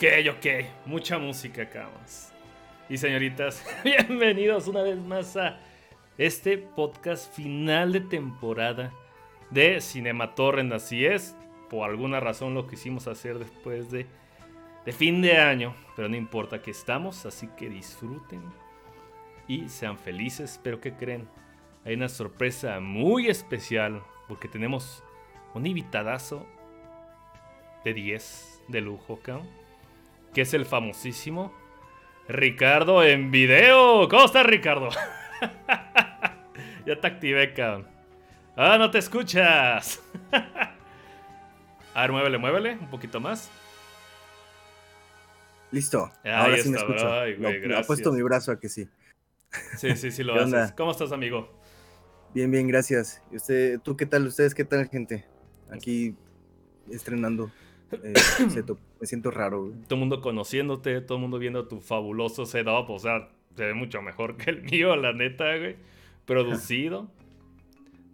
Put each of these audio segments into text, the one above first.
Ok, ok. Mucha música acá más. Y señoritas, bienvenidos una vez más a este podcast final de temporada de Cinema Torrent. Así es, por alguna razón lo quisimos hacer después de, de fin de año, pero no importa que estamos, así que disfruten y sean felices. Pero que creen? Hay una sorpresa muy especial porque tenemos un invitadazo de 10 de lujo, cabrón que es el famosísimo Ricardo en video. ¿Cómo estás, Ricardo? ya te activé, cabrón. Ah, no te escuchas. a ver, muévele, muévele, un poquito más. Listo. Ahora sí me escucho. Ay, Ha puesto mi brazo a que sí. Sí, sí, sí lo haces. ¿Cómo estás, amigo? Bien, bien, gracias. ¿Y usted, tú qué tal? ¿Ustedes qué tal, gente? Aquí estrenando. Eh, me siento raro. Todo el mundo conociéndote, todo el mundo viendo tu fabuloso setup. O sea, se ve mucho mejor que el mío, la neta, güey. Producido.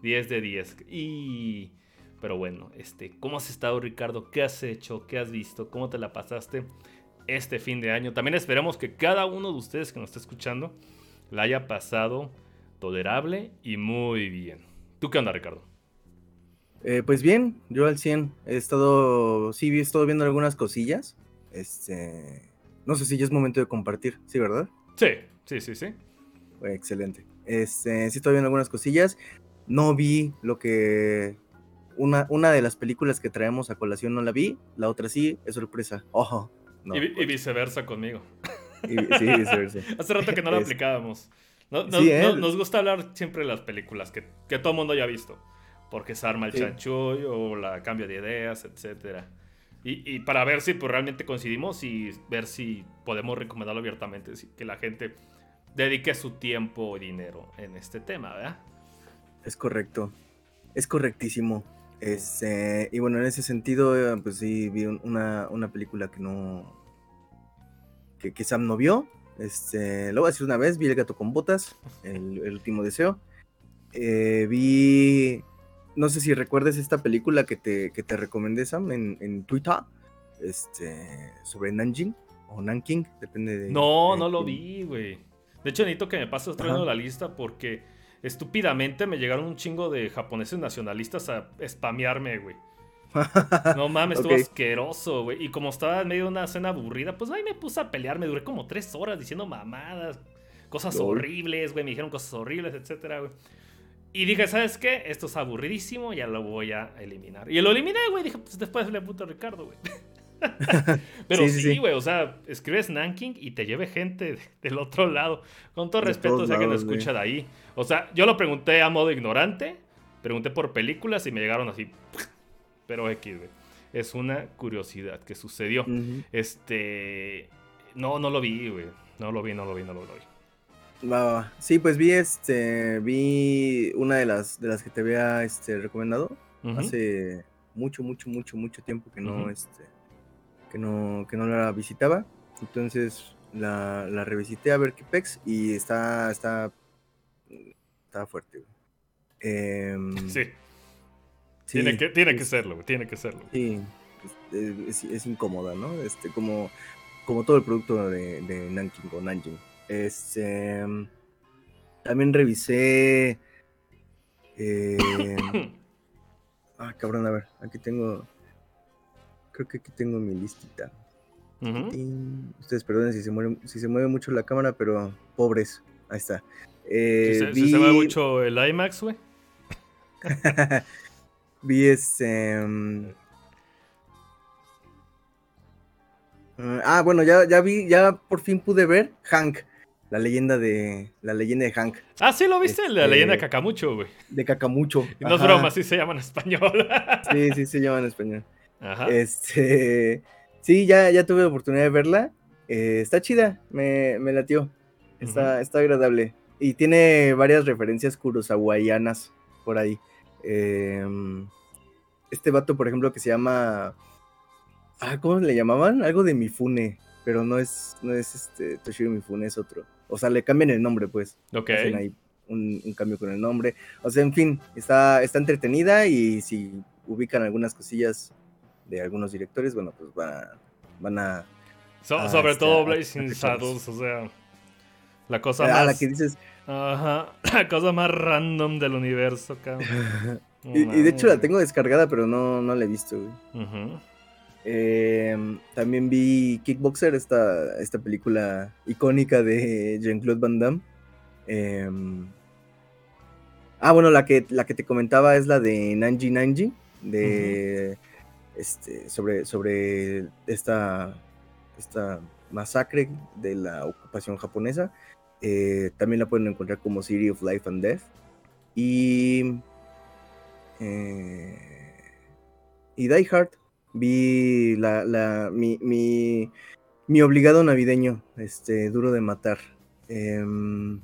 10 de 10. Y. Pero bueno, este, ¿cómo has estado, Ricardo? ¿Qué has hecho? ¿Qué has visto? ¿Cómo te la pasaste este fin de año? También esperamos que cada uno de ustedes que nos está escuchando la haya pasado tolerable y muy bien. ¿Tú qué onda, Ricardo? Eh, pues bien, yo al 100 he estado, sí, he estado viendo algunas cosillas. Este, no sé si ya es momento de compartir, ¿sí, verdad? Sí, sí, sí, sí. Excelente. Este, sí estoy viendo algunas cosillas. No vi lo que una, una de las películas que traemos a colación no la vi, la otra sí, es sorpresa. Ojo. y, pues. viceversa conmigo. sí, viceversa. Hace rato que no la aplicábamos. ¿eh? nos gusta hablar siempre de las películas que, que todo el mundo ya ha visto porque se arma el chanchuy o la cambio de ideas, etc. Y, para ver si pues, realmente coincidimos y ver si podemos recomendarlo abiertamente, que la gente dedique su tiempo y dinero en este tema, ¿verdad? Es correcto, es correctísimo. Este, y bueno, en ese sentido, pues sí, vi una, película que no. que, que Sam no vio. Este, lo voy a decir una vez: vi El gato con botas, el, último deseo. Eh, vi no sé si recuerdes esta película que te, que te recomendé, Sam, en, Twitter, este, sobre Nanjing o Nanking, depende de... No, no lo vi, güey. De hecho, necesito que me pases otra la lista porque estúpidamente me llegaron un chingo de japoneses nacionalistas a spamearme, güey. No mames, estuvo asqueroso, güey. Y como estaba en medio de una cena aburrida, pues ahí me puse a pelear. Me duré como tres horas diciendo mamadas, cosas horribles, güey. Me dijeron cosas horribles, etcétera, güey. Y dije, ¿sabes qué? Esto es aburridísimo, ya lo voy a eliminar. Y lo eliminé, güey. Dije, pues después le puto a Ricardo, güey. Pero sí, güey, o sea, escribes Nanking y te lleve gente del otro lado. Con todo respeto, sé que no escucha de ahí. O sea, yo lo pregunté a modo ignorante, pregunté por películas y me llegaron así. Pero X, güey. Es una curiosidad que sucedió. Este. No, no lo vi, güey. No lo vi, no lo vi, no lo vi. Sí, pues vi este, vi una de las de las que te había este, recomendado hace mucho, mucho, mucho, mucho tiempo que no, este, que no, que no la visitaba. Entonces la, la revisité a ver qué pex y está, está, está fuerte. Em, sí. Tiene que, tiene que serlo, tiene que serlo. Sí, es, es, incómoda, ¿no? Este, como, como todo el producto de, de Nanking o Nanjing. Este. También revisé. Eh, ah, cabrón, a ver. Aquí tengo. Creo que aquí tengo mi listita. Ustedes perdonen si se, mueve, si se mueve mucho la cámara, pero pobres. Ahí está. Eh, si, se, mueve mucho el IMAX, güey. vi este. Mm, ah, bueno, ya, ya vi, ya por fin pude ver Hank. La leyenda de. La leyenda de Hank. Ah, sí, lo viste, la leyenda de este, Cacamucho, güey. De Cacamucho. no es broma, sí se llama en español. sí, sí se llama en español. Ajá. Este. Sí, ya, ya tuve la oportunidad de verla. Eh, está chida, me, me latió. Está, está agradable. Y tiene varias referencias kurosawayanas por ahí. Em, este vato, por ejemplo, que se llama. Ah, ¿cómo le llamaban? Algo de Mifune. Pero no es, no es este Toshiro Mifune, es otro. O sea, le cambian el nombre, pues. Ok. Hacen ahí un, cambio con el nombre. O sea, en fin, está, está entretenida y si ubican algunas cosillas de algunos directores, bueno, pues van a, van a sobre todo Blazing Saddles, o sea. La cosa ah, más. la que dices. Ajá. La cosa más random del universo, cabrón. y, de hecho la tengo descargada, pero no, no la he visto, güey. Em, también vi Kickboxer, esta, esta película icónica de Jean-Claude Van Damme. Em, ah, bueno, la que, la que te comentaba es la de Nanji Nanji, de, este, sobre, sobre esta, esta masacre de la ocupación japonesa. Eh, también la pueden encontrar como City of Life and Death. Y. Eh, y Die Hard. Vi la, mi, mi, obligado navideño, este, duro de matar. Em,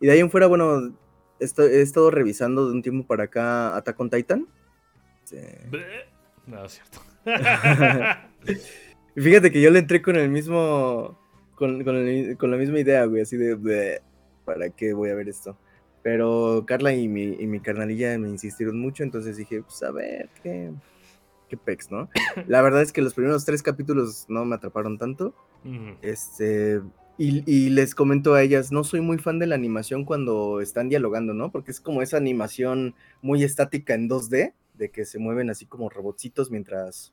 y de ahí en fuera, bueno, he estado revisando de un tiempo para acá Attack on Titan. No, es cierto. Fíjate que yo le entré con el mismo. Con, la misma idea, güey, así de. ¿Para qué voy a ver esto? Pero Carla y mi, y mi carnalilla me insistieron mucho, entonces dije, pues a ver, qué, qué pex, ¿no? La verdad es que los primeros tres capítulos no me atraparon tanto. Este. Y, y, les comento a ellas, no soy muy fan de la animación cuando están dialogando, ¿no? Porque es como esa animación muy estática en 2D, de que se mueven así como robotcitos mientras,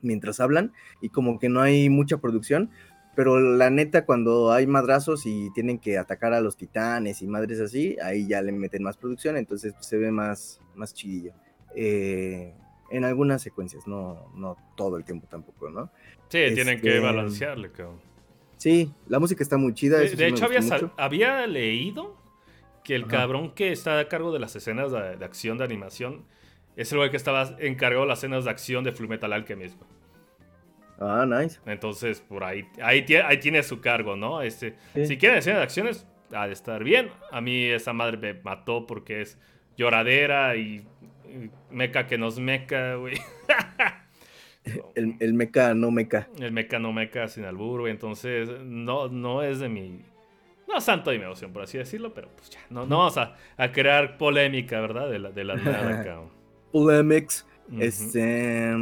mientras hablan y como que no hay mucha producción. Pero la neta, cuando hay madrazos y tienen que atacar a los titanes y madres así, ahí ya le meten más producción, entonces se ve más, más chidillo. Eh, en algunas secuencias, no, no todo el tiempo tampoco, ¿no? Sí, tienen que este, balancearle, cabrón. Sí, la música está muy chida. De, hecho, había, había, leído que el cabrón que está a cargo de las escenas de, de acción de animación es el güey que estaba encargado de las escenas de acción de Fullmetal Alchemist. Ah, nice. Entonces, por ahí, ahí, ahí tiene su cargo, ¿no? Este, Si quieren escenas de acciones, ha de estar bien. A mí esa madre me mató porque es lloradera y, meca que nos meca, güey. el, el, meca no meca. El meca no meca sin albur, güey. Entonces, no, no es de mi... No santo de mi emoción, por así decirlo, pero pues ya, no, no vamos a, a crear polémica, ¿verdad? De la, de la nada, cabrón. Polemics. Este,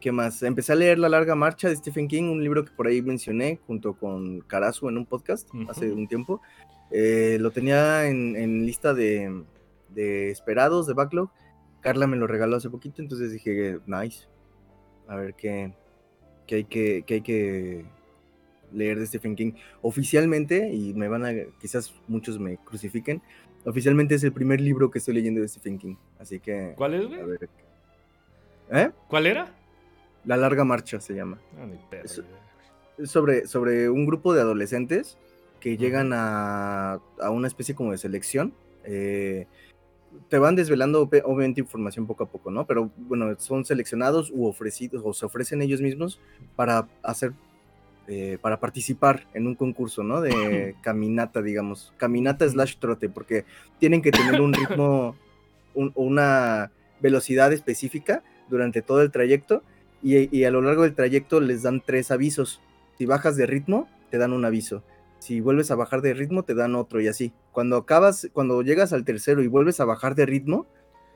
¿qué más? Empecé a leer La Larga Marcha de Stephen King, un libro que por ahí mencioné junto con Carazu en un podcast hace un tiempo. Eh, lo tenía en, lista de, esperados, de backlog. Carla me lo regaló hace poquito, entonces dije, nice. A ver qué, qué hay que, qué hay que leer de Stephen King. Oficialmente, y me van a, quizás muchos me crucifiquen, Oficialmente es el primer libro que estoy leyendo de Stephen King. Así que. ¿Cuál es, güey? ¿Eh? ¿Cuál era? La larga marcha se llama. Ah, es, sobre, sobre un grupo de adolescentes que llegan a, a una especie como de selección. Eh, te van desvelando obviamente información poco a poco, ¿no? Pero bueno, son seleccionados u ofrecidos o se ofrecen ellos mismos para hacer eh, para participar en un concurso, ¿no? De caminata, digamos. Caminata slash trote, porque tienen que tener un ritmo, una velocidad específica durante todo el trayecto y, a lo largo del trayecto les dan tres avisos. Si bajas de ritmo, te dan un aviso. Si vuelves a bajar de ritmo, te dan otro y así. Cuando acabas, cuando llegas al tercero y vuelves a bajar de ritmo,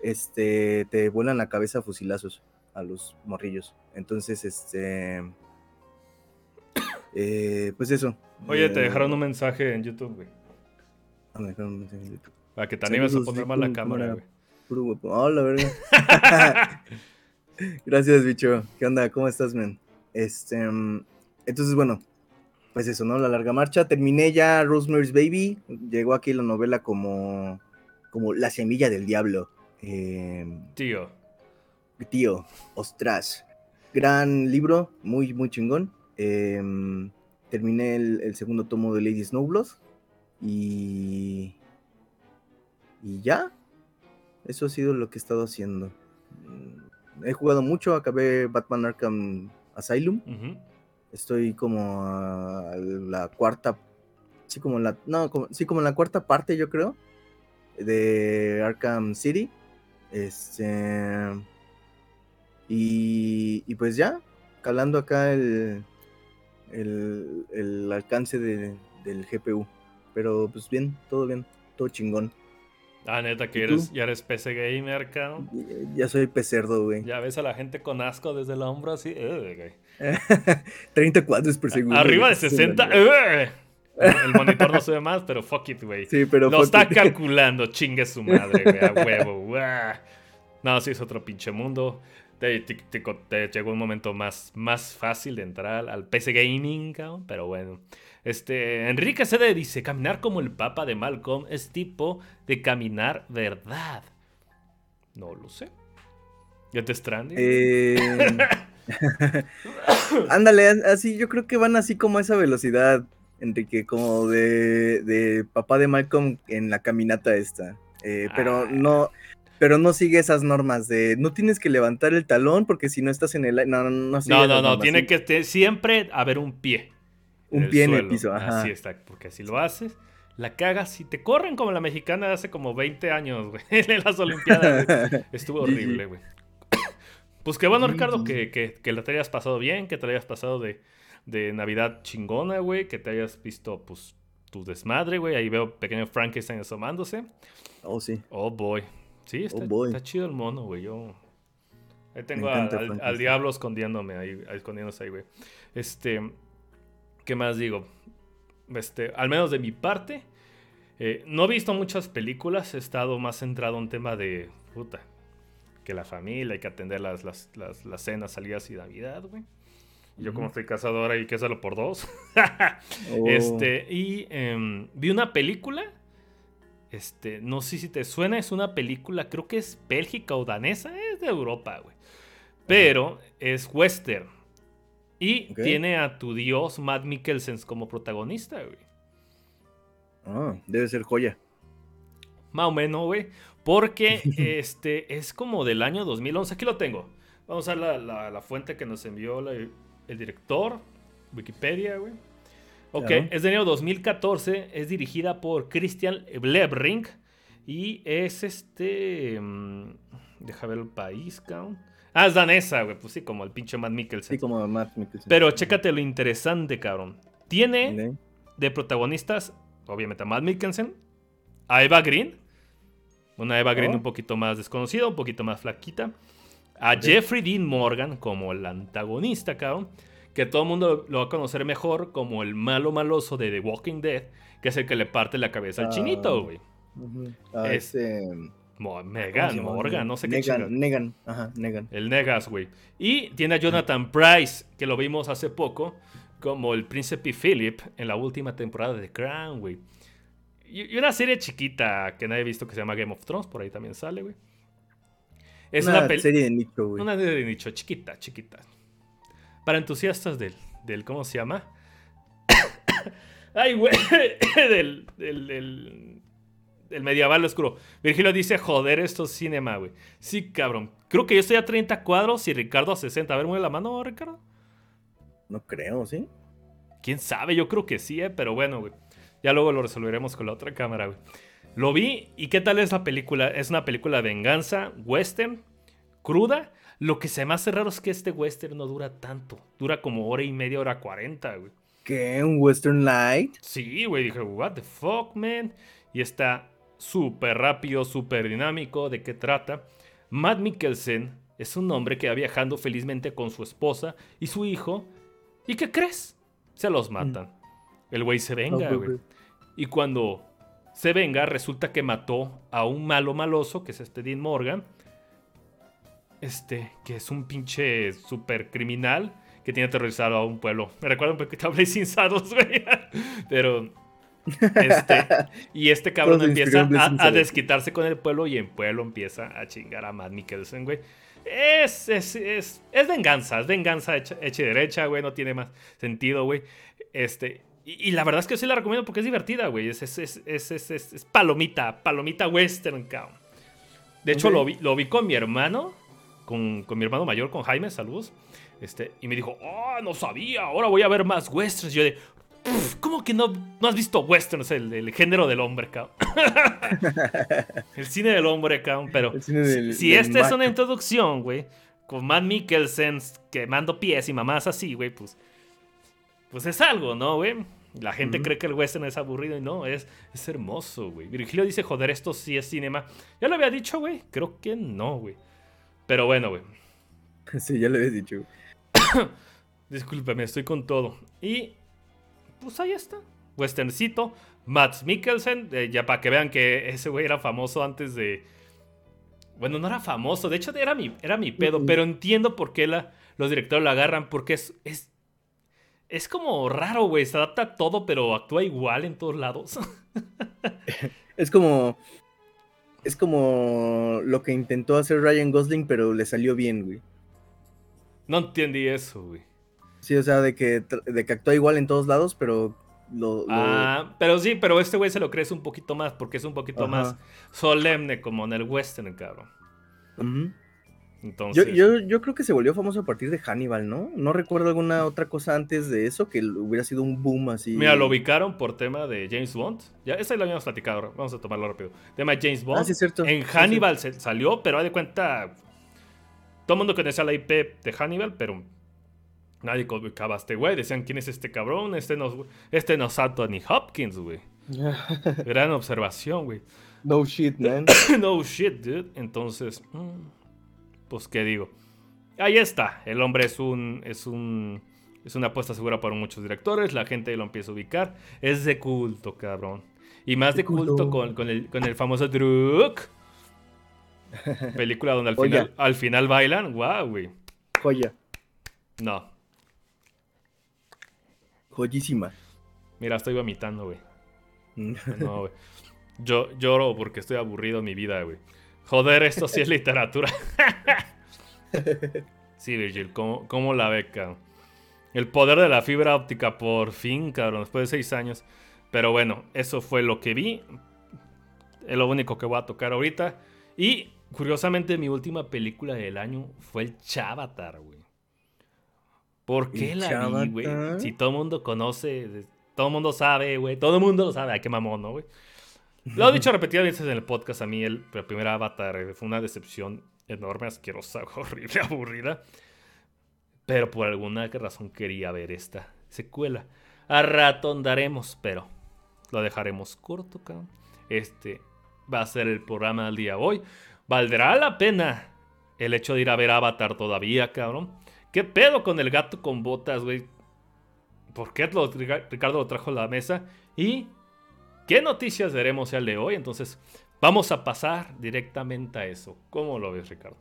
este, te vuelan la cabeza a fusilazos a los morrillos. Entonces, este, eh, pues eso. Oye, te dejaron un mensaje en YouTube, güey. Ah, me dejaron un mensaje en YouTube. Para que te animes a poner mal la cámara, güey. Puro Oh, la verga. Gracias, bicho. ¿Qué onda? ¿Cómo estás, man? Este, mm, entonces, bueno, pues eso, ¿no? La larga marcha. Terminé ya Rosemary's Baby. Llegó aquí la novela como, como La semilla del diablo. Em, tío. Tío, ostras. Gran libro, muy, muy chingón. Em, terminé el, segundo tomo de Lady Snowblood y, y ya. Eso ha sido lo que he estado haciendo. He jugado mucho, acabé Batman Arkham Asylum. Estoy como a la cuarta, sí como la, no, como, sí como la cuarta parte yo creo de Arkham City. Este y, y pues ya, calando acá el, el, alcance del GPU. Pero pues bien, todo bien, todo chingón. Ah, neta, que eres, ya eres PC gamer, cabrón. Ya soy pecerdo, güey. Ya ves a la gente con asco desde el hombro así. güey. 30 cuadros por segundo. Arriba de 60. El monitor no sube más, pero fuck it, güey. Sí, pero. Lo está calculando, chingue su madre, güey, a huevo. No, sí, es otro pinche mundo. Te, llegó un momento más, más fácil de entrar al PC Gaming, cabrón, pero bueno. Este, Enrique Sede dice, caminar como el papa de Malcolm es tipo de caminar verdad. No lo sé. ¿Ya te Stranding? Eh... Ándale, así yo creo que van así como a esa velocidad, Enrique, como de, de papá de Malcolm en la caminata esta. Eh, pero ah. no, pero no sigue esas normas de no tienes que levantar el talón porque si no estás en el no no no no no, no tiene que siempre haber un pie un pie en el piso ajá. así está porque si lo haces la cagas. Y te corren como la mexicana de hace como 20 años güey en las olimpiadas estuvo horrible güey. Pues qué bueno Ricardo que, que, que te hayas pasado bien que te hayas pasado de, de navidad chingona güey que te hayas visto pues tu desmadre güey. Ahí veo pequeño Frankenstein asomándose. Oh sí. Oh boy Sí, oh, está, chido el mono, güey. Yo. Ahí tengo al, diablo escondiéndome ahí, escondiéndose ahí, güey. Este. ¿Qué más digo? Este, al menos de mi parte. Eh, no he visto muchas películas. He estado más centrado en tema de. Puta. Que la familia, hay que atender las, las, las, cenas, salidas y Navidad, güey. Yo como estoy casado ahora y que hacerlo por dos. Oh. Este, y em, vi una película este, no sé si te suena, es una película, creo que es bélgica o danesa, es de Europa, güey. Pero es western. Y tiene a tu dios Matt Mikkelsen como protagonista, güey. Ah, debe ser joya. Más o menos, güey. Porque este es como del año 2011. Aquí lo tengo. Vamos a ver la, fuente que nos envió el director, Wikipedia, güey. Ok, es de año 2014, es dirigida por Christian Blebrink y es este... Mm, deja ver el país, cabrón. Ah, es danesa, güey, pues sí, como el pinche Matt Mikkelsen. Sí, como Matt Mikkelsen. Pero chécate lo interesante, cabrón. Tiene de protagonistas, obviamente a Matt Mikkelsen, a Eva Green, una Eva Green oh. un poquito más desconocida, un poquito más flaquita, a Jeffrey Dean Morgan como el antagonista, cabrón que todo el mundo lo va a conocer mejor como el malo maloso de The Walking Dead, que es el que le parte la cabeza al chinito, ah, güey. es, Megan, Morgan, no sé qué Negan, Negan, ajá, Negan. El Negas, güey. Y tiene a Jonathan Price, que lo vimos hace poco, como el príncipe Philip en la última temporada de Crown, güey. Y una serie chiquita que nadie ha visto que se llama Game of Thrones, por ahí también sale, güey. Es una, serie de nicho, güey. Una serie de nicho, chiquita, chiquita para entusiastas del, del ¿cómo se llama? Ay, güey, del, del, del, medieval oscuro. Virgilio dice, joder, esto es cinema, güey. Sí, cabrón. Creo que yo estoy a 30 cuadros y Ricardo a 60. A ver, mueve la mano, Ricardo. No creo, ¿sí? ¿Quién sabe? Yo creo que sí, ¿eh? Pero bueno, güey. Ya luego lo resolveremos con la otra cámara, güey. Lo vi y ¿qué tal es la película? Es una película de venganza, western, cruda lo que se me hace raro es que este western no dura tanto. Dura como hora y media, hora cuarenta, güey. ¿Qué? ¿Un western light? Sí, güey. Dije, what the fuck, man. Y está súper rápido, súper dinámico. ¿De qué trata? Matt Mikkelsen es un hombre que va viajando felizmente con su esposa y su hijo. ¿Y qué crees? Se los mm. matan. El güey se venga, güey. Y cuando se venga, resulta que mató a un malo maloso, que es este Dean Morgan este, que es un pinche super criminal que tiene aterrorizado a un pueblo. Me recuerda un poquito a Blazing Saddles, güey. Pero. Este, y este cabrón empieza a, desquitarse con el pueblo y en pueblo empieza a chingar a Matt Mikkelsen, güey. Es, es, es, es, venganza, es venganza hecha, y derecha, güey. No tiene más sentido, güey. Este, y, la verdad es que sí la recomiendo porque es divertida, güey. Es, es, es, palomita, palomita western, cabrón. De hecho, lo, vi, lo vi con mi hermano con, mi hermano mayor, con Jaime, saludos. Este, y me dijo, oh, no sabía, ahora voy a ver más westerns. Y yo de, ¿cómo que no, no has visto westerns? El, el género del hombre, cabrón. el cine del hombre, cabrón. Pero si, esta es una introducción, güey, con Matt Mikkelsen quemando pies y mamás así, güey, pues, pues es algo, ¿no, güey? La gente cree que el western es aburrido y no, es, es hermoso, güey. Virgilio dice, joder, esto sí es cinema. Ya lo había dicho, güey. Creo que no, güey. Pero bueno, güey. Sí, ya lo había dicho. Discúlpeme, estoy con todo. Y pues ahí está. Westerncito. Matt Mikkelsen, eh, ya para que vean que ese güey era famoso antes de... Bueno, no era famoso, de hecho era mi, era mi pedo, pero entiendo por qué la, los directores lo agarran, porque es, es, es como raro, güey, se adapta a todo, pero actúa igual en todos lados. es como... Es como lo que intentó hacer Ryan Gosling, pero le salió bien, güey. No entendí eso, güey. Sí, o sea, de que, de que actúa igual en todos lados, pero lo, Ah, pero sí, pero este güey se lo crees un poquito más, porque es un poquito más solemne como en el western, cabrón. Entonces... Yo, yo, creo que se volvió famoso a partir de Hannibal, ¿no? No recuerdo alguna otra cosa antes de eso que hubiera sido un boom así. Mira, lo ubicaron por tema de James Bond. Ya, esa lo habíamos platicado, vamos a tomarlo rápido. Tema de James Bond. Ah, sí, cierto. En Hannibal se salió, pero hay de cuenta. Todo el mundo conocía la IP de Hannibal, pero Nadie ubicaba a este güey. Decían, ¿quién es este cabrón? Este no, este no es Anthony Hopkins, güey. Gran observación, güey. No shit, man. no shit, dude. Entonces, mm, pues, ¿qué digo? Ahí está. El hombre es un, es un, es una apuesta segura para muchos directores. La gente lo empieza a ubicar. Es de culto, cabrón. Y más de culto, con, con, el, con el famoso Druk. Película donde al final, al final bailan. Wow, güey. Joya. No. Joyísima. Mira, estoy vomitando, güey. Mm. No, güey. Yo lloro porque estoy aburrido en mi vida, güey. Joder, esto sí es literatura. sí, Virgil, ¿cómo, la beca? El poder de la fibra óptica, por fin, cabrón, después de seis años. Pero bueno, eso fue lo que vi. Es lo único que voy a tocar ahorita. Y curiosamente, mi última película del año fue el Chavatar, güey. ¿Por qué la vi, güey? Si todo el mundo conoce, todo el mundo sabe, güey. Todo el mundo lo sabe. Ay, qué mamón, ¿no, güey? Lo he dicho repetidas veces en el podcast. A mí, el, primer Avatar eh, fue una decepción enorme, asquerosa, horrible, aburrida. Pero por alguna razón quería ver esta secuela. A rato andaremos, pero lo dejaremos corto, cabrón. Este va a ser el programa del día de hoy. ¿Valdrá la pena el hecho de ir a ver Avatar todavía, cabrón? ¿Qué pedo con el gato con botas, güey? ¿Por qué Ricardo lo trajo a la mesa? ¿Y qué noticias veremos el de hoy? Entonces, vamos a pasar directamente a eso. ¿Cómo lo ves, Ricardo?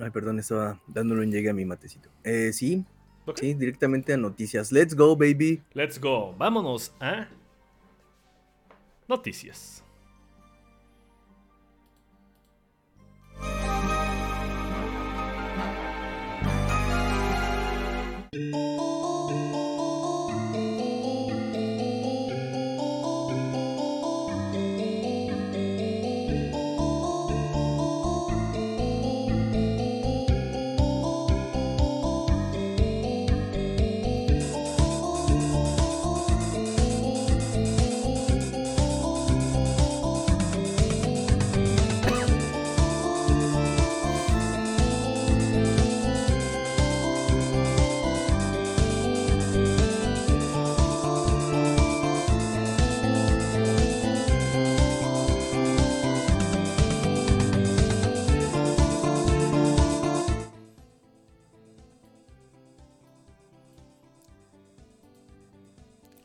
Ay, perdón, estaba dándole un llegue a mi matecito. Eh, sí, sí, directamente a noticias. Let's go, baby. Let's go. Vámonos a noticias.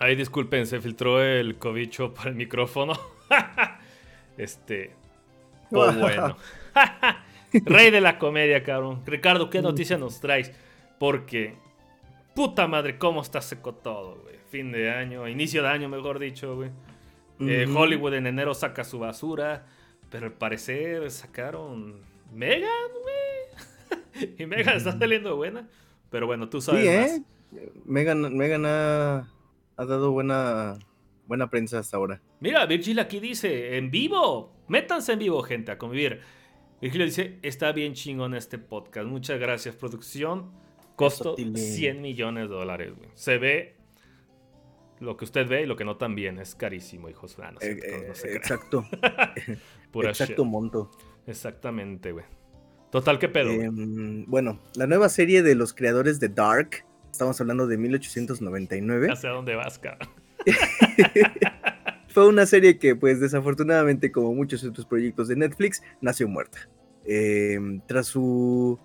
Ay, disculpen, se filtró el cobicho por el micrófono. este. Oh, bueno. Rey de la comedia, cabrón. Ricardo, ¿qué noticia nos traes? Porque. Puta madre, cómo está seco todo, güey. Fin de año, inicio de año, mejor dicho, güey. Eh, Hollywood en enero saca su basura. Pero al parecer sacaron. Megan, güey. y Megan está saliendo buena. Pero bueno, tú sabes. Sí, ¿eh? Megan, Megan ha ha dado buena, buena prensa hasta ahora. Mira, Virgil aquí dice, en vivo, métanse en vivo, gente, a convivir. Virgilio dice, está bien chingón este podcast. Muchas gracias, producción. Costo 100 millones de dólares, güey. Se ve lo que usted ve y lo que no también. Es carísimo, hijos. Ah, eh, eh, exacto. exacto monto. Exactamente, güey. Total, ¿qué pedo? Em, bueno, la nueva serie de los creadores de Dark Estamos hablando de 1899. ¿Hacia dónde vas, cabrón? Fue una serie que, pues, desafortunadamente, como muchos otros proyectos de Netflix, nació muerta. Em, tras su,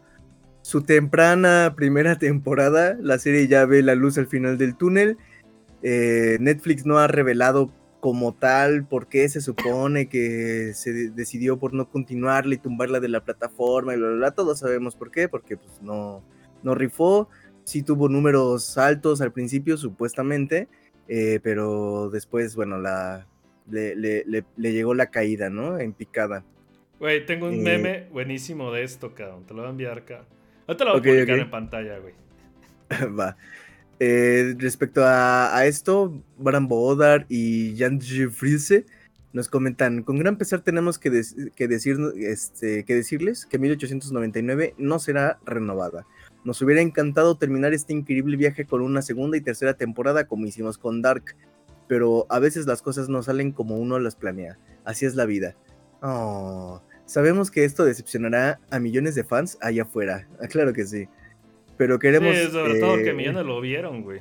su temprana primera temporada, la serie ya ve la luz al final del túnel. Eh, Netflix no ha revelado como tal por qué se supone que se decidió por no continuarla y tumbarla de la plataforma y bla, bla, bla. Todos sabemos por qué, porque pues no, no rifó. Sí tuvo números altos al principio, supuestamente, eh, pero después, bueno, la, le, le, le, llegó la caída, ¿no? En picada. Güey, tengo un eh, meme buenísimo de esto, cabrón. Te lo voy a enviar acá. No te lo voy a publicar en pantalla, güey. Va. Eh, respecto a, a, esto, Bram Bodar y Jan Friese nos comentan, con gran pesar tenemos que, que, decir, este, que decirles que 1899 no será renovada. Nos hubiera encantado terminar este increíble viaje con una segunda y tercera temporada como hicimos con Dark, pero a veces las cosas no salen como uno las planea. Así es la vida. Oh, sabemos que esto decepcionará a millones de fans allá afuera. Ah, claro que sí. Pero queremos. Sí, sobre todo que eh, millones lo vieron, güey.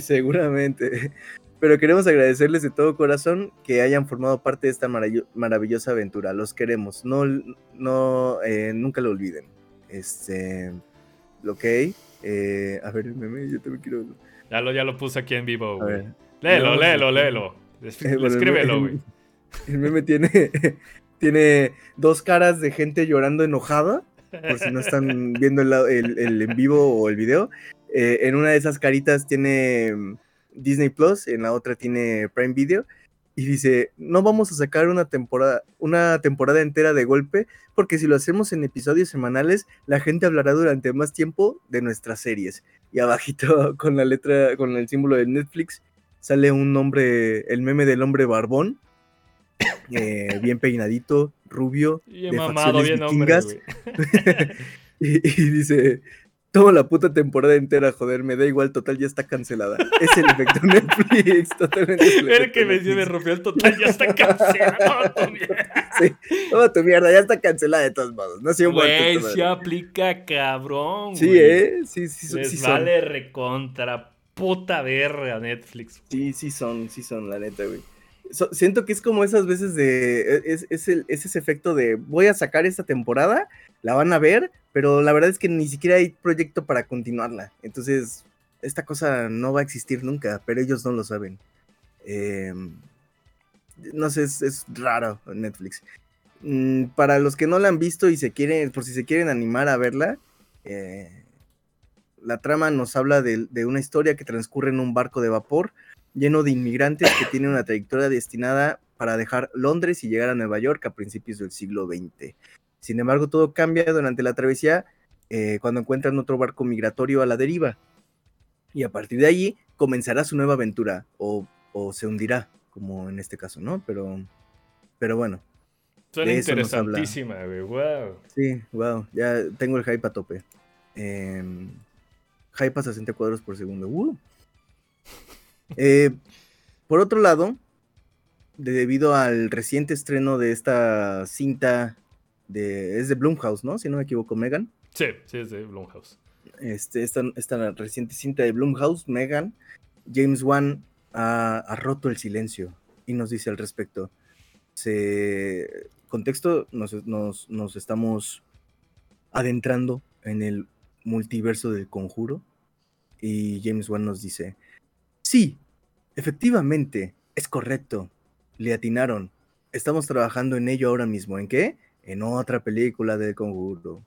Seguramente. Pero queremos agradecerles de todo corazón que hayan formado parte de esta maravillosa aventura. Los queremos. No, no, eh, nunca lo olviden. Este. Ok. Eh, a ver, el meme, yo también quiero. Ya lo, ya lo puse aquí en vivo, güey. Léelo, léelo, léelo. Escríbelo, güey. El meme tiene, tiene dos caras de gente llorando enojada, por si no están viendo el, el, en vivo o el video. Eh, en una de esas caritas tiene mm, Disney Plus, en la otra tiene Prime Video. Y dice, no vamos a sacar una temporada, una temporada entera de golpe, porque si lo hacemos en episodios semanales, la gente hablará durante más tiempo de nuestras series. Y abajito, con la letra, con el símbolo de Netflix, sale un hombre, el meme del hombre barbón, eh, bien peinadito, rubio, de mamado, bien y, y, dice, tomo la puta temporada entera, joder, me da igual, total, ya está cancelada. Es el efecto Netflix, totalmente. El que me, me rompió el total, ya está cancelada. tu mierda. Sí, toma tu mierda, ya está cancelada de todos modos. No un Güey, se aplica cabrón. Sí, ¿eh? Sí, sí, Les sí vale recontra puta verga Netflix. Sí, sí son, sí son, la neta, güey. siento que es como esas veces de. E, es, es, el, es, ese efecto de voy a sacar esta temporada, la van a ver, pero la verdad es que ni siquiera hay proyecto para continuarla. Entonces, esta cosa no va a existir nunca, pero ellos no lo saben. Em, no sé, es, es raro Netflix. Mm, para los que no la han visto y se quieren, por si se quieren animar a verla, eh, la trama nos habla de, una historia que transcurre en un barco de vapor lleno de inmigrantes que tiene una trayectoria destinada para dejar Londres y llegar a Nueva York a principios del siglo XX. Sin embargo, todo cambia durante la travesía eh, cuando encuentran otro barco migratorio a la deriva. Y a partir de allí comenzará su nueva aventura, o, se hundirá, como en este caso, ¿no? Pero, pero bueno. Suena interesantísima, wow. Sí, wow, ya tengo el hype a tope. Eh, hype a 60 cuadros por segundo. Uh. Eh, por otro lado, debido al reciente estreno de esta cinta de, es de Blumhouse, ¿no? Si no me equivoco, Megan. Sí, sí, es de Blumhouse. Este, esta, esta reciente cinta de Blumhouse, Megan, James Wan ha, roto el silencio y nos dice al respecto. Se, contexto, nos, nos, nos estamos adentrando en el multiverso del conjuro y James Wan nos dice, sí, efectivamente, es correcto, le atinaron, estamos trabajando en ello ahora mismo, ¿en qué? En otra película del conjuro.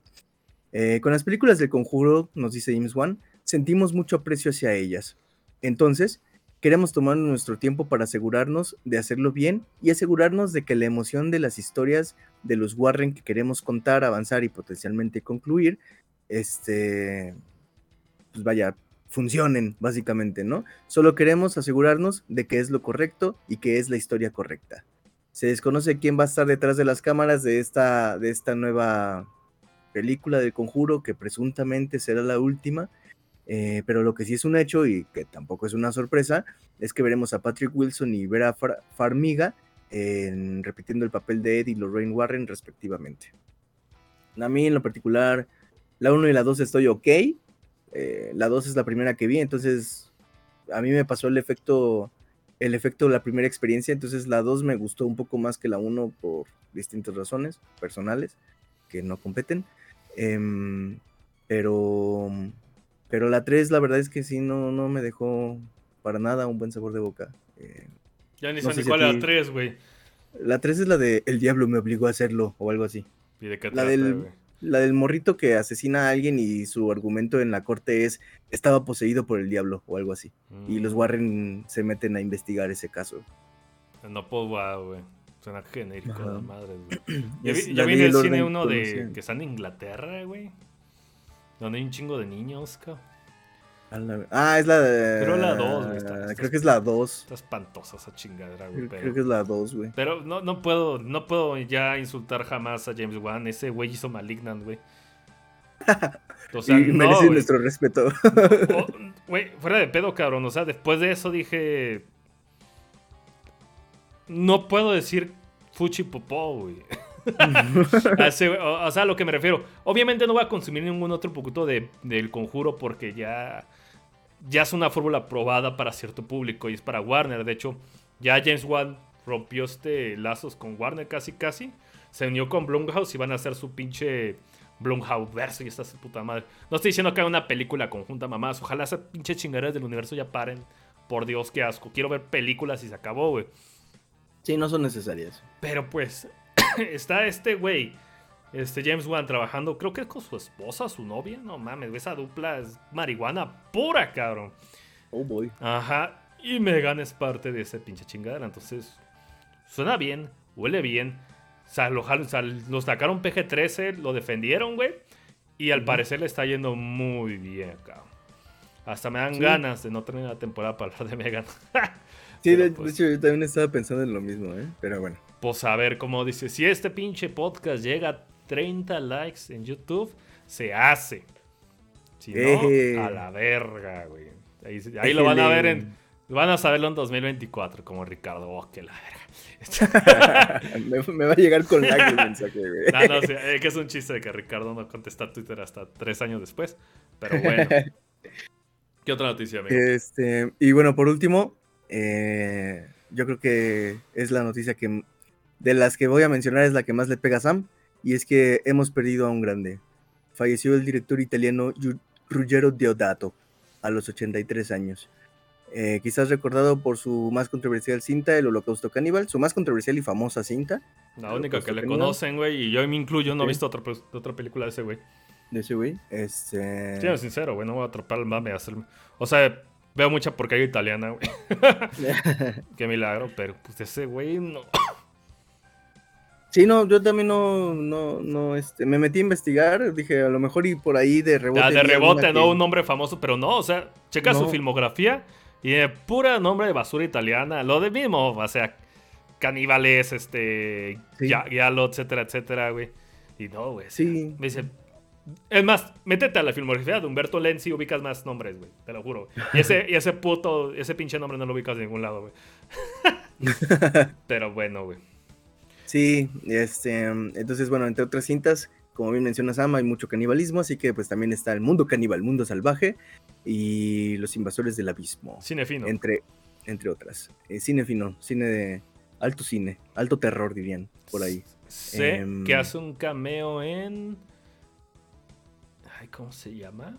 Eh, con las películas del conjuro, nos dice James Wan, sentimos mucho aprecio hacia ellas. Entonces, queremos tomar nuestro tiempo para asegurarnos de hacerlo bien y asegurarnos de que la emoción de las historias de los Warren que queremos contar, avanzar y potencialmente concluir, este, pues vaya, funcionen, básicamente, ¿no? Solo queremos asegurarnos de que es lo correcto y que es la historia correcta. Se desconoce quién va a estar detrás de las cámaras de esta, de esta nueva película del conjuro, que presuntamente será la última. Eh, pero lo que sí es un hecho y que tampoco es una sorpresa es que veremos a Patrick Wilson y Vera Farmiga en, repitiendo el papel de Ed y Lorraine Warren respectivamente. A mí en lo particular, la 1 y la 2 estoy ok, Eh, la 2 es la primera que vi, entonces a mí me pasó el efecto, el efecto de la primera experiencia, entonces la 2 me gustó un poco más que la 1 por distintas razones personales que no competen. Em, pero, pero la 3 la verdad es que sí, no, no me dejó para nada un buen sabor de boca. Eh, ya ni sé cuál es la 3, güey. La 3 es la de El diablo me obligó a hacerlo o algo así. ¿Y de la del, la del morrito que asesina a alguien y su argumento en la corte es estaba poseído por el diablo o algo así. Y los mm. Warren se meten a investigar ese caso. No puedo, güey. Suena genérico la madre, güey. Ya, vi, en el cine uno de que está en Inglaterra, güey. Donde hay un chingo de niños, cabrón. Ah, es la de. Creo la 2, güey. creo que es la 2. Está espantosa esa chingadera, güey. Creo, que es la 2, güey. Pero no, no, puedo, no puedo ya insultar jamás a James Wan. Ese güey hizo Malignant, güey. O sea, y merece nuestro respeto. Güey, fuera de pedo, cabrón. O sea, después de eso dije. No puedo decir Fuchi Popó, güey. o, sea, a lo que me refiero. Obviamente no voy a consumir ningún otro poquito de, del conjuro porque ya ya es una fórmula probada para cierto público y es para Warner. De hecho, ya James Wan rompió este lazos con Warner casi casi. Se unió con Blumhouse y van a hacer su pinche Blumhouse verso y esta puta madre. No estoy diciendo que haga una película conjunta, mamás. Ojalá esas pinche chingaderas del universo ya paren. Por Dios, qué asco. Quiero ver películas y se acabó, güey. Sí, no son necesarias. Pero pues, está este güey este James Wan trabajando, creo que con su esposa, su novia. No mames, esa dupla es marihuana pura, cabrón. Oh boy. Ajá. Y Megan es parte de esa pinche chingadera. Entonces, suena bien, huele bien. O sea, lo, sacaron PG-13, lo defendieron, güey. Y al parecer le está yendo muy bien, cabrón. Hasta me dan ganas de no tener la temporada para hablar de Megan. sí, de, pues hecho, yo también estaba pensando en lo mismo, ¿eh? Pero bueno. Pues a ver, cómo dice, si este pinche podcast llega 30 likes en YouTube, se hace. Si no, a la verga, güey. Ahí, lo van a ver en. Van a saberlo en 2024, como Ricardo. Oh, que la verga. me, va a llegar con lag el mensaje, güey. No, no, sí, que es un chiste de que Ricardo no contesta Twitter hasta tres años después. Pero bueno. ¿Qué otra noticia, amigo? Este, y bueno, por último, eh, yo creo que es la noticia que de las que voy a mencionar es la que más le pega a Sam y es que hemos perdido a un grande. Falleció el director italiano Ruggero Deodato a los 83 años. Eh, quizás recordado por su más controversial cinta, El Holocausto Caníbal, su más controversial y famosa cinta. La única que le conocen, güey, y yo me incluyo, no he visto otra, otra película de ese güey. De ese güey, este... Sí, sincero, güey, no voy a atrapar el mame hacerme... O sea, veo mucha porquería italiana, güey. Qué milagro, pero pues ese güey no... Sí, no, yo también no, no, no, este, me metí a investigar, dije, a lo mejor y por ahí de rebote. Ah, de rebote, no, un nombre famoso, pero no, o sea, checa su filmografía y de pura nombre de basura italiana, lo de mismo, o sea, caníbales, este, Giallo, etcétera, etcétera, güey. Y no, güey. Sí. Me dice, es más, métete a la filmografía de Humberto Lenzi, ubicas más nombres, güey, te lo juro. Y ese, y ese puto, ese pinche nombre no lo ubicas de ningún lado, güey. pero bueno, güey. Sí, este, entonces, bueno, entre otras cintas, como bien mencionas, Ama, hay mucho canibalismo, así que pues también está el mundo caníbal, mundo salvaje y los invasores del abismo. Cine fino. Entre, entre otras. Eh, cine fino, cine de alto cine, alto terror dirían, por ahí. Sé em, que hace un cameo en... Ay, ¿cómo se llama?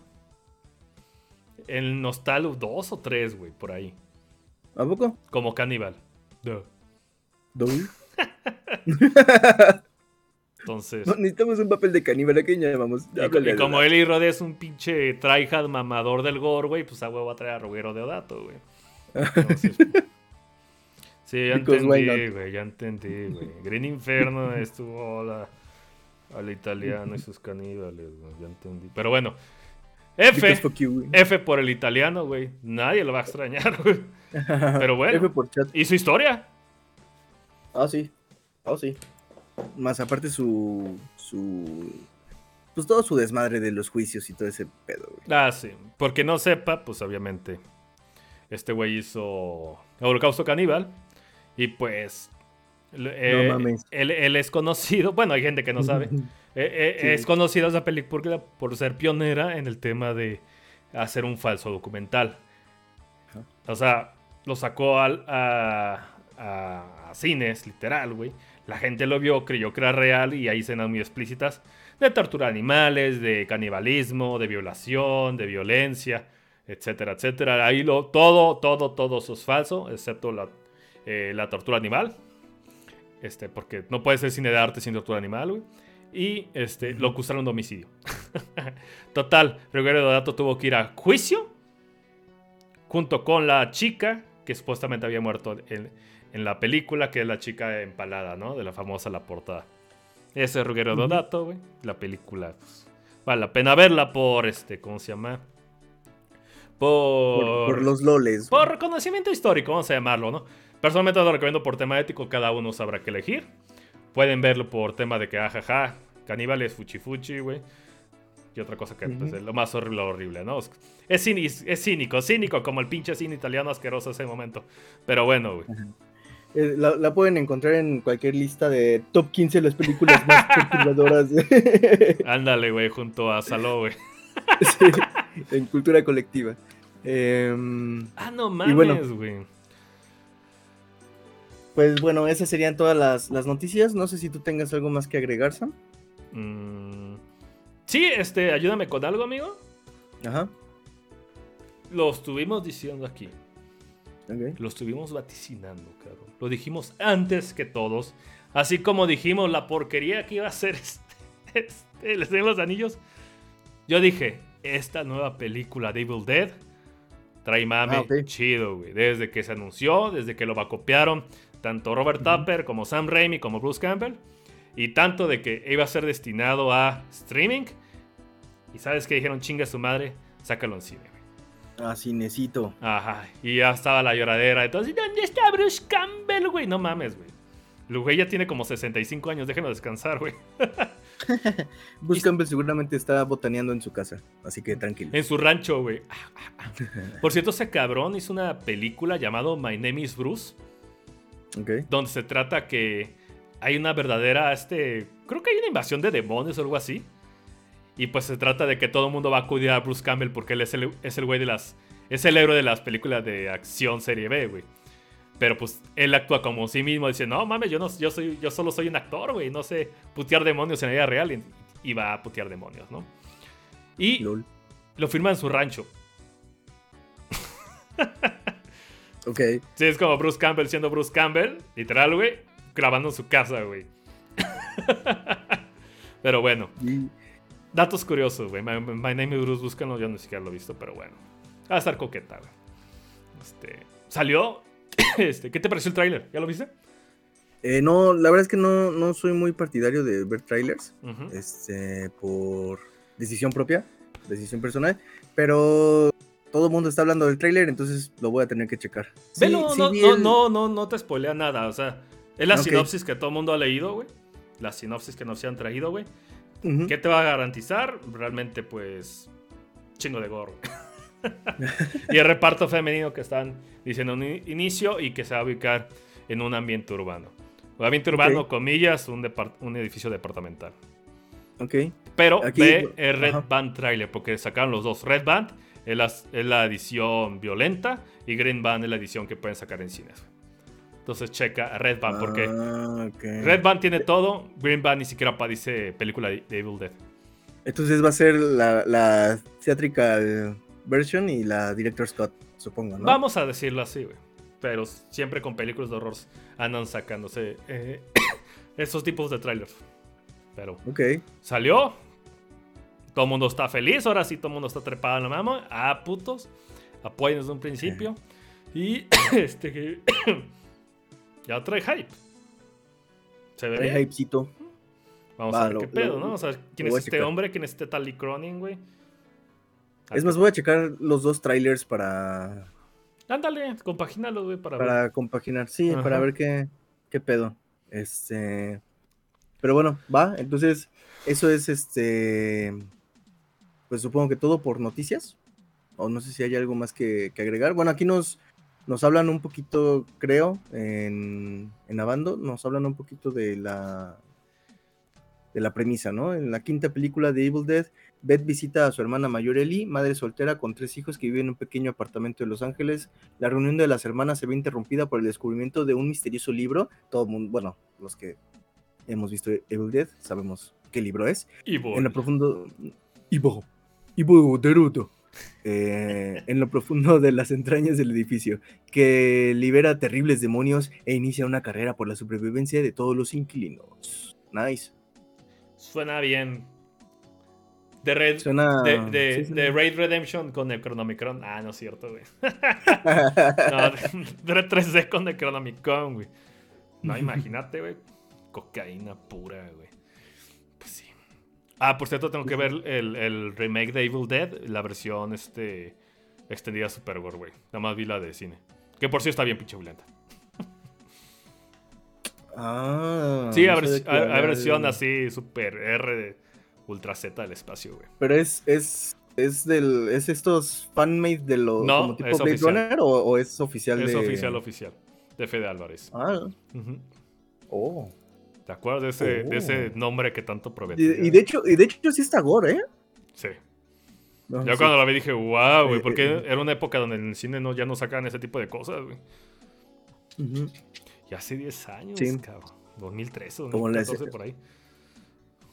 En Nostalgia 2 o 3, güey, por ahí. ¿A poco? Como caníbal. Duh. Entonces. necesitamos un papel de caníbal, ¿a quién llamamos? Y, como Eli Rod es un pinche tryhard mamador del gore, güey, pues a huevo va a traer a Roguero de Odato, güey. sí, ya entendí, güey, ya entendí, güey. Green Inferno estuvo la, al italiano y sus caníbales, güey, ya entendí. Pero bueno, F, F por el italiano, güey. Nadie lo va a extrañar, güey. Pero bueno, F por chat. ¿y su historia? Ah, sí. Oh, sí. Más aparte su. su. Pues todo su desmadre de los juicios y todo ese pedo, güey. Ah, sí. Porque no sepa, pues obviamente. Este güey hizo. Holocausto Caníbal. Y pues. Eh, no mames. Él, es conocido. Bueno, hay gente que no sabe. Eh, eh, es conocido esa película por ser pionera en el tema de hacer un falso documental. O sea, lo sacó al, a, a, cines, literal, güey. La gente lo vio, creyó que era real y hay escenas muy explícitas de tortura de animales, de canibalismo, de violación, de violencia, etcétera, etcétera. Ahí lo, todo, todo, todo eso es falso, excepto la, eh, la tortura animal. Este, porque no puede ser cine de arte sin tortura animal, güey. Y este, lo acusaron de homicidio. Total, Rogerio Dato tuvo que ir a juicio junto con la chica que supuestamente había muerto en, la película, que es la chica empalada, ¿no? De la famosa La Portada. Ese es Ruggero Dodato, güey. La película, pues, vale la pena verla por, este, ¿cómo se llama? Por, por, los loles. Por reconocimiento histórico, vamos a llamarlo, ¿no? Personalmente lo recomiendo por tema ético, cada uno sabrá qué elegir. Pueden verlo por tema de que, ajaja, ah, caníbales, fuchi fuchi, güey. Y otra cosa que pues, es lo más horrible, horrible, ¿no? Es, cínico, cínico, como el pinche cine italiano asqueroso ese momento. Pero bueno, güey. Eh, la, pueden encontrar en cualquier lista de top 15 de las películas más perturbadoras. Ándale, güey, junto a Saló, güey. sí, en cultura colectiva. Em, ah, no mames, güey. Pues bueno, esas serían todas las, noticias. No sé si tú tengas algo más que agregar, Sam. Mm, sí, este, ayúdame con algo, amigo. Ajá. Lo estuvimos diciendo aquí. Lo estuvimos vaticinando, cabrón. Lo dijimos antes que todos. Así como dijimos la porquería que iba a ser este, este Les los anillos. Yo dije, esta nueva película de Evil Dead trae mame ah, chido, güey. Desde que se anunció, desde que lo copiaron tanto Robert Tupper como Sam Raimi como Bruce Campbell. Y tanto de que iba a ser destinado a streaming. Y sabes que dijeron, chinga su madre, sácalo en cine, Ah, cinecito. Ajá. Y ya estaba la lloradera. Entonces, ¿dónde está Bruce Campbell, güey? No mames, güey. El güey ya tiene como 65 años, déjenlo descansar, güey. Bruce Campbell seguramente está botaneando en su casa, así que tranquilo. En su rancho, güey. Por cierto, ese cabrón hizo una película llamado My Name is Bruce donde se trata que hay una verdadera, este, creo que hay una invasión de demonios o algo así. Y pues se trata de que todo el mundo va a acudir a Bruce Campbell porque él es el, es el güey de las, es el héroe de las películas de acción serie B, güey. Pero pues él actúa como sí mismo, dice, no mames, yo, no, yo, soy, yo solo soy un actor, güey, no sé putear demonios en la vida real. Y, va a putear demonios, ¿no? Y lo firma en su rancho. Ok. Sí, es como Bruce Campbell siendo Bruce Campbell, literal, güey, grabando en su casa, güey. pero bueno. Datos curiosos, güey. My, Name is Bruce, búscalo, yo no siquiera lo he visto, pero bueno. Va a estar coqueta, güey. Este, ¿Salió? este, ¿Qué te pareció el tráiler? ¿Ya lo viste? Eh, no, la verdad es que no, no soy muy partidario de ver trailers. Este, por decisión propia, decisión personal. Pero todo el mundo está hablando del tráiler, entonces lo voy a tener que checar. no, no, no, no, no, te spoilea nada, o sea, es la sinopsis que todo el mundo ha leído, güey. La sinopsis que nos han traído, güey. ¿Qué te va a garantizar? Realmente, pues, chingo de gorro. y el reparto femenino que están diciendo un inicio y que se va a ubicar en un ambiente urbano. Un ambiente urbano, comillas, un, un edificio departamental. Ok. Pero ve el Red Band trailer, porque sacaron los dos. Red Band es la, edición violenta y Green Band es la edición que pueden sacar en cines. Entonces checa Red Band porque ah, Red Band tiene todo, Green Band ni siquiera dice película de Evil Dead. Entonces va a ser la, la theatrical version y la director Scott, supongo, ¿no? Vamos a decirlo así, güey. Pero siempre con películas de horror andan sacándose eh, esos tipos de trailers. Pero salió, todo el mundo está feliz, ahora sí todo el mundo está trepado en la mano. Ah, putos. Apoyen desde un principio. Y este ya trae hype. Se ve. Trae hypecito. Vamos a ver qué pedo, ¿no? O sea, quién es este hombre, quién es este Tally Cronin, güey. Es más, voy a checar los dos trailers para. Ándale, compagínalo, güey, para, para compaginar, sí, para ver qué, qué pedo. Este. Pero bueno, va. Entonces, eso es este pues supongo que todo por noticias. O no sé si hay algo más que, agregar. Bueno, aquí nos, nos hablan un poquito, creo, en, en Abando, nos hablan un poquito de la de la premisa, ¿no? En la quinta película de Evil Dead, Beth visita a su hermana mayor Ellie, madre soltera con tres hijos que vive en un pequeño apartamento de Los Ángeles. La reunión de las hermanas se ve interrumpida por el descubrimiento de un misterioso libro. Todo mundo, bueno, los que hemos visto Evil Dead sabemos qué libro es. Ivo. En lo profundo. Ivo. Ivo Deruto. Eh, en lo profundo de las entrañas del edificio, que libera terribles demonios e inicia una carrera por la supervivencia de todos los inquilinos. Nice. Suena bien. De, Red, Suena- de, de- sí, suena- de Raid Redemption con Necronomicron. Ah, no es cierto, güey. no, de, de 3D con Necronomicron, güey. No, imagínate, güey. Cocaína pura, güey. Ah, por cierto, tengo que ver el, el remake de Evil Dead, la versión este extendida Super Gore, güey. Nada más vi la de cine. Que por sí está bien pinche violenta. Ah, Sí, no era versión así, Super R Ultra Z del espacio, güey. Pero es, es, es del, es estos fanmade de los No, como tipo es Blade oficial. Runner o, o es oficial Es de oficial, oficial. De Fede Álvarez. Ah, Ujú. oh. ¿Te acuerdas de ese, de ese Oh. nombre que tanto prometía? y de hecho, y de hecho sí está gore, ¿eh? Sí. No, Yo sí. cuando la vi dije, wow, güey, Eh, porque eh, era una época donde en el cine no, ya no sacaban ese tipo de cosas, güey. Ujú. Y hace 10 años, Sí. cabrón. 2013, Como la 2014, escena- por ahí.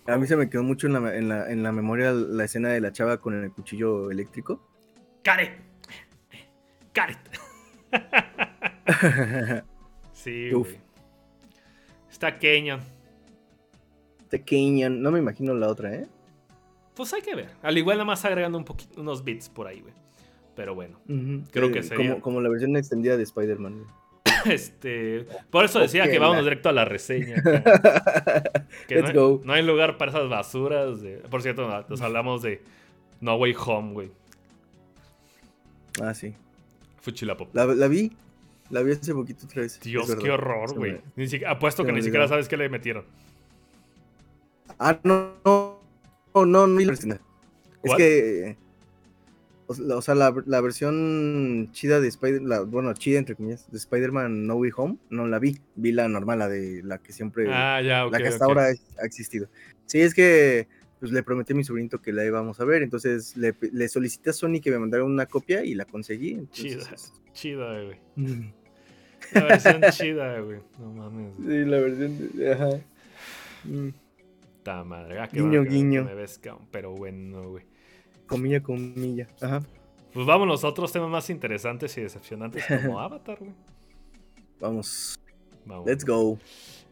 A mí se me quedó mucho en la, en, la, en la memoria la escena de la chava con el cuchillo eléctrico. ¡Caret! ¡Caret! sí, güey. Está Kenyan. Pequeña, no me imagino la otra, ¿eh? Pues hay que ver. Al igual nada más agregando un poquito, unos bits por ahí, güey. Pero bueno. Creo Eh, que sería- como, como la versión extendida de Spider-Man. Este, por eso decía que vamos la- directo a la reseña. Que Let's no, hay, go. no hay lugar para esas basuras. de- por cierto, nos hablamos de No Way Home, güey. Ah, sí. Fuchilapop. La, la vi. La vi hace poquito otra vez. Dios, qué horror, güey. Apuesto que ni siquiera olvidó. sabes qué le metieron. Ah, no, no, no, no. Es que, o sea, la- la, versión chida de Spider, la, bueno, chida entre comillas, de Spider-Man No Way Home, no la vi. Vi la normal, la de la que siempre, Ah, ya, ok. la que hasta ahora ha existido. Sí, es que pues, le prometí a mi sobrinito que la íbamos a ver, entonces le, le solicité a Sony que me mandara una copia y la conseguí. entonces, Chida. Chida, güey. La versión chida, güey. No mames. güey. Sí, la versión, de- ajá. Mm, Ta madre. Ah, qué Guiño, que guiño. me ves, Pero bueno, güey. Comilla, comilla. Ajá. Pues vámonos a otros temas más interesantes y decepcionantes como Avatar, güey. Vamos. Vamos. Let's go.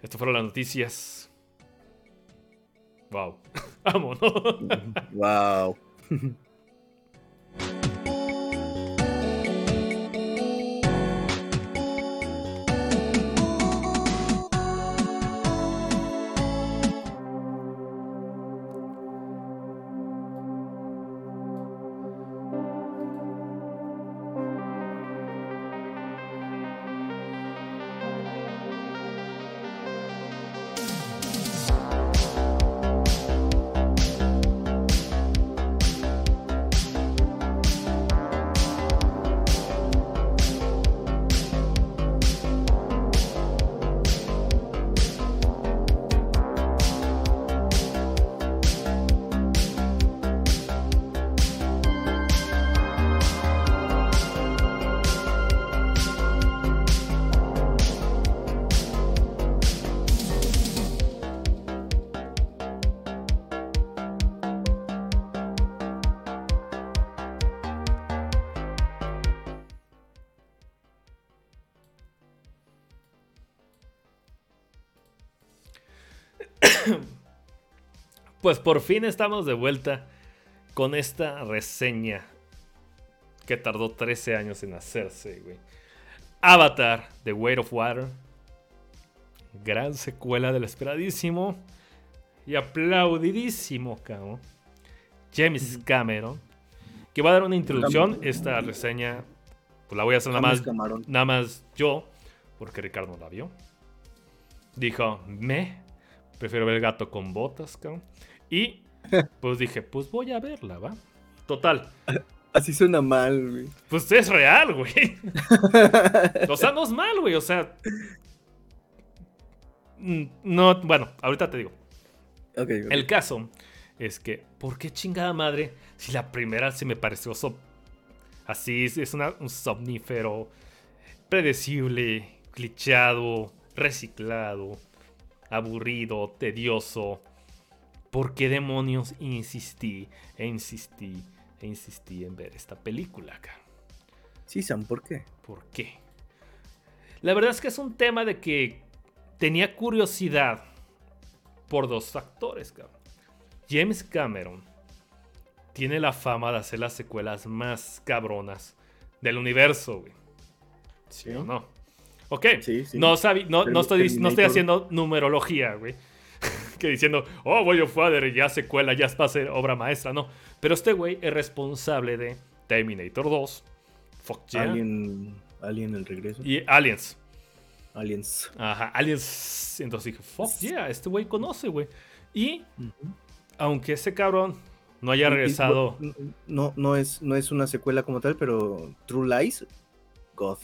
Estas fueron las noticias. Wow. Vámonos. wow. Pues por fin estamos de vuelta con esta reseña que tardó 13 años en hacerse, güey. Avatar, The Weight of Water. Gran secuela del esperadísimo y aplaudidísimo, cabrón. James Cameron. Que va a dar una introducción. Esta reseña, pues la voy a hacer nada más. Nada más yo, porque Ricardo no la vio. Dijo, me, prefiero ver el gato con botas, cabrón. Y pues dije, pues voy a verla, ¿va? Total, Así suena mal, güey. pues es real, güey. O sea, no es mal, güey, o sea... mm, No, bueno, ahorita te digo. El caso es que, ¿por qué chingada madre si la primera se me pareció así? Es un somnífero predecible, clichado, reciclado, aburrido, tedioso. ¿Por qué demonios insistí e insistí e insistí en ver esta película acá? Sí, Sam, ¿por qué? ¿Por qué? La verdad es que es un tema de que tenía curiosidad por dos factores, cabrón. James Cameron tiene la fama de hacer las secuelas más cabronas del universo, güey. ¿Sí, o no? Ok, sí, sí. No, no, no, estoy, no estoy haciendo numerología, güey. Que diciendo, oh, voy a Father, ya secuela, ya es ser obra maestra, no. Pero este güey es responsable de Terminator 2, Fuck yeah. Alien, Alien el regreso. Y Aliens. Aliens. Ajá, Aliens. Entonces dije, fuck yeah, este güey conoce, güey. Y aunque ese cabrón no haya regresado. No, no, es, no es una secuela como tal, pero True Lies, God.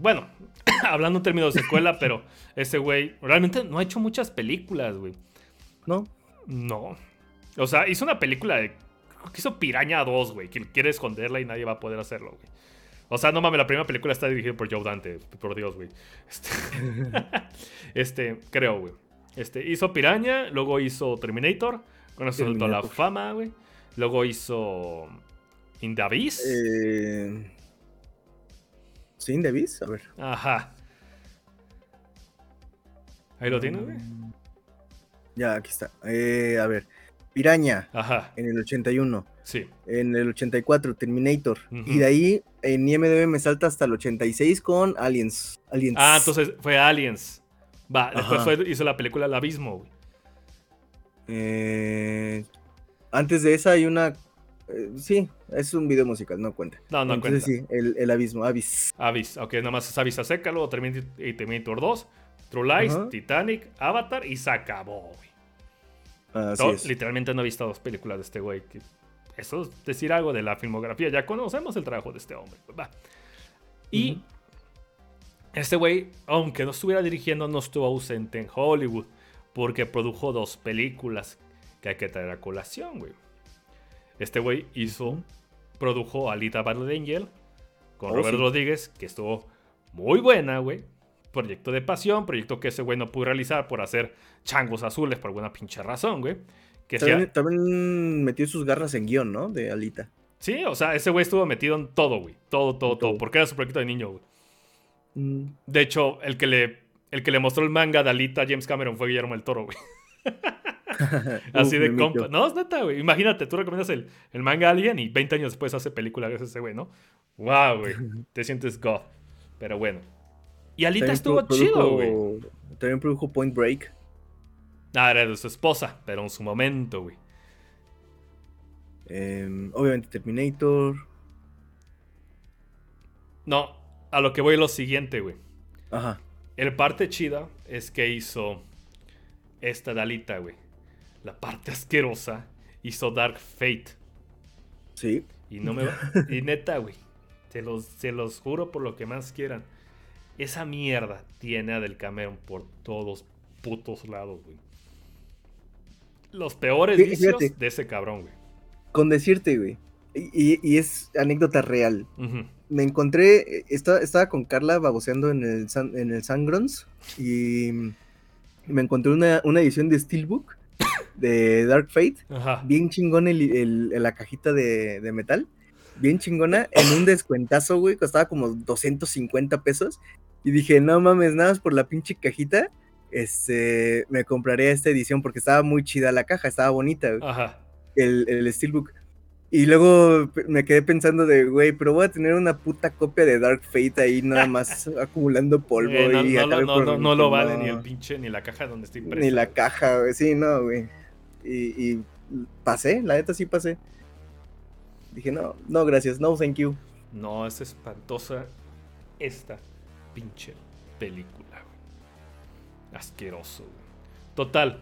Bueno, hablando en términos de secuela, pero ese güey realmente no ha hecho muchas películas, güey. ¿No? No. O sea, hizo una película de. que hizo Piraña 2, güey, que quiere esconderla y nadie va a poder hacerlo, güey. O sea, no mames, la primera película está dirigida por Joe Dante, por Dios, güey. Este, este creo, güey. Este, hizo Piraña, luego hizo Terminator, con eso la fama, güey. Luego hizo In the Abyss. Eh... ¿Sí, In the Abyss? A ver. Ajá. Ahí lo tienes, güey. Ya, aquí está. Eh, a ver. Piraña. Ajá. En el 81. Sí. En el 84, Terminator. Y de ahí en IMDB me salta hasta el 86 con Aliens. Aliens. Ah, entonces fue Aliens. Va, después hizo la película El Abismo, güey. Eh, antes de esa hay una. Eh, sí, es un video musical, no cuenta. No, no Entonces, sí, el, abismo, Abyss. Abyss, ok, nada más es Abyss a seca, luego Terminator 2, True Lies, Titanic, Avatar y se acabó, güey. Literalmente no he visto dos películas de este güey. eso es decir algo de la filmografía. Ya conocemos el trabajo de este hombre. Pues, va. Y este güey, aunque no estuviera dirigiendo, no estuvo ausente en Hollywood porque produjo dos películas que hay que traer a colación, güey. Este güey hizo, produjo Alita Battle Angel con oh, Robert Rodríguez, que estuvo muy buena, güey. Proyecto de pasión, proyecto que ese güey no pudo realizar por hacer changos azules por alguna pinche razón, güey. Que también, metió sus garras en guion, ¿no? De Alita. Sí, o sea, ese güey estuvo metido en todo, güey. Todo, todo, todo, Porque era su proyecto de niño, güey. Mm. De hecho, el que le el que le mostró el manga de Alita a James Cameron fue Guillermo el Toro, güey. Así de compa. No, es neta, güey. Imagínate, tú recomiendas el, el manga a alguien y 20 años después hace película de ese güey, ¿no? Wow, güey. Te sientes god. Pero bueno. Y Alita estuvo chido, güey. También produjo Point Break. Ah, era de su esposa, pero en su momento, güey. Em, obviamente Terminator. No, a lo que voy es lo siguiente, güey. Ajá. El parte chida es que hizo esta Dalita, güey. La parte asquerosa hizo Dark Fate. Sí. Y no me Y neta, güey. Se los, se los juro por lo que más quieran. Esa mierda tiene a Del Cameron por todos putos lados, güey. Los peores vicios de ese cabrón, güey. Con decirte, güey. Y, es anécdota real. Me encontré, estaba, estaba con Carla baboseando en el, en el Sangrons y me encontré una, edición de Steelbook de Dark Fate. Bien chingona el, la cajita de, metal. Bien chingona. En un descuentazo, güey, costaba como 250 pesos. Y dije, no mames, nada más por la pinche cajita. Este, me compraré esta edición porque estaba muy chida la caja, estaba bonita. El, el Steelbook. Y luego me quedé pensando de, güey, pero voy a tener una puta copia de Dark Fate ahí nada más acumulando polvo. Eh, no, y no, no, lo vale ni el pinche, ni la caja donde estoy impreso. Ni la caja, güey, sí, no, güey. Y, pasé, la neta sí pasé. Dije, no, no, gracias, no, thank you. No, es espantosa esta pinche película. Asqueroso. Total,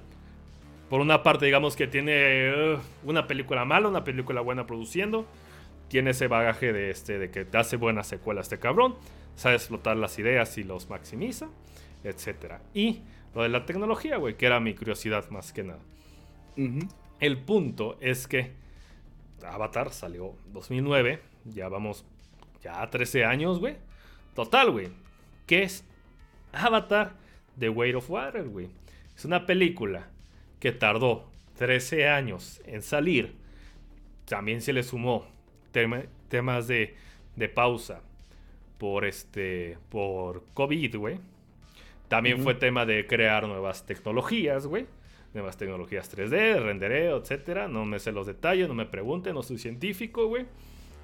por una parte, digamos que tiene uh, una película mala, una película buena produciendo. Tiene ese bagaje de, este, de que hace buena secuela este cabrón. Sabe explotar las ideas y los maximiza, etc. Y lo de la tecnología, güey, que era mi curiosidad más que nada. El punto es que Avatar salió 2009, ya vamos, ya 13 años, güey. Total, güey. ¿Qué es Avatar The Weight of Water, güey? Es una película que tardó 13 años en salir. También se le sumó temas de, de, pausa por este por COVID, güey. También fue tema de crear nuevas tecnologías, güey. Nuevas tecnologías 3D, rendereo, etcétera. No me sé los detalles, no me pregunten, no soy científico, güey.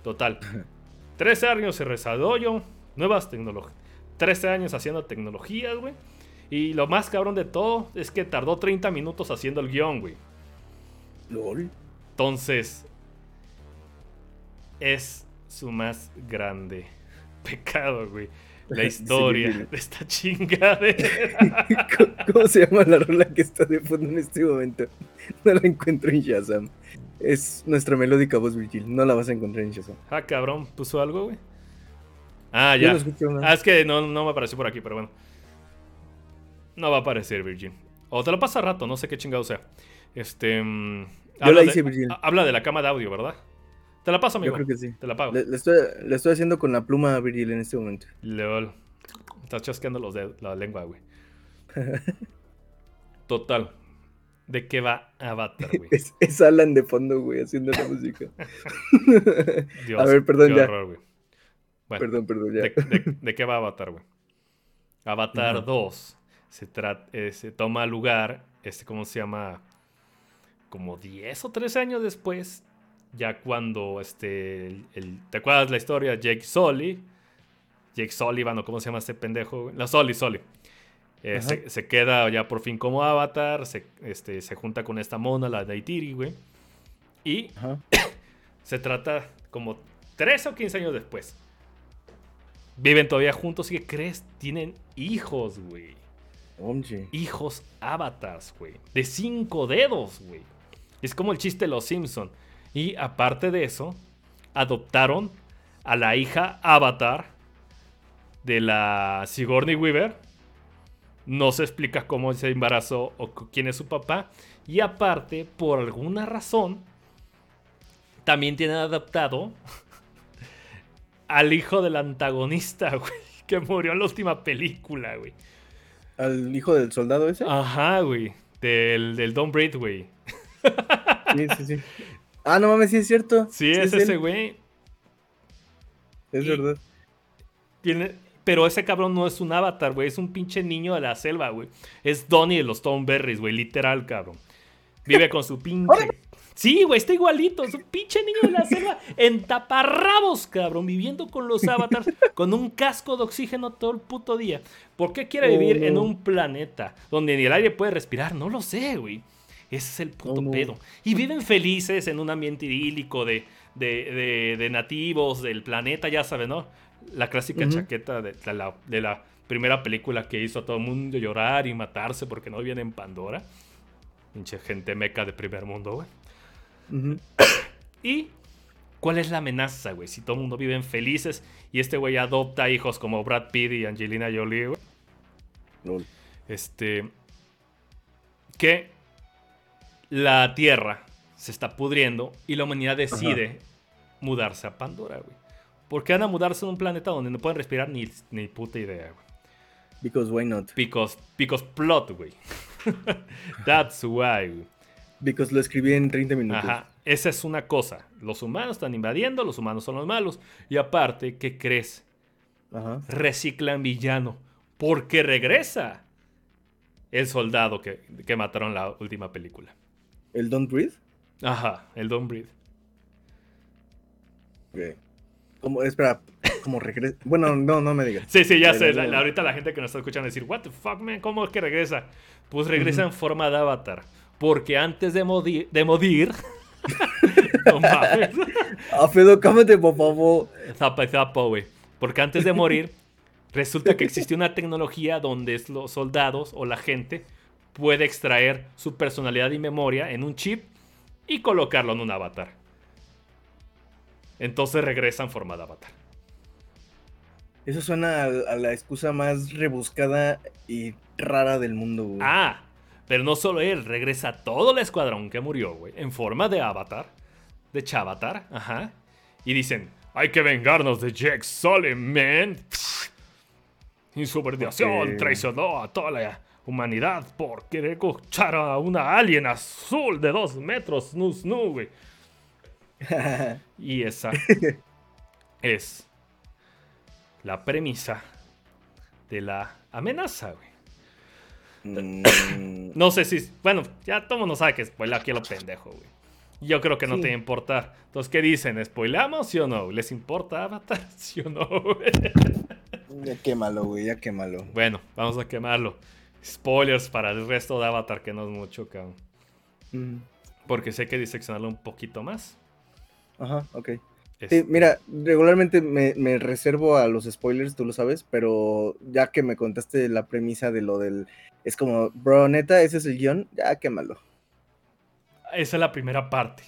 Total. 13 años se desarrolló, nuevas tecnologías. 13 años haciendo tecnologías, güey. Y lo más cabrón de todo es que tardó 30 minutos haciendo el guion, güey. LOL. Entonces, es su más grande pecado, güey. La historia de esta chingadera. ¿Cómo, se llama la rola que está de fondo en este momento? No la encuentro en Shazam. Es nuestra melódica voz, Virgil. No la vas a encontrar en Shazam. Ah, cabrón. ¿Puso algo, güey? Ah, ya. ah, es que no, no me apareció por aquí, pero bueno. No va a aparecer, Virgin. O te lo pasa rato, no sé qué chingado sea. Este. Mm, Yo la hice, Virgin. Habla de la cama de audio, ¿verdad? Te la paso, amigo. Yo creo que sí. Te la pago. Le, estoy, le estoy, haciendo con la pluma a Virgil en este momento. Leol. Estás chasqueando los dedos, la lengua, güey. Total. ¿De qué va Avatar, güey? Es, Alan de fondo, güey, haciendo la música. Dios, a ver, perdón, ya. Horror, perdón, perdón, ya. ¿De, qué va Avatar, güey? Avatar 2 se, eh, se toma lugar, este, ¿cómo se llama? Como 10 o 13 años después, ya cuando, este, el, ¿te acuerdas la historia? Jake Sully, Jake Sullivan, o cómo se llama este pendejo, la Sully, Sully. Eh, se, queda ya por fin como avatar, se, este, se junta con esta mona, la Daitiri, güey. Y se trata como 13 o 15 años después. Viven todavía juntos y ¿qué crees? Tienen hijos, güey. Hijos avatars, güey. De cinco dedos, güey. Es como el chiste de los Simpson. Y aparte de eso, adoptaron a la hija avatar de la Sigourney Weaver. No se explica cómo se embarazó o quién es su papá. Y aparte, por alguna razón, también tienen adoptado al hijo del antagonista, güey. Que murió en la última película, güey. ¿Al hijo del soldado ese? Ajá, güey. Del, del Don Braid, güey. Sí, sí, sí. Ah, no mames, sí es cierto. Sí, es, ese güey. Es verdad. Tiene, pero ese cabrón no es un avatar, güey. Es un pinche niño de la selva, güey. Es Donnie de los Berries, güey. Literal, cabrón. Vive con su pinche. Sí, güey, está igualito. Es un pinche niño de la selva en taparrabos, cabrón. Viviendo con los avatars, con un casco de oxígeno todo el puto día. ¿Por qué quiere vivir en un planeta donde ni el aire puede respirar? No lo sé, güey. Ese es el puto pedo. Y viven felices en un ambiente idílico de, de, nativos del planeta, ya sabes, ¿no? La clásica chaqueta de, la, de la primera película que hizo a todo el mundo llorar y matarse porque no viene en Pandora. Pinche gente meca de primer mundo, güey. ¿Y cuál es la amenaza, güey? Si todo el mundo vive felices y este güey adopta hijos como Brad Pitt y Angelina Jolie, güey. Este. Que la Tierra se está pudriendo y la humanidad decide mudarse a Pandora, güey. ¿Por qué van a mudarse a un planeta donde no pueden respirar ni, ni puta idea, güey? Because why not? Because, because plot, güey. That's why, güey. Because lo escribí en 30 minutos. Ajá, esa es una cosa. Los humanos están invadiendo, los humanos son los malos. Y aparte, ¿qué crees? Ajá. Reciclan villano. Porque regresa el soldado que, que mataron en la última película. ¿El Don't Breathe? Ajá, el Don't Breathe. Como, espera, como regresa. Bueno, no, no me digas. Sí, sí, ya sé. ahorita la gente que nos está escuchando decir, ¿What the fuck, man? ¿Cómo es que regresa? Pues regresa en forma de avatar. Porque antes de, morir, de morir. no mames. Cámate, por favor. Zapa, zapa, güey. Porque antes de morir, resulta que existió una tecnología donde los soldados o la gente puede extraer su personalidad y memoria en un chip y colocarlo en un avatar. Entonces regresa en forma de avatar. Eso suena a, la excusa más rebuscada y rara del mundo, güey. Ah, Pero no solo él, regresa todo el escuadrón que murió, güey, en forma de avatar, de chavatar, ajá. Y dicen, hay que vengarnos de Jack Sully, man. Insubordinación traicionó a toda la humanidad por querer escuchar a una alien azul de dos metros, nu, nu, güey. y esa es la premisa de la amenaza, güey. Mm. No sé si. Bueno, ya todo mundo sabe que spoiler aquí a lo pendejo, güey. Yo creo que no te va a importar. Entonces, ¿qué dicen? ¿Spoilamos, sí o no? ¿Les importa Avatar? ¿Sí o no? ya quémalo, güey, ya quémalo. Bueno, vamos a quemarlo. Spoilers para el resto de Avatar, que no es mucho, cabrón. Mm. Porque sé que diseccionarlo un poquito más. Ajá, ok. Sí, mira, regularmente me, reservo a los spoilers, tú lo sabes, pero ya que me contaste la premisa de lo del... Es como, bro, neta, ese es el guion, ya quémalo. Esa es la primera parte.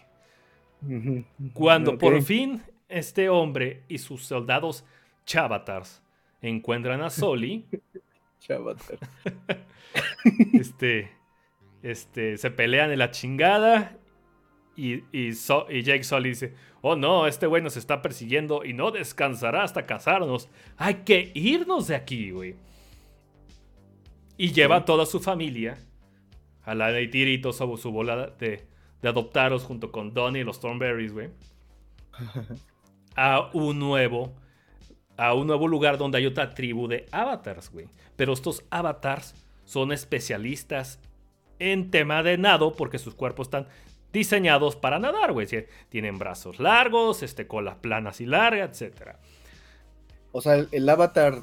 Cuando por fin este hombre y sus soldados chavatars encuentran a Soli. Chavatar. este, este, se pelean en la chingada y, y, y Jake Sully dice, oh no, este güey nos está persiguiendo y no descansará hasta casarnos. Hay que irnos de aquí, güey. Y lleva a toda su familia a la de Tirito sobre su bola de, de adoptaros junto con Donnie y los Thornberries, güey. A un nuevo a un nuevo lugar donde hay otra tribu de avatars, güey. Pero estos avatars son especialistas en tema de nado porque sus cuerpos están diseñados para nadar, güey. Tienen brazos largos, este, colas planas y largas, etc. O sea, el, avatar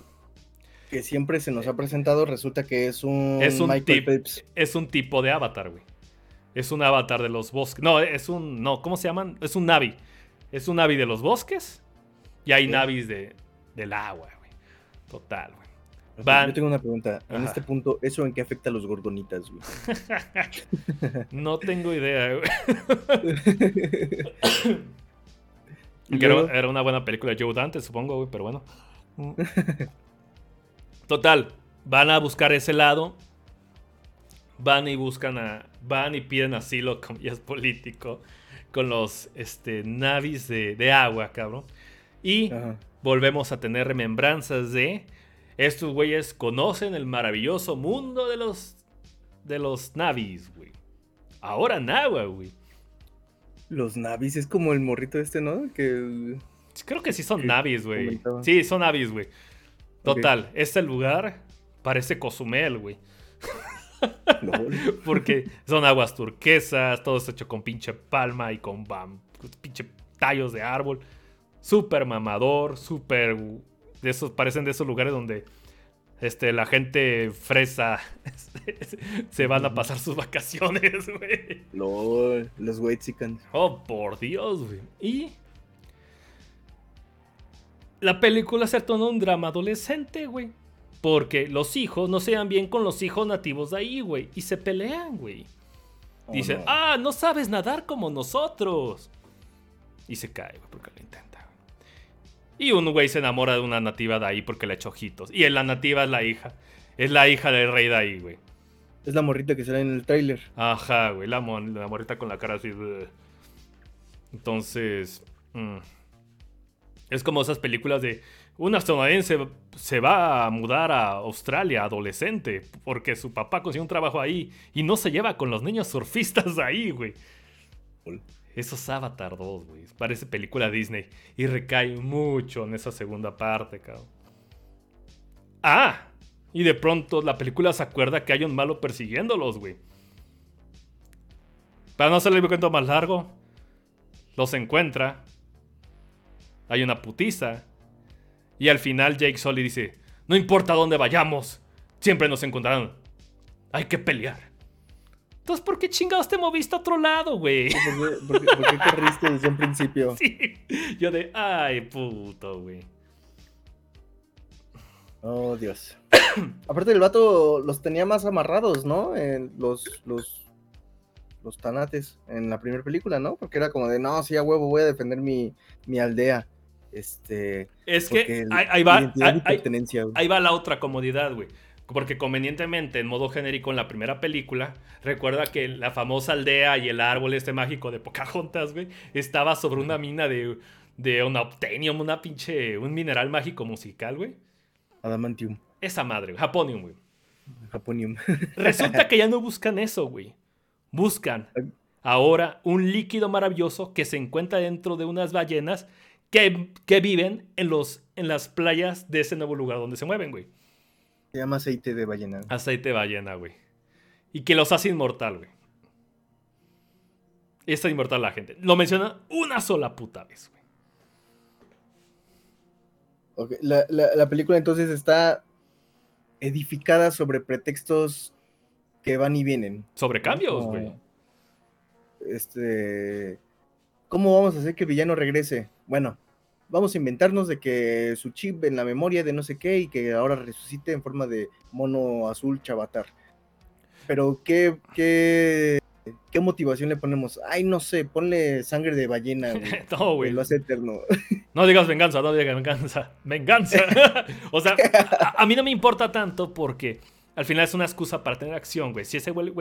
que siempre se nos ha presentado resulta que es un, es un Es un tipo de avatar, güey. Es un avatar de los bosques. No, es un. No, ¿cómo se llaman? Es un Navi. Es un Navi de los bosques. Y hay Navis de, del agua, güey. Total, güey. Yo tengo una pregunta. En este punto, ¿eso en qué afecta a los gordonitas, güey? no tengo idea, güey. era, una buena película de Joe Dante, supongo, güey, pero bueno. Total, van a buscar ese lado. Van y buscan a. Van y piden asilo, es político. Con los este, navis de, agua, cabrón. Y volvemos a tener remembranzas de estos güeyes conocen el maravilloso mundo de los de los navis, güey. Ahora Nahua, güey. Los navis es como el morrito este, ¿no? Que creo que sí son navis, güey. Sí, son navis, güey. Total, este lugar parece Cozumel, güey. Porque son aguas turquesas, todo está hecho con pinche palma y con bam, pinche tallos de árbol. Súper mamador, súper de esos, parecen de esos lugares donde este, la gente fresa se van a pasar sus vacaciones, güey. No, los Whitesicans. Oh, por Dios, güey. Y la película se torna un drama adolescente, güey. Porque los hijos no se dan bien con los hijos nativos de ahí, güey. Y se pelean, güey. Oh, Dicen, ah, no sabes nadar como nosotros. Y se cae, güey, porque lo intenta. Y un güey se enamora de una nativa de ahí porque le echa ojitos. Y la nativa es la hija. Es la hija del rey de ahí, güey. Es la morrita que sale en el tráiler. Ajá, güey. La, morrita con la cara así. Entonces. Mm. Es como esas películas de. Un estadounidense se va a mudar a Australia, adolescente, porque su papá consiguió un trabajo ahí y no se lleva con los niños surfistas ahí, güey. Eso es Avatar 2, güey. Parece película Disney. Y recae mucho en esa segunda parte, cabrón. Ah, y de pronto la película se acuerda que hay un malo persiguiéndolos, güey. Para no hacerle el cuento más largo, los encuentra. Hay una putiza. Y al final Jake Sully dice, no importa dónde vayamos, siempre nos encontrarán. Hay que pelear. Entonces, ¿por qué chingados te moviste a otro lado, güey? ¿Por, qué, corriste desde un principio? Sí. Yo de, ay, puto, güey. Oh, Dios. Aparte, el vato los tenía más amarrados, ¿no? En los, los, los tanates en la primera película, ¿no? Porque era como de, no, sí, a huevo, voy a defender mi, mi aldea. Este. Es que ahí, va. Ahí, ahí va la otra comodidad, güey. Porque convenientemente en modo genérico en la primera película, recuerda que la famosa aldea y el árbol este mágico de Pocahontas, güey, estaba sobre una mina de, de una obtenium, una pinche, un mineral mágico musical, güey. Adamantium. Esa madre, Japonium, güey. Japonium. Resulta que ya no buscan eso, güey. Buscan ahora un líquido maravilloso que se encuentra dentro de unas ballenas que, que viven en, los, en las playas de ese nuevo lugar donde se mueven, güey. Se llama aceite de ballena. Aceite de ballena, güey. Y que los hace inmortal, güey. Está inmortal la gente. Lo menciona una sola puta vez, güey. Okay. La, la, película entonces está edificada sobre pretextos que van y vienen. Sobre cambios, güey. Este. ¿Cómo vamos a hacer que el villano regrese? Bueno, vamos a inventarnos de que su chip en la memoria de no sé qué y que ahora resucite en forma de mono azul chavatar. Pero ¿qué, qué, qué motivación le ponemos? Ay, no sé, ponle sangre de ballena. no, güey. Lo hace eterno. no digas venganza, no digas venganza. Venganza. o sea, a, mí no me importa tanto porque al final es una excusa para tener acción, güey. Si ese güey,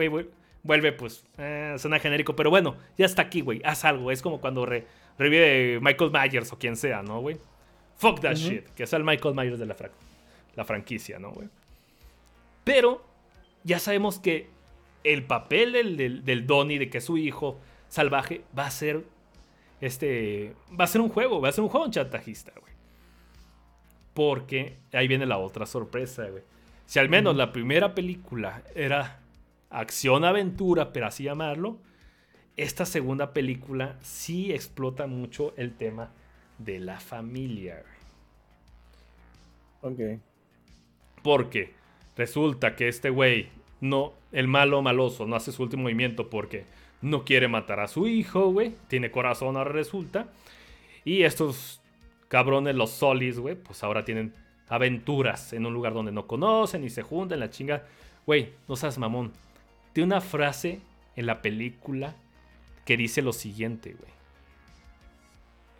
vuelve, pues eh, suena genérico, pero bueno, ya está aquí, güey. Haz algo. Es como cuando revive Michael Myers o quien sea, ¿no, güey? Fuck that shit. Que sea el Michael Myers de la, la franquicia, ¿no, güey? Pero ya sabemos que el papel del, del, Donnie, de que es su hijo salvaje, va a ser. Este. Va a ser un juego, va a ser un juego chantajista, güey. Porque ahí viene la otra sorpresa, güey. Si al menos la primera película era acción-aventura, pero así llamarlo, esta segunda película sí explota mucho el tema de la familia. Ok. Porque resulta que este güey, no, el malo maloso, no hace su último movimiento porque no quiere matar a su hijo, güey. Tiene corazón, ahora resulta. Y estos cabrones, los solis, güey, pues ahora tienen aventuras en un lugar donde no conocen y se juntan, la chinga. Güey, no seas mamón. Tiene una frase en la película que dice lo siguiente, güey.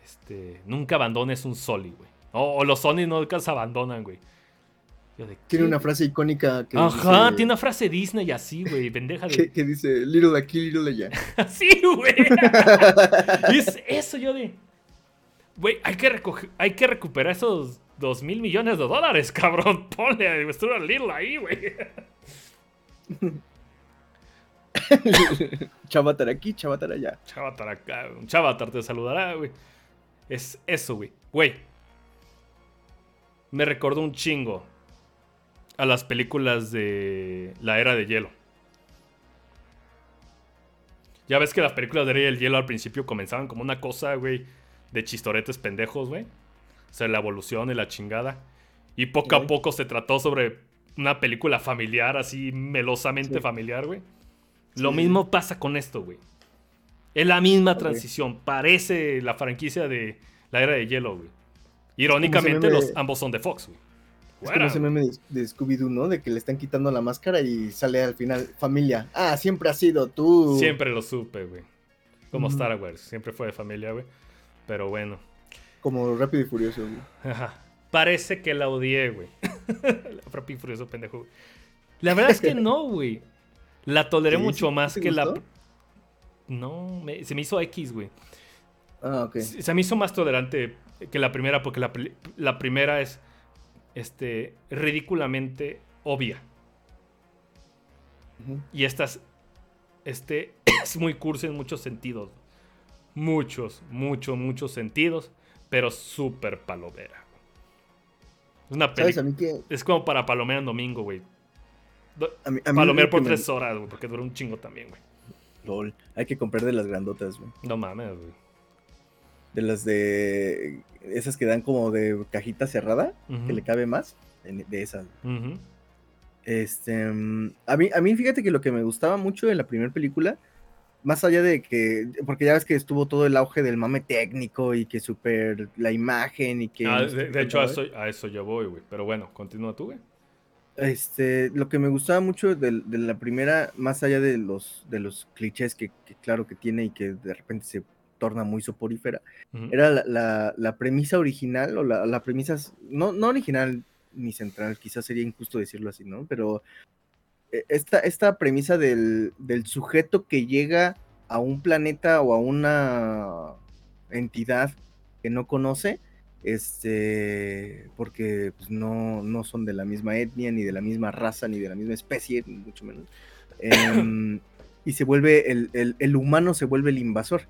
Este, nunca abandones un Soli, güey. O, los Solis nunca se abandonan, güey. tiene una frase icónica que Ajá, tiene una frase Disney así, güey, pendeja de... que, dice, little aquí, little allá. sí, güey. y es eso yo de... Güey, hay que, hay que recuperar esos dos mil millones de dólares, cabrón. Ponle a Little ahí, güey. chavatar aquí, chavatar allá. Chavatar acá, un chavatar te saludará, güey. Es eso, güey. Güey. Me recordó un chingo a las películas de la era de hielo. Ya ves que las películas de la era del hielo al principio comenzaban como una cosa, güey, de chistoretes pendejos, güey. O sea, la evolución y la chingada. Y poco a poco se trató sobre una película familiar, así melosamente familiar, güey. Lo mismo pasa con esto, güey. Es la misma transición. Parece la franquicia de la era de hielo, güey. Irónicamente, los, ambos son de Fox, güey. Es como ese meme de, Scooby-Doo, ¿no? De que le están quitando la máscara y sale al final familia. Ah, siempre ha sido tú. Siempre lo supe, güey. Como Star Wars. Siempre fue de familia, güey. Pero bueno. Como Rápido y Furioso, güey. Ajá. Parece que la odié, güey. Rápido y Furioso, pendejo, güey. La verdad es que no, güey. La toleré mucho más que la. No, se me hizo X, güey. Ah, ok. Se me hizo más tolerante que la primera, porque la, primera es este, ridículamente obvia. Y esta es, este, es muy cursi en muchos sentidos. Muchos, muchos, muchos sentidos, pero súper palomera. Es una película. Es como para palomear en domingo, güey. Palomear por tres horas, güey, porque dura un chingo también, güey. LOL. Hay que comprar de las grandotas, güey. No mames, güey. De las de. Esas que dan como de cajita cerrada, que le cabe más. De esas. Este. A mí, a mí, fíjate que lo que me gustaba mucho de la primera película, más allá de que. Porque ya ves que estuvo todo el auge del mame técnico y que súper la imagen y que. Ah, de, hecho, a eso, a eso yo voy, güey. Pero bueno, continúa tú, güey. Este, lo que me gustaba mucho de, la primera, más allá de los, de los clichés que, claro que tiene y que de repente se torna muy soporífera, era la, premisa original, o la, premisa, no, no original, ni central, quizás sería injusto decirlo así, ¿no? Pero eh, esta, esta premisa del, del sujeto que llega a un planeta o a una entidad que no conoce, este, porque pues, no, no son de la misma etnia, ni de la misma raza, ni de la misma especie, mucho menos. Em, y se vuelve, el, el, humano se vuelve el invasor.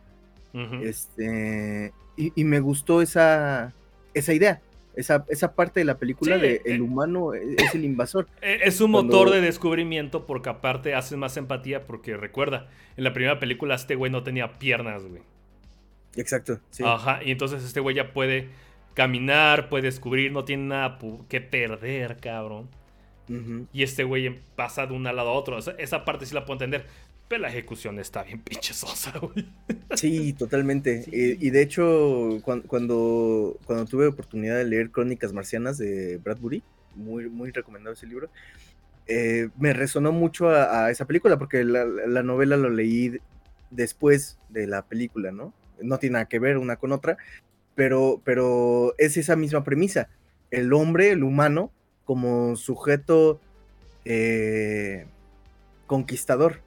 Este, y, me gustó esa, esa idea. Esa, esa parte de la película de el eh, humano e, es, el invasor. Eh, es un motor de descubrimiento porque aparte haces más empatía porque recuerda, en la primera película este güey no tenía piernas, güey. Exacto, sí. Ajá, y entonces este güey ya puede caminar, puede descubrir, no tiene nada que perder, cabrón. Y este güey pasa de un lado a otro. Esa, parte sí la puedo entender. Pero la ejecución está bien pinche sosa, güey. Sí, totalmente. Y, de hecho, cuando, cuando, tuve oportunidad de leer Crónicas Marcianas de Bradbury, muy, muy recomendado ese libro, eh, me resonó mucho a, esa película porque la, la, novela lo leí después de la película, ¿no? No tiene nada que ver una con otra, pero, pero es esa misma premisa. El hombre, el humano, como sujeto eh, conquistador.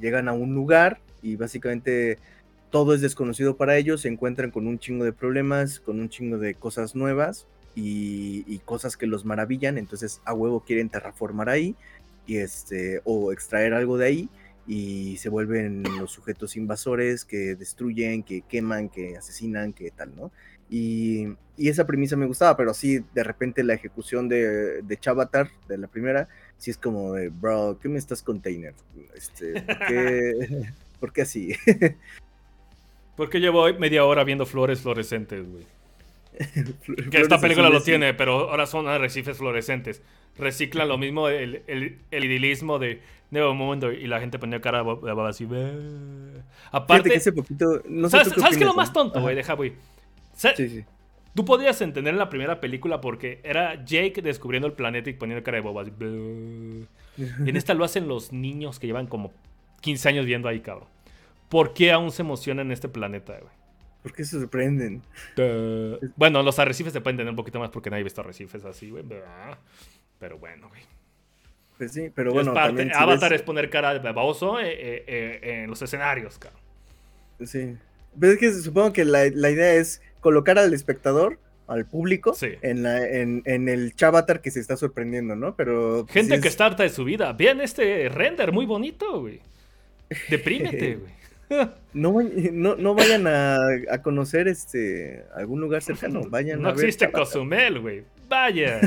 Llegan a un lugar y básicamente todo es desconocido para ellos, se encuentran con un chingo de problemas, con un chingo de cosas nuevas y, cosas que los maravillan, entonces a huevo quieren terraformar ahí y este, o extraer algo de ahí y se vuelven los sujetos invasores que destruyen, que queman, que asesinan, que tal, ¿no? Y, esa premisa me gustaba, pero sí, de repente la ejecución de, de Chavatar, de la primera, sí es como de, bro, ¿qué me estás container? Este, ¿por, qué, así? Porque llevo media hora viendo flores fluorescentes, güey. que esta película lo tiene, pero ahora son arrecifes fluorescentes. Reciclan lo mismo, el, el, idilismo de Nuevo Mundo y la gente ponía cara de así. Aparte, que ese poquito, no sé ¿sabes, qué es lo más tonto, güey? Deja, güey. Sí, sí. Tú podías entender en la primera película porque era Jake descubriendo el planeta y poniendo cara de bobas. Y en esta lo hacen los niños que llevan como 15 años viendo ahí, cabrón. ¿Por qué aún se emocionan en este planeta, güey? ¿Por qué se sorprenden? bueno, los arrecifes se pueden entender un poquito más porque nadie ha visto arrecifes así, güey. Pero bueno, güey. Pues sí, pero bueno. Avatar es poner cara de baboso eh, eh, eh, en los escenarios, cabrón. Sí. Pero es que supongo que la, la idea es colocar al espectador, al público, en, la, en, en, el chavatar que se está sorprendiendo, ¿no? Pero. Pues, Gente que está harta de su vida. Vean este render muy bonito, güey. Deprímete, güey. No, no, vayan a, a, conocer este algún lugar cercano. Vayan no a ver existe Cozumel, güey. Vaya.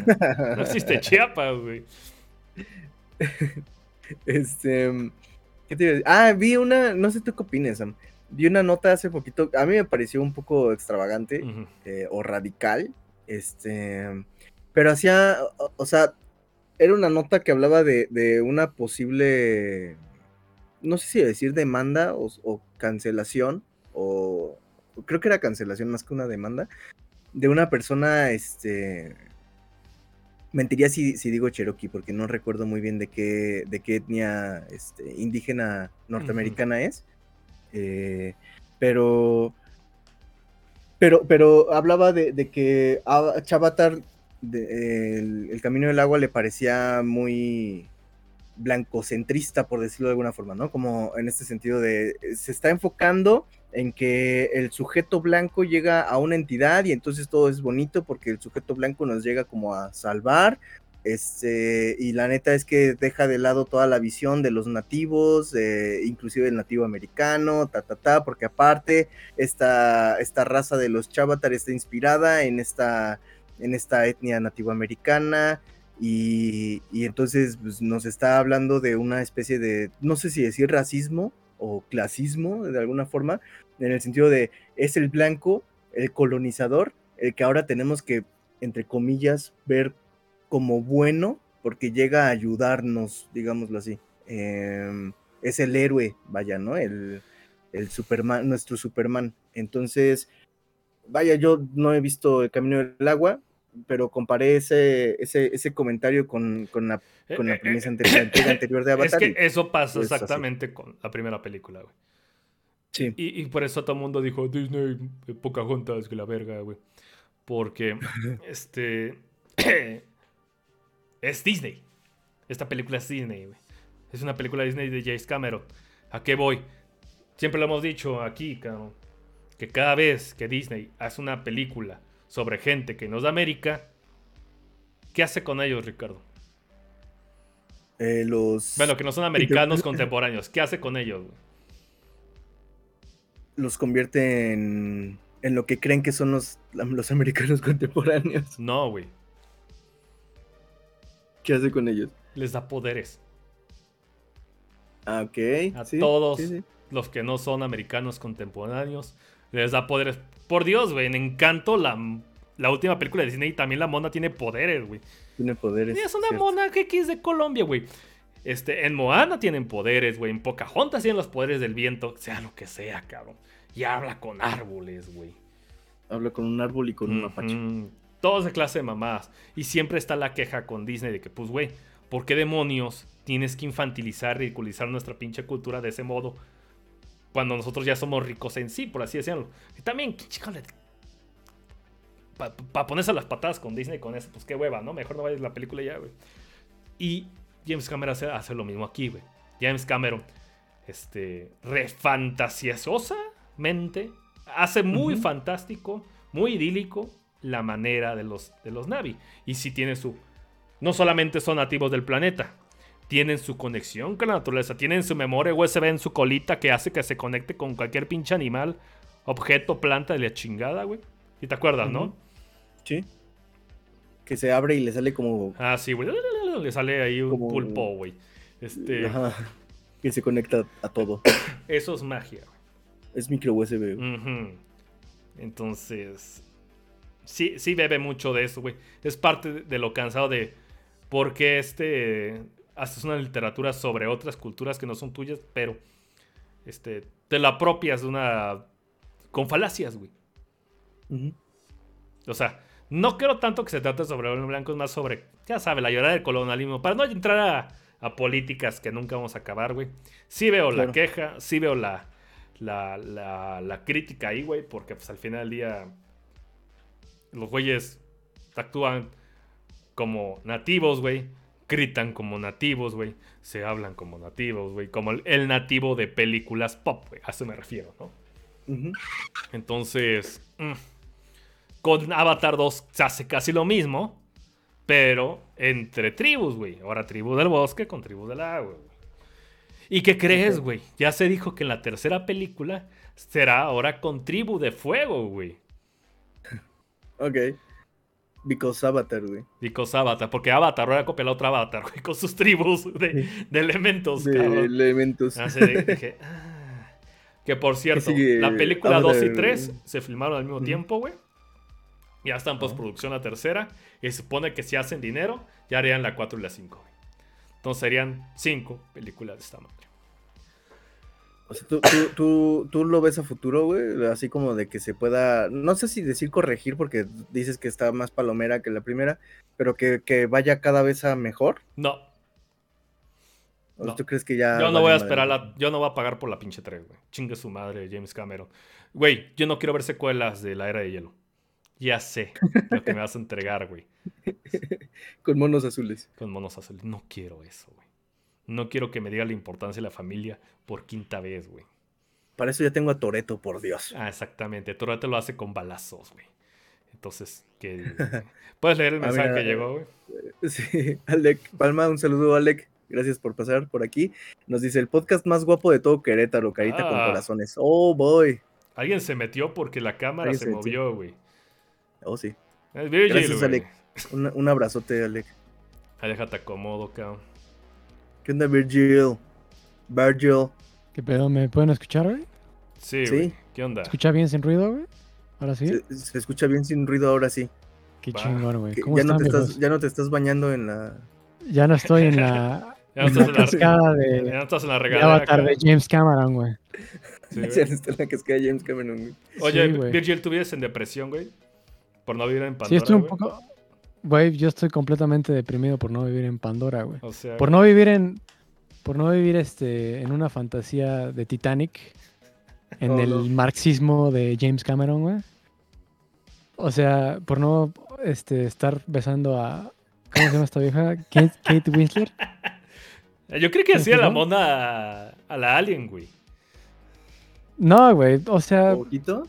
No existe Chiapas, güey. Este. ¿Qué te iba a decir? Ah, vi una. No sé tú qué opinas, Sam vi una nota hace poquito, a mí me pareció un poco extravagante eh, o radical, este, pero hacía, o, sea, era una nota que hablaba de, una posible, no sé si decir demanda o, cancelación, o creo que era cancelación más que una demanda, de una persona, este, mentiría si, si, digo Cherokee, porque no recuerdo muy bien de qué, de qué etnia este, indígena norteamericana es. Eh, pero, pero, pero hablaba de, que a Chavatar, el, Camino del Agua, le parecía muy blancocentrista, por decirlo de alguna forma, ¿no? Como en este sentido de, se está enfocando en que el sujeto blanco llega a una entidad y entonces todo es bonito porque el sujeto blanco nos llega como a salvar este, y la neta es que deja de lado toda la visión de los nativos, inclusive el nativo americano, ta, ta, ta, porque aparte esta, esta raza de los Chavatar está inspirada en esta, en esta etnia nativoamericana y, y entonces pues, nos está hablando de una especie de, no sé si decir racismo o clasismo de alguna forma, en el sentido de es el blanco, el colonizador, el que ahora tenemos que, entre comillas, ver como bueno porque llega a ayudarnos, digámoslo así. Em, es el héroe, vaya, ¿no? El, el Superman, nuestro Superman. Entonces, vaya, yo no he visto El Camino del Agua, pero comparé ese, ese, ese comentario con, con la, eh, con la eh, premisa eh, anterior, de Avatar. Es que eso pasa exactamente con la primera película, güey. Sí. Y, y, por eso todo el mundo dijo, Disney, poca junta, es que la verga, güey. Porque, este... Es Disney. Esta película es Disney, güey. Es una película Disney de James Cameron. ¿A qué voy? Siempre lo hemos dicho aquí, cabrón. Que cada vez que Disney hace una película sobre gente que no es de América, ¿qué hace con ellos, Ricardo? Eh, los. Bueno, que no son americanos contemporáneos. ¿Qué hace con ellos? Güey? Los convierte en, en lo que creen que son los, los americanos contemporáneos. No, güey. ¿Qué hace con ellos? Les da poderes. Ah, ok. A todos los que no son americanos contemporáneos les da poderes. Por Dios, güey, en Encanto, la, la última película de Disney, también la mona tiene poderes, güey. Tiene poderes. Y es una mona que es de Colombia, güey. Este, en Moana tienen poderes, güey. En Pocahontas tienen los poderes del viento. Sea lo que sea, cabrón. Y habla con árboles, güey. Habla con un árbol y con un mapache. Todos de clase de mamás. Y siempre está la queja con Disney de que, pues, güey, ¿por qué demonios tienes que infantilizar, ridiculizar nuestra pinche cultura de ese modo? Cuando nosotros ya somos ricos en sí, por así decirlo. Y también, chicos, para ponerse las patadas con Disney con eso, pues qué hueva, ¿no? Mejor no vayas a la película ya, güey. Y James Cameron hace, lo mismo aquí, güey. James Cameron, este, refantasiosamente, hace muy fantástico, muy idílico la manera de los, de los Navi. Y si tiene su... No solamente son nativos del planeta, tienen su conexión con la naturaleza, tienen su memoria USB en su colita que hace que se conecte con cualquier pinche animal, objeto, planta de la chingada, güey. ¿Y te acuerdas, no? Sí. Que se abre y le sale como. Ah, sí, güey. Le sale ahí un pulpo, güey. Este. Ajá. Que se conecta a todo. Eso es magia, güey. Es micro USB. Entonces. Sí, sí bebe mucho de eso, güey. Es parte de lo cansado de. ¿Por qué este. Haces una literatura sobre otras culturas que no son tuyas, pero. Este. Te la apropias de una. Con falacias, güey. O sea, no creo tanto que se trate sobre el blanco, es más sobre, ya sabe, la llorada del colonialismo. Para no entrar a, políticas que nunca vamos a acabar, güey. Sí veo la queja, sí veo la, la, la, crítica ahí, güey, porque pues al final del día los güeyes actúan como nativos, güey. Gritan como nativos, güey. Se hablan como nativos, güey. Como el, nativo de películas pop, güey. A eso me refiero, ¿no? Entonces... Mm, con Avatar 2 se hace casi lo mismo, pero entre tribus, güey. Ahora tribu del bosque con tribu del agua, güey. ¿Y qué crees, güey? Ya se dijo que en la tercera película será ahora con tribu de fuego, güey. Ok. Because Avatar, güey. Because Avatar, porque Avatar ahora copia la otra Avatar, güey, con sus tribus de, elementos, de elementos. Ah, que por cierto, la película 2 y 3 se filmaron al mismo tiempo, güey. Ya está en postproducción la tercera. Y se supone que si hacen dinero, ya harían la 4 y la 5. Entonces serían 5 películas de esta madre. O sea, ¿tú, lo ves a futuro, güey. Así como de que se pueda. No sé si decir corregir, porque dices que está más palomera que la primera. Pero que, vaya cada vez a mejor. No. ¿O ¿Tú crees que ya.? Yo no voy a esperar. La, yo no voy a pagar por la pinche 3, güey. Chingue su madre, James Cameron. Güey, yo no quiero ver secuelas de la era de hielo. Ya sé lo que me vas a entregar, güey. Con monos azules. Con monos azules. No quiero eso, güey. No quiero que me diga la importancia de la familia por quinta vez, güey. Para eso ya tengo a Toreto, por Dios. Ah, exactamente. Toreto lo hace con balazos, güey. Entonces, ¿qué? ¿puedes leer el mensaje que llegó, güey? Sí, Alec Palma, un saludo, Alec. Gracias por pasar por aquí. Nos dice el podcast más guapo de todo Querétaro, carita con ah. corazones. Oh, boy. Alguien se metió porque la cámara se movió, güey. Oh, sí. Gracias, Alec. Un, abrazote, Alec. Ahí déjate acomodo, cabrón. ¿Qué onda, Virgil? Virgil. ¿Qué pedo? ¿Me pueden escuchar, güey? Sí, sí. ¿Qué onda? ¿Se escucha bien sin ruido, güey? ¿Ahora sí? Se, escucha bien sin ruido ahora sí. Qué chingón, güey. Ya, no te estás, ya no te estás bañando en la... Ya no estoy en la... ya no estás en la, cascada de... Ya no estás en la regadera. Avatar de James Cameron, güey. Sí, ya no está en la cascada de James Cameron, güey. Oye, Virgil, ¿tú vives en depresión, güey? Por no vivir en Pandora. Sí, estoy un poco. Güey, yo estoy completamente deprimido por no vivir en Pandora, güey. O sea, por no vivir en. Por no vivir este, en una fantasía de Titanic. En el marxismo de James Cameron, güey. O sea, por no este, estar besando a ¿Cómo se llama esta vieja? Kate, Winslet. Yo creo que hacía la mona a, la Alien, güey. No, güey. O sea. ¿Poquito?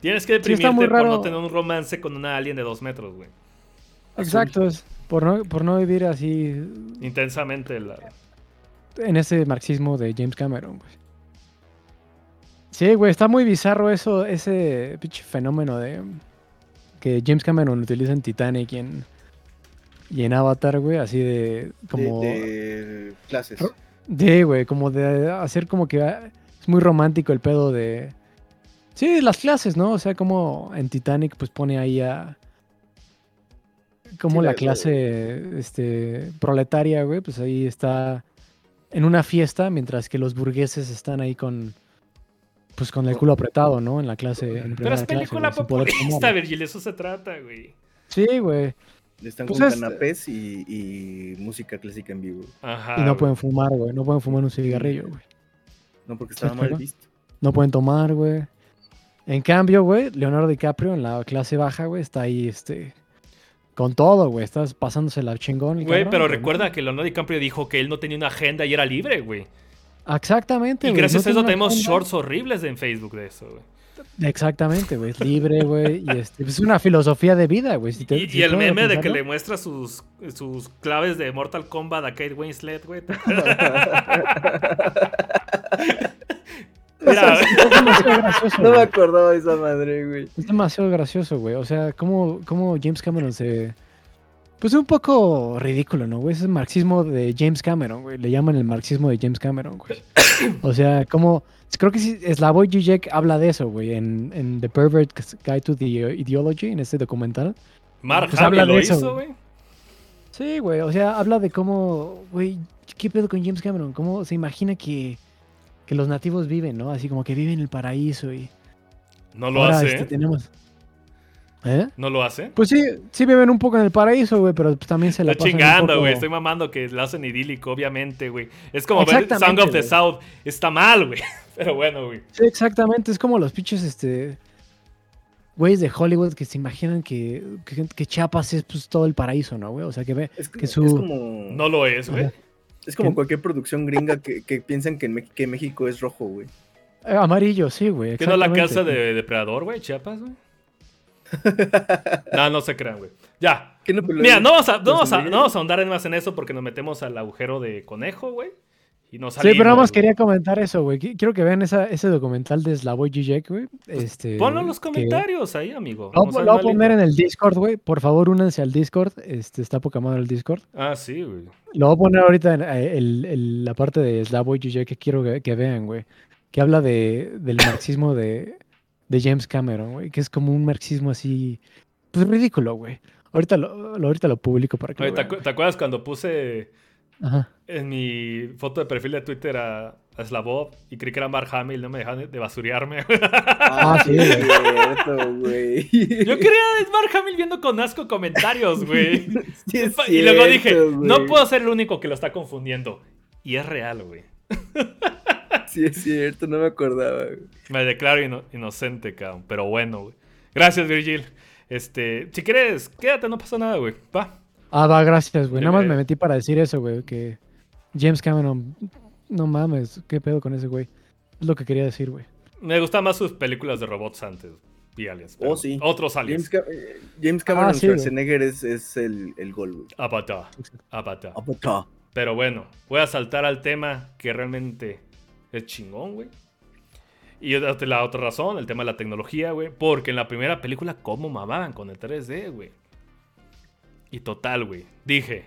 Tienes que deprimirte por no tener un romance con una alien de dos metros, güey. Exacto, es por no, por no vivir así. Intensamente la... En ese marxismo de James Cameron, güey. Sí, güey, está muy bizarro eso, ese pinche fenómeno de que James Cameron utiliza en Titanic y en, y en Avatar, güey, así de como... De, clases. Sí, güey, como de hacer como que es muy romántico el pedo de... Sí, las clases, ¿no? O sea, como en Titanic pues pone ahí a... Como la, clase este, proletaria, güey, pues ahí está en una fiesta, mientras que los burgueses están ahí con pues con el culo apretado, ¿no? En la clase. En Pero es película populista, Virgil, eso se trata, güey. Sí, güey. Están pues con canapés y, música clásica en vivo. Ajá, y no pueden fumar, güey. No pueden fumar un cigarrillo, güey. No, porque estaba mal visto. No pueden tomar, güey. En cambio, güey, Leonardo DiCaprio en la clase baja, güey, está ahí, este... Con todo, güey. Estás pasándose la chingón. Güey, pero recuerda que Leonardo DiCaprio dijo que él no tenía una agenda y era libre, güey. Exactamente, Y gracias a eso tenemos shorts horribles en Facebook de eso, güey. Exactamente, güey. Es libre, güey. Y este, es una filosofía de vida, güey. y, el meme de que le muestra sus, sus claves de Mortal Kombat a Kate Winslet, güey. Mira, no me acordaba de esa madre, güey. Es demasiado gracioso, güey. O sea, cómo, cómo James Cameron se pues es un poco ridículo, ¿no, güey? Es el marxismo de James Cameron, güey. Le llaman el marxismo de James Cameron, güey. O sea, como... Creo que sí, Slavoj Žižek habla de eso, güey, en, en, The Pervert Guide to the Ideology, en este documental. Mark pues habla de eso, güey. Sí, güey, o sea, habla de cómo, güey, ¿qué pedo con James Cameron? ¿Cómo se imagina que, que los nativos viven, no? Así como que viven en el paraíso y... No lo hace. Este, tenemos, ¿Eh? ¿No lo hace? Pues sí, sí viven un poco en el paraíso, güey, pero también se la Está chingando, güey. Estoy mamando que lo hacen idílico, obviamente, güey. Es como ver Song of the South. Está mal, güey. Pero bueno, güey. Sí, exactamente. Es como los pinches, este. Güeyes de Hollywood que se imaginan que, que, Chiapas es pues, todo el paraíso, ¿no, güey? O sea, que ve que su... como... No lo es, güey. Es como cualquier producción gringa que, que piensan que, que México es rojo, güey. Eh, amarillo, sí, güey. ¿Qué no la casa de depredador, güey? Chiapas, güey. no, no se crean, güey. Ya. Mira, no vamos, a, no, vamos a, no vamos a ahondar más en eso porque nos metemos al agujero de conejo, güey. Y salimos, sí, pero nada más quería comentar eso, güey. Quiero que vean esa, ese documental de Slavoj Žižek, güey. Este, ponlo en los comentarios ahí, amigo. Lo, voy a poner en el Discord, güey. Por favor, únanse al Discord. Este, está poca madre el Discord. Ah, sí, güey. Lo voy a poner ahorita en eh, la parte de Slavoj Žižek que quiero que, que vean, güey. Que habla de, del marxismo de de James Cameron, güey, que es como un marxismo así, pues ridículo, güey. Ahorita lo, ahorita lo publico para que ¿te, acuerdas cuando puse en mi foto de perfil de Twitter a, a Slavov y creí que era Mark Hamill, no me dejaban de basurearme? Ah, sí, güey. Yo quería Mark Hamill viendo con asco comentarios, güey. y luego dije, no puedo ser el único que lo está confundiendo. Y es real, güey. Sí, es cierto, no me acordaba. Me declaro inocente, cabrón. Pero bueno, güey. Gracias, Virgil. Este, si quieres, quédate, no pasa nada, güey. Va. Ah, va, gracias, güey. Nada más me metí para decir eso, güey. Que James Cameron, no mames, qué pedo con ese güey. Es lo que quería decir, güey. Me gustan más sus películas de robots antes y aliens. Oh, sí. Otros aliens. James, eh, Cameron ah, Schwarzenegger es, es, el, el gol, güey. Apata. Apata. Pero bueno, voy a saltar al tema que realmente es chingón, güey. Y la otra razón, el tema de la tecnología, güey. Porque en la primera película, ¿cómo mamaban con el 3D, güey? Y total, güey. Dije,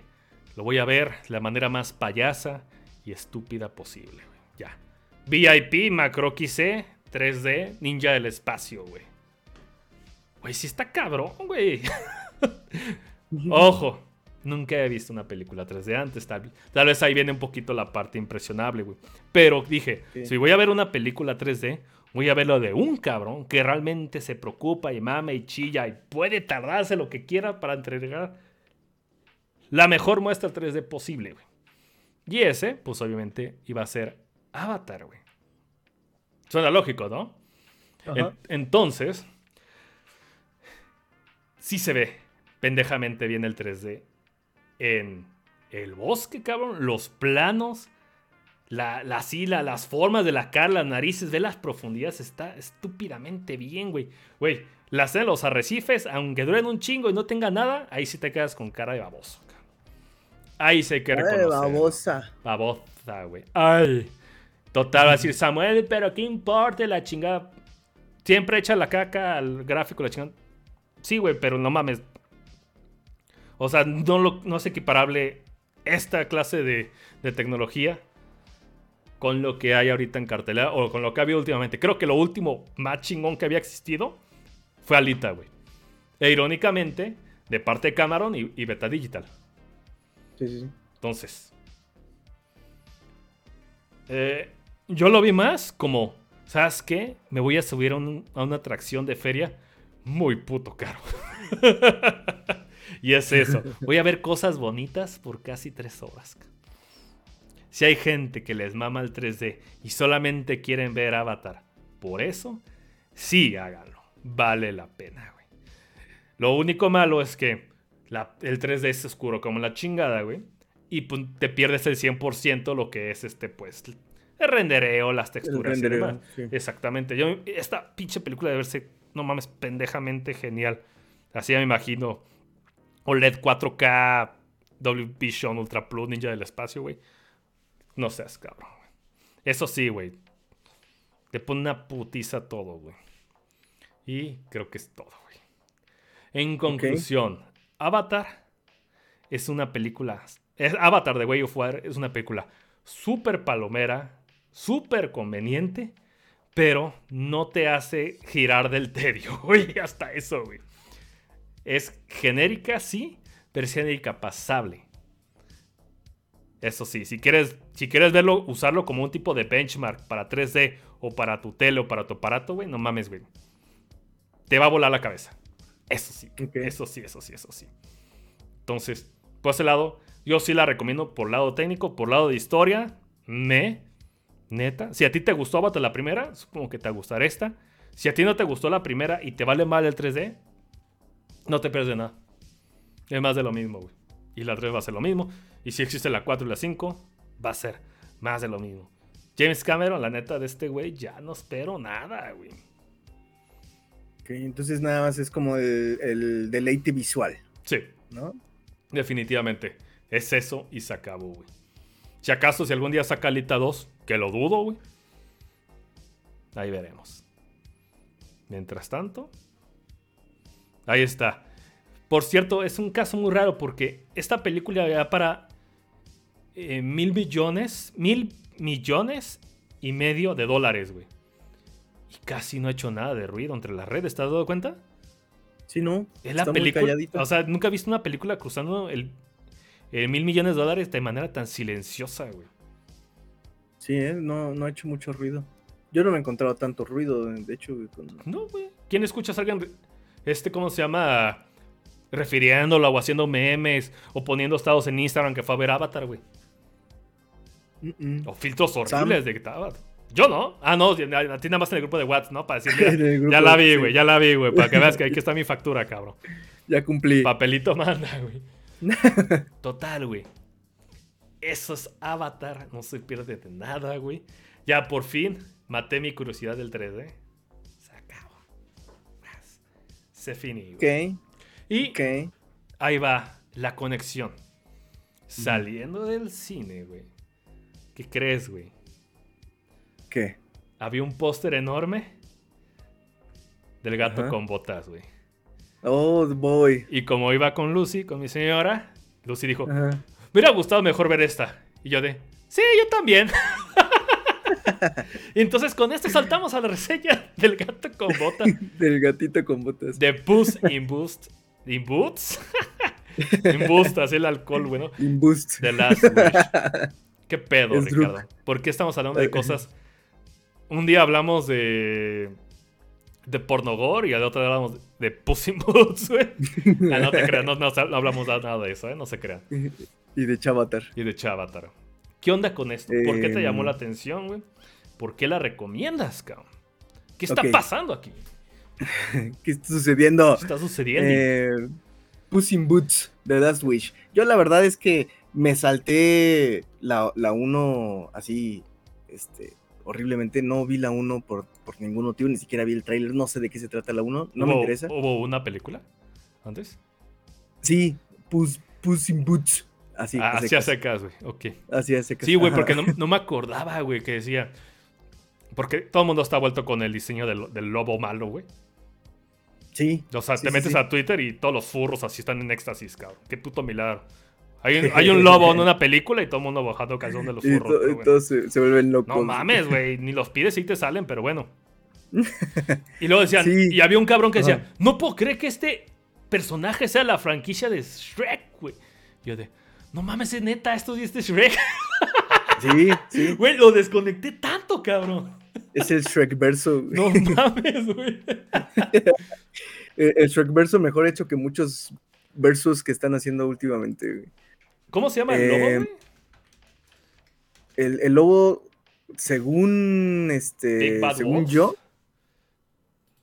lo voy a ver de la manera más payasa y estúpida posible, güey. Ya. VIP, Macro XC, 3D, Ninja del Espacio, güey. Güey, sí está cabrón, güey. Ojo, Nunca he visto una película 3D antes. Tal, tal vez ahí viene un poquito la parte impresionable, güey. Pero dije, si voy a ver una película 3D, voy a verlo de un cabrón que realmente se preocupa y mame y chilla y puede tardarse lo que quiera para entregar la mejor muestra 3D posible, güey. Y ese, pues obviamente, iba a ser Avatar, güey. Suena lógico, ¿no? entonces, sí se ve pendejamente bien el 3D en el bosque, cabrón. Los planos, la, la sila, las formas de la cara, las narices, ve las profundidades. Está estúpidamente bien, güey. Güey, las de los arrecifes, aunque duren un chingo y no tenga nada, ahí sí te quedas con cara de baboso. Ahí se que reconocer. babosa. Babosa, güey. Ay. Total, va a decir Samuel, pero ¿qué importa la chingada? Siempre echa la caca al gráfico, la chingada. Sí, güey, pero no mames. O sea, no, lo, no es equiparable esta clase de, de tecnología con lo que hay ahorita en cartelera o con lo que ha habido últimamente. Creo que lo último más chingón que había existido fue Alita, güey. E irónicamente, de parte de Cameron y, Beta Digital. Entonces, eh, yo lo vi más como, ¿sabes qué? Me voy a subir a, a una atracción de feria muy puto caro. y es eso. Voy a ver cosas bonitas por casi tres horas. Si hay gente que les mama el 3D y solamente quieren ver Avatar, por eso, sí háganlo vale la pena, güey. Lo único malo es que el 3D es oscuro como la chingada, güey. Y pues, te pierdes el 100% lo que es este, pues, el rendereo, las texturas Exactamente. Yo, esta pinche película debe verse, no mames, pendejamente genial. Así ya me imagino. OLED 4K, Dolby Vision, Ultra Plus, Ninja del Espacio, güey. No seas cabrón. Eso sí, güey. Te pone una putiza todo, güey. Y creo que es todo, güey. En conclusión, Avatar es una película. Es Avatar de Way of Water es una película súper palomera, súper conveniente, pero no te hace girar del tedio, güey. Hasta eso, güey. Es genérica, sí, pero es genérica pasable. Eso sí, si quieres, si quieres verlo, usarlo como un tipo de benchmark para 3D o para tu tele o para tu aparato, güey, no mames, güey te va a volar la cabeza. Eso sí, eso sí, eso sí, eso sí. Entonces, por ese lado, yo sí la recomiendo por lado técnico, por lado de historia, me, neta. Si a ti te gustó Avatar la primera, supongo que te va a gustar esta. Si a ti no te gustó la primera y te vale mal el 3D, no te pierdes nada. Es más de lo mismo, güey. Y la 3 va a ser lo mismo. Y si existe la 4 y la 5, va a ser más de lo mismo. James Cameron, la neta de este güey, ya no espero nada, güey entonces nada más es como el, deleite visual. Sí. ¿No? Definitivamente. Es eso y se acabó, güey. Si acaso, si algún día saca Alita 2, que lo dudo, güey. Ahí veremos. Mientras tanto, ahí está. Por cierto, es un caso muy raro porque esta película ya para eh, mil millones, mil millones y medio de dólares, güey y casi no ha hecho nada de ruido entre las redes. ¿Te has dado cuenta? Sí, no. Es la película. O sea, nunca he visto una película cruzando el, mil millones de dólares de manera tan silenciosa, güey. Sí, ¿eh? no, no ha hecho mucho ruido. Yo no me he encontrado tanto ruido, de hecho. No, güey. ¿Quién escucha a alguien, este, cómo se llama? Refiriéndolo o haciendo memes o poniendo estados en Instagram que fue a ver Avatar, güey. O filtros horribles de Avatar. Yo no. Ah, no, a ti nada más en el grupo de WhatsApp, ¿no? Para decir, ya la vi, güey, ya la vi, güey. Para que veas que aquí está mi factura, cabrón. Ya cumplí. Papelito manda, güey. Total, güey. Eso es Avatar. No se pierde de nada, güey. Ya por fin maté mi curiosidad del 3D. Se acabó. Se finí, güey. Ok. Y ahí va la conexión. Saliendo del cine, güey. ¿Qué crees, güey? ¿Qué? Había un póster enorme del gato con botas, güey. Oh, boy. Y como iba con Lucy, con mi señora, Lucy dijo, me hubiera gustado mejor ver esta. Y yo de, sí, yo también. y entonces con esto saltamos a la reseña del gato con botas. del gatito con botas. De Puss in Boost. ¿In Boots? in Boost, así el alcohol, bueno. In Boost. De Last ¿Qué pedo, Ricardo? ¿Por qué estamos hablando de cosas un día hablamos de. de pornogor y al otro día hablamos de Pussy Boots, güey. Ah, no te creas, no, hablamos nada de eso, ¿eh? No se crean. Y de Chavatar. Y de Chavatar. ¿Qué onda con esto? ¿Por qué te llamó la em. atención, güey? ¿Por qué la recomiendas, cabrón? ¿Qué está pasando aquí? ¿Qué está sucediendo? ¿Qué está sucediendo? Eh, Puss in Boots The Last Wish. Yo la verdad es que me salté la, la 1 así, este, horriblemente. No vi la 1 por, por ningún motivo, ni siquiera vi el tráiler. No sé de qué se trata la 1, no me interesa. ¿Hubo una película antes? Sí, Puss, Puss in Boots. Así, ah, así a secas, güey. Ok. Así a secas. Sí, güey, porque no, no, me acordaba, güey, que decía. Porque todo el mundo está vuelto con el diseño del, del lobo malo, güey. Sí. O sea, te metes a Twitter y todos los furros así están en éxtasis, cabrón. Qué puto milagro. Hay un, hay un lobo en una película y todo el mundo bajando calzón de los furros. Y, todos se, vuelven locos. No mames, güey. Ni los pides y te salen, pero bueno. Y luego decían, y había un cabrón que decía, no puedo creer que este personaje sea la franquicia de Shrek, güey. Yo de, no mames, es neta, esto es este Shrek. Sí, sí. Güey, lo desconecté tanto, cabrón. Es el Shrek verso. No mames, güey. el Shrek verso mejor hecho que muchos versos que están haciendo últimamente, güey. ¿Cómo se llama el lobo, eh, güey? El, lobo, según este. según yo.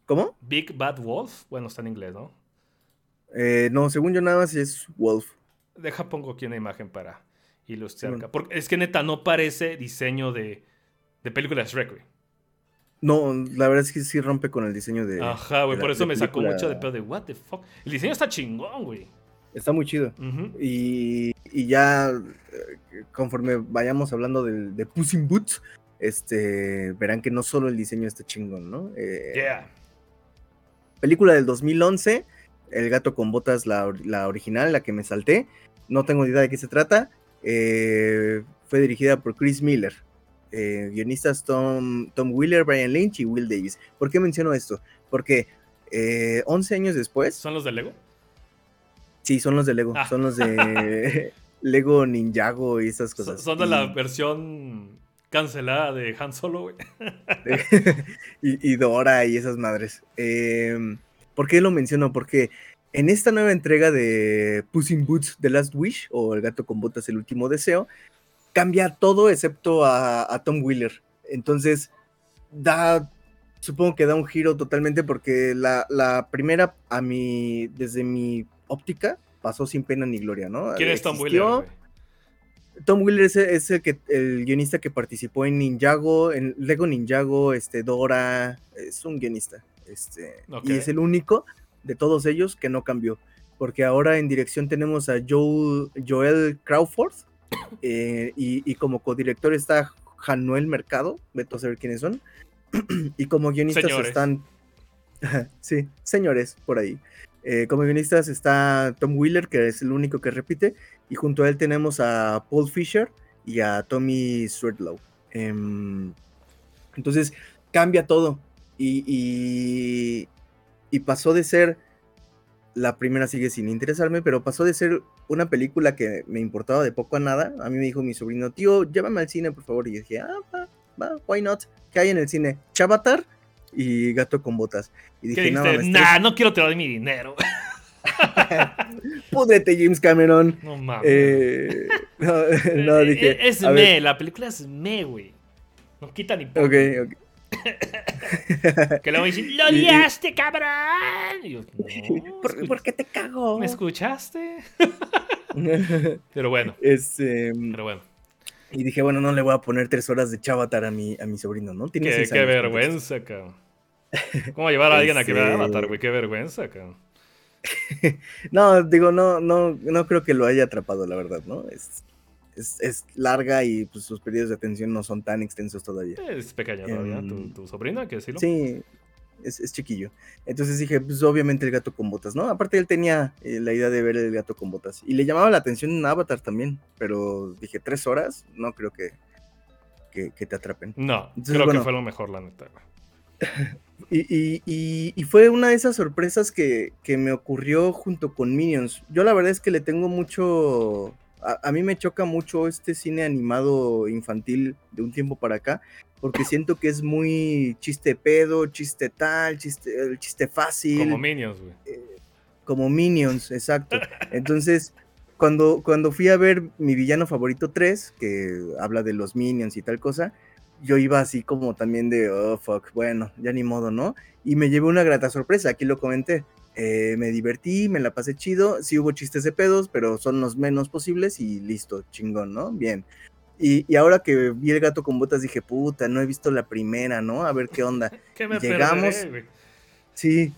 ¿Cómo? Big Bad Wolf. Bueno, está en inglés, ¿no? Eh, no, según yo nada más es Wolf. Deja, pongo aquí una imagen para ilustrar. Porque es que neta no parece diseño de, de película de Shrek, güey. No, la verdad es que sí rompe con el diseño de. Ajá, güey, por eso me sacó mucho de pedo de what the fuck. El diseño está chingón, güey. Está muy chido. y, y, ya eh, conforme vayamos hablando de, de Puss in Boots, este, verán que no solo el diseño está chingón, ¿no? Eh, yeah. Película del 2011, El gato con botas, la, la, original, la que me salté. No tengo idea de qué se trata. Eh, fue dirigida por Chris Miller. guionistas Tom, Tom Wheeler, Brian Lynch y Will Davis. ¿Por qué menciono esto? Porque 11 años después... ¿Son los de Lego? Sí, son los de Lego. Ah. Son los de Lego Ninjago y esas cosas. Son de la versión cancelada de Han Solo, güey. y, Dora y esas madres. Em, ¿Por qué lo menciono? Porque en esta nueva entrega de Puss in Boots The Last Wish, o El gato con botas El último deseo, cambia todo excepto a, Tom Wheeler. Entonces, da supongo que da un giro totalmente porque la, la, primera, a mi, desde mi óptica, pasó sin pena ni gloria, ¿no? ¿Quién es Tom Wheeler? Tom Wheeler es, el, que, el guionista que participó en Ninjago, en Lego Ninjago, este, Dora, es un guionista. Este, Y es el único de todos ellos que no cambió. Porque ahora en dirección tenemos a Joel Crawford eh, y, como codirector está Januel Mercado, veto a saber quiénes son. y como guionistas están... sí, señores, por ahí. Eh, como guionistas está Tom Wheeler, que es el único que repite, y junto a él tenemos a Paul Fisher y a Tommy Swerdlow. Em, entonces cambia todo y, y, pasó de ser, la primera sigue sin interesarme, pero pasó de ser una película que me importaba de poco a nada. A mí me dijo mi sobrino, tío, llévame al cine, por favor. Y dije, ah, va, va, why not? ¿Qué hay en el cine? Chavatar y Gato con Botas. Y dije, no, nah, no quiero te doy mi dinero. Púdrete, James Cameron. No mames. Eh, no, eh, dije. Es, me, la película es me, güey. No quita ni Ok, ok. que luego dicen, ¡lo liaste, cabrón! ¿Por, qué te cago? ¿Me escuchaste? pero bueno. Este, pero bueno. Y dije, bueno, no le voy a poner tres horas de chavatar a mi, a mi sobrino, ¿no? Tiene qué, qué vergüenza, cabrón. ¿Cómo llevar a alguien a que vea Avatar, güey? Qué vergüenza, cabrón. no, digo, no, no, no creo que lo haya atrapado, la verdad, ¿no? Es, es, larga y pues, sus periodos de atención no son tan extensos todavía. Es pequeña todavía, ¿Tu, em, tu, sobrina, que decirlo. Sí, es, chiquillo. Entonces dije, pues obviamente el gato con botas, ¿no? Aparte él tenía eh, la idea de ver el gato con botas. Y le llamaba la atención un Avatar también, pero dije, tres horas, no creo que, que, te atrapen. No, creo que fue lo mejor, la neta. y, y, fue una de esas sorpresas que, que me ocurrió junto con Minions. Yo la verdad es que le tengo mucho a, mí me choca mucho este cine animado infantil de un tiempo para acá, porque siento que es muy chiste pedo, chiste tal, chiste, el chiste fácil. Como Minions, güey. Eh, como Minions, exacto. Entonces, cuando, cuando fui a ver mi villano favorito 3, que habla de los Minions y tal cosa, yo iba así como también de, oh, fuck, bueno, ya ni modo, ¿no? Y me llevé una grata sorpresa, aquí lo comenté Eh, me divertí, me la pasé chido. Sí hubo chistes de pedos, pero son los menos posibles y listo, chingón, ¿no? Bien. Y, ahora que vi el gato con botas dije, puta, no he visto la primera, ¿no? A ver qué onda. Llegamos. sí,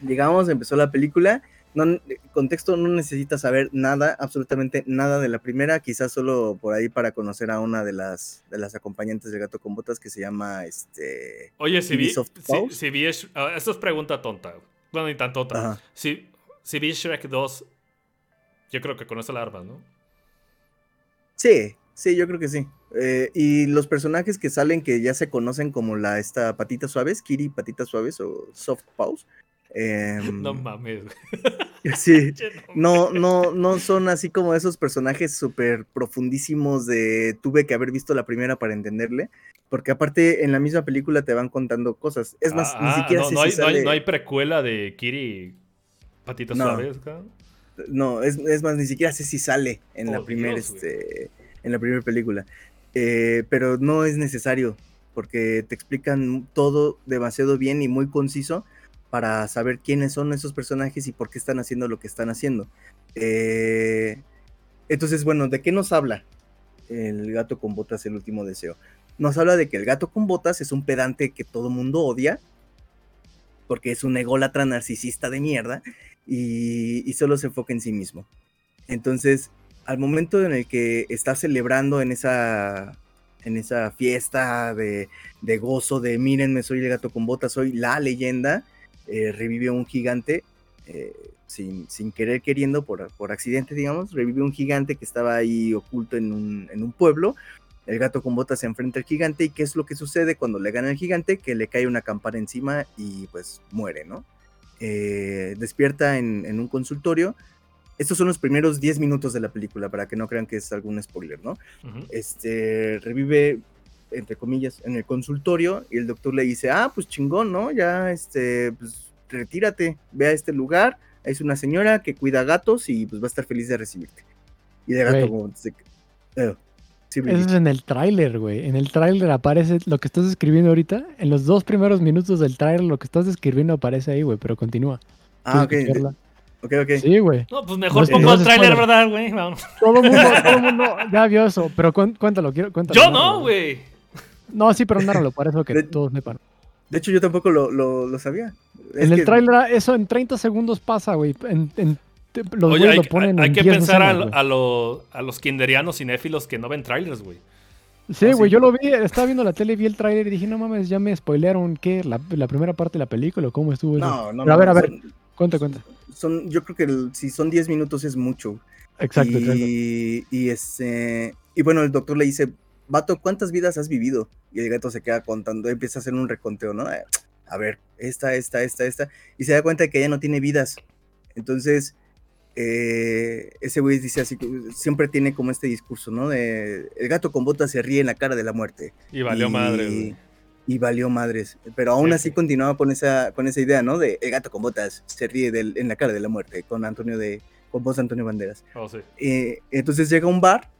llegamos, empezó la película. No, contexto, no necesitas saber nada, absolutamente nada de la primera, quizás solo por ahí para conocer a una de las, de las acompañantes del gato con botas que se llama este. Oye, si vi, si, vi, ah, esto es pregunta tonta. Bueno, ni tan tonta. Si, si vi Shrek 2, yo creo que conoce la arma, ¿no? Sí, sí, yo creo que sí. Eh, y los personajes que salen que ya se conocen como la esta patitas suaves, Kiri patitas suaves o soft paws. Em, no mames. Sí, no, no, no son así como esos personajes súper profundísimos de tuve que haber visto la primera para entenderle, porque aparte en la misma película te van contando cosas. Es más, ni ah, siquiera no, no, hay, no, hay, precuela de Kiri Patitas Suaves, No, es, es, más, ni siquiera sé si sale en la primera este, en la primera película. Eh, pero no es necesario, porque te explican todo demasiado bien y muy conciso para saber quiénes son esos personajes y por qué están haciendo lo que están haciendo. Eh, entonces, bueno, ¿de qué nos habla el gato con botas, el último deseo? Nos habla de que el gato con botas es un pedante que todo mundo odia, porque es un ególatra narcisista de mierda y, solo se enfoca en sí mismo. Entonces, al momento en el que está celebrando en esa, en esa fiesta de, gozo, de mírenme, soy el gato con botas, soy la leyenda, eh, revive un gigante, eh, sin, querer queriendo, por, por, accidente, digamos, revive un gigante que estaba ahí oculto en un, en un pueblo. El gato con botas se enfrenta al gigante y ¿qué es lo que sucede cuando le gana el gigante? Que le cae una campana encima y pues muere, ¿no? Eh, despierta en, un consultorio. Estos son los primeros 10 minutos de la película, para que no crean que es algún spoiler, ¿no? Este revive, entre comillas, en el consultorio, y el doctor le dice, ah, pues chingón, ¿no? Ya, este, pues retírate, ve a este lugar, es una señora que cuida gatos y pues va a estar feliz de recibirte. Y de gato como, eso es en el tráiler, güey. En el tráiler aparece lo que estás escribiendo ahorita. En los dos primeros minutos del tráiler lo que estás escribiendo aparece ahí, güey, pero continúa. Ah, ok. Ok, ok. Sí, güey. No, pues mejor pongo el tráiler, ¿verdad, güey? Todo el mundo, todo el mundo ya vio eso, pero cuéntalo, quiero, cuéntalo. Yo no, güey. No, sí, pero nárralo, para eso que todos sepan. De hecho, yo tampoco lo, lo, lo sabía. en el tráiler, eso en 30 segundos pasa, güey. En, en los Oye, hay, lo ponen hay, que pensar a, a, a, los kinderianos cinéfilos que no ven trailers, güey. Sí, güey, yo lo vi, estaba viendo la tele, vi el tráiler y dije, no mames, ya me spoilearon, ¿qué? La, la, primera parte de la película o cómo estuvo no, No, no, a ver, a ver, cuenta, cuenta. Son, yo creo que si son 10 minutos es mucho. Exacto, y, Y, este, y bueno, el doctor le dice, vato, ¿cuántas vidas has vivido? Y el gato se queda contando, empieza a hacer un reconteo, ¿no? A ver, esta, esta, esta, esta. Y se da cuenta de que ya no tiene vidas. Entonces, eh, ese güey dice así, siempre tiene como este discurso, ¿no? De el gato con botas se ríe en la cara de la muerte. Y valió madres. Y valió madres. Pero aún así continuaba con esa, con esa idea, ¿no? De el gato con botas se ríe en la cara de la muerte, con Antonio de, con voz Antonio Banderas. Oh, sí. Eh, entonces llega a un bar,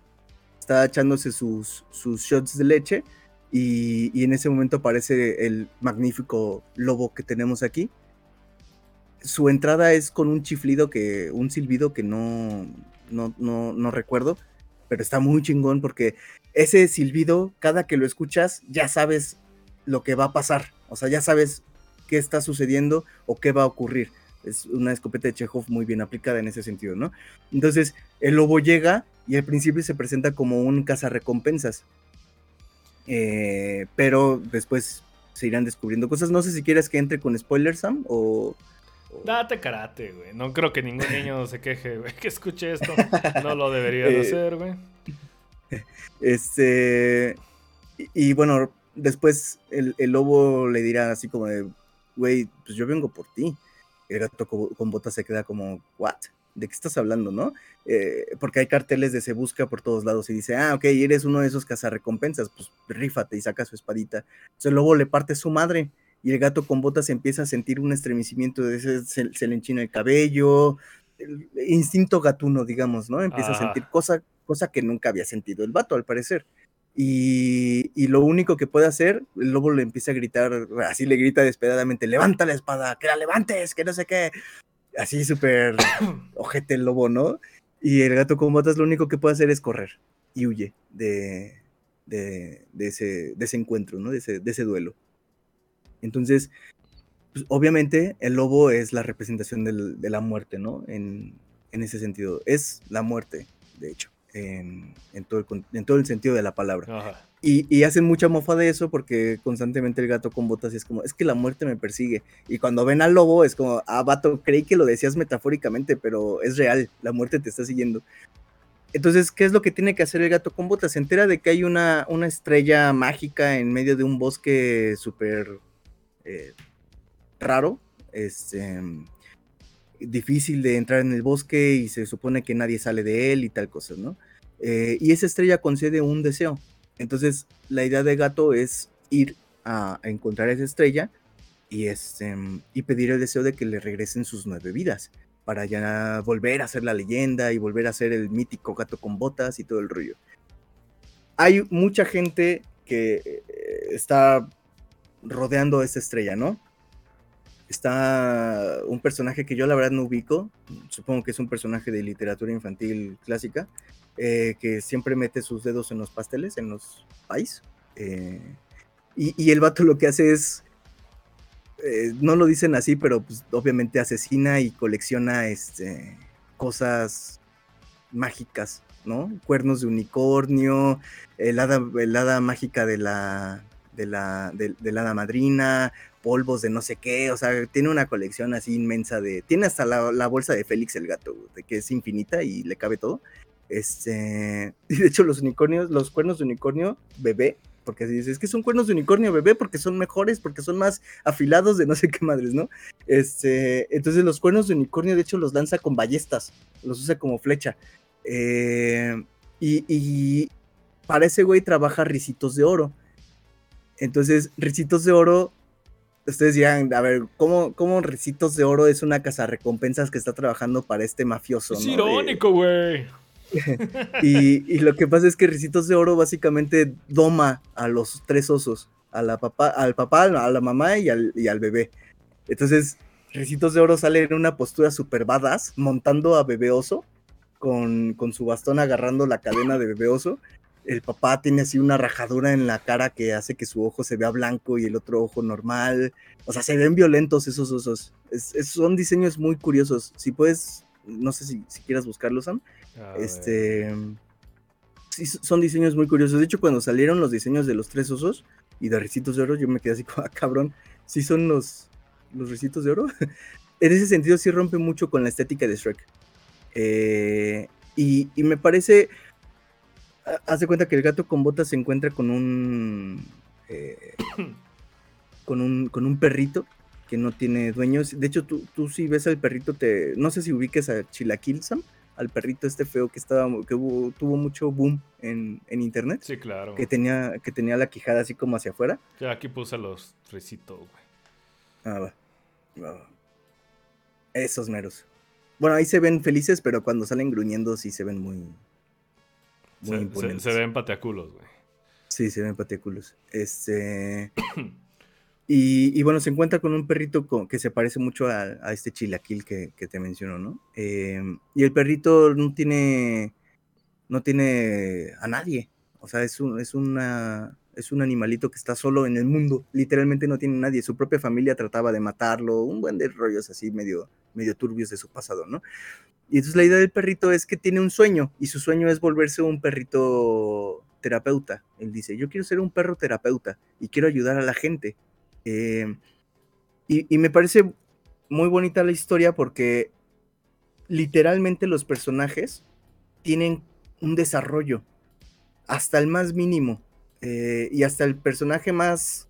está echándose sus, sus shots de leche. Y, y en ese momento aparece el magnífico lobo que tenemos aquí, su entrada es con un chiflido que, un silbido que no, no, no, recuerdo, pero está muy chingón porque ese silbido, cada que lo escuchas, ya sabes lo que va a pasar, o sea, ya sabes qué está sucediendo o qué va a ocurrir. Es una escopeta de Chekhov muy bien aplicada en ese sentido, ¿no? Entonces, el lobo llega y al principio se presenta como un cazarrecompensas. Eh, pero después se irán descubriendo cosas. No sé si quieres que entre con spoilers, Sam, o, Date karate, güey. No creo que ningún niño se queje, güey, que escuche esto. No lo debería de eh, hacer, güey. Este. Y, bueno, después el, lobo le dirá así como de, güey, pues yo vengo por ti. El gato con, botas se queda como, ¿what? ¿De qué estás hablando, no? Eh, porque hay carteles de se busca por todos lados y dice, ah, ok, eres uno de esos cazarrecompensas, pues rífate y saca su espadita. Entonces el lobo le parte su madre y el gato con botas empieza a sentir un estremecimiento, de ese, se, le enchina el cabello, el instinto gatuno, digamos, ¿no? Empieza a sentir cosa, cosa que nunca había sentido el vato, al parecer. Y, lo único que puede hacer, el lobo le empieza a gritar, así le grita desesperadamente, levanta la espada, que la levantes, que no sé qué. Así súper ojete el lobo, ¿no? Y el gato con botas lo único que puede hacer es correr y huye de, de, ese, de ese, encuentro, ¿no? De ese, de ese duelo. Entonces, pues, obviamente el lobo es la representación de la muerte, ¿no? En, en, ese sentido. Es la muerte, de hecho, en, en, todo, el, en todo el sentido de la palabra. Y, y, hacen mucha mofa de eso porque constantemente el gato con botas es como, es que la muerte me persigue. Y cuando ven al lobo es como, ah, vato, creí que lo decías metafóricamente, pero es real, la muerte te está siguiendo. Entonces, ¿qué es lo que tiene que hacer el gato con botas? Se entera de que hay una, una estrella mágica en medio de un bosque súper eh, raro, es este, difícil de entrar en el bosque y se supone que nadie sale de él y tal cosa, ¿no? Eh, y esa estrella concede un deseo. Entonces, la idea de gato es ir a, encontrar esa estrella y, este, y pedir el deseo de que le regresen sus nueve vidas para ya volver a ser la leyenda y volver a ser el mítico gato con botas y todo el rollo. Hay mucha gente que eh, está rodeando esta estrella, ¿no? Está un personaje que yo la verdad no ubico, supongo que es un personaje de literatura infantil clásica, eh, que siempre mete sus dedos en los pasteles, en los pais. Eh, y, el vato lo que hace es eh, no lo dicen así, pero pues, obviamente asesina y colecciona este, cosas mágicas, ¿no? Cuernos de unicornio, el hada, mágica de la, de la, de, hada madrina, polvos de no sé qué, o sea, tiene una colección así inmensa de, tiene hasta la, bolsa de Félix el gato, de que es infinita y le cabe todo. Este, y de hecho los unicornios, los cuernos de unicornio bebé porque si dices, es que son cuernos de unicornio bebé, porque son mejores, porque son más afilados de no sé qué madres, ¿no? Este, entonces los cuernos de unicornio, de hecho, los lanza con ballestas, los usa como flecha. Eh, y, para ese güey trabaja ricitos de oro. Entonces, ricitos de oro, ustedes dirán, a ver, ¿cómo, cómo ricitos de oro es una casa recompensas que está trabajando para este mafioso? Es irónico, güey. y, lo que pasa es que Ricitos de Oro básicamente doma a los tres osos, a la papá, al papá, a la mamá y al, y al bebé. Entonces, Ricitos de Oro sale en una postura super badass, montando a bebé oso, con, con su bastón agarrando la cadena de bebé oso. El papá tiene así una rajadura en la cara que hace que su ojo se vea blanco y el otro ojo normal. O sea, se ven violentos esos osos. son diseños muy curiosos. Si puedes, no sé si, si quieras buscarlos, Sam este. son diseños muy curiosos. De hecho, cuando salieron los diseños de los tres osos y de recitos de oro, yo me quedé así como, ah, cabrón, sí son los, los recitos de oro. en ese sentido, sí rompe mucho con la estética de Shrek. Eh, y, me parece. Haz de cuenta que el gato con botas se encuentra con un. Eh, con un, con un perrito que no tiene dueños. De hecho, tú, tú si ves al perrito, te, no sé si ubiques a Chilaquil Sam al perrito este feo que estaba que tuvo mucho boom en, internet. Sí, claro. Que tenía, que tenía la quijada así como hacia afuera. Ya aquí puse los recitos, güey. Ah, va. Esos meros. Bueno, ahí se ven felices, pero cuando salen gruñendo sí se ven muy. Muy se, se, ven pateaculos, güey. Sí, se ven pateaculos. Este. Y, bueno, se encuentra con un perrito que se parece mucho a, este chilaquil que, te menciono, ¿no? Em, y el perrito no tiene, no tiene a nadie. O sea, es un, es, una, es un animalito que está solo en el mundo. Literalmente no tiene nadie. Su propia familia trataba de matarlo. Un buen de rollos así medio, medio turbios de su pasado, ¿no? Y entonces la idea del perrito es que tiene un sueño. Y su sueño es volverse un perrito terapeuta. Él dice, yo quiero ser un perro terapeuta y quiero ayudar a la gente eh, y, me parece muy bonita la historia porque literalmente los personajes tienen un desarrollo, hasta el más mínimo, eh, y hasta el personaje más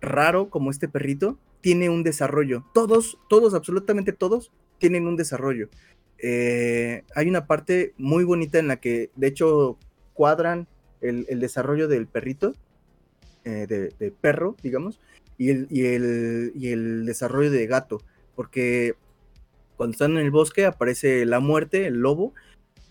raro, como este perrito, tiene un desarrollo. Todos, todos, absolutamente todos, tienen un desarrollo. Eh, hay una parte muy bonita en la que, de hecho, cuadran el desarrollo del perrito eh, de, perro, digamos, y el, y, el, y el desarrollo de gato, porque cuando están en el bosque aparece la muerte, el lobo,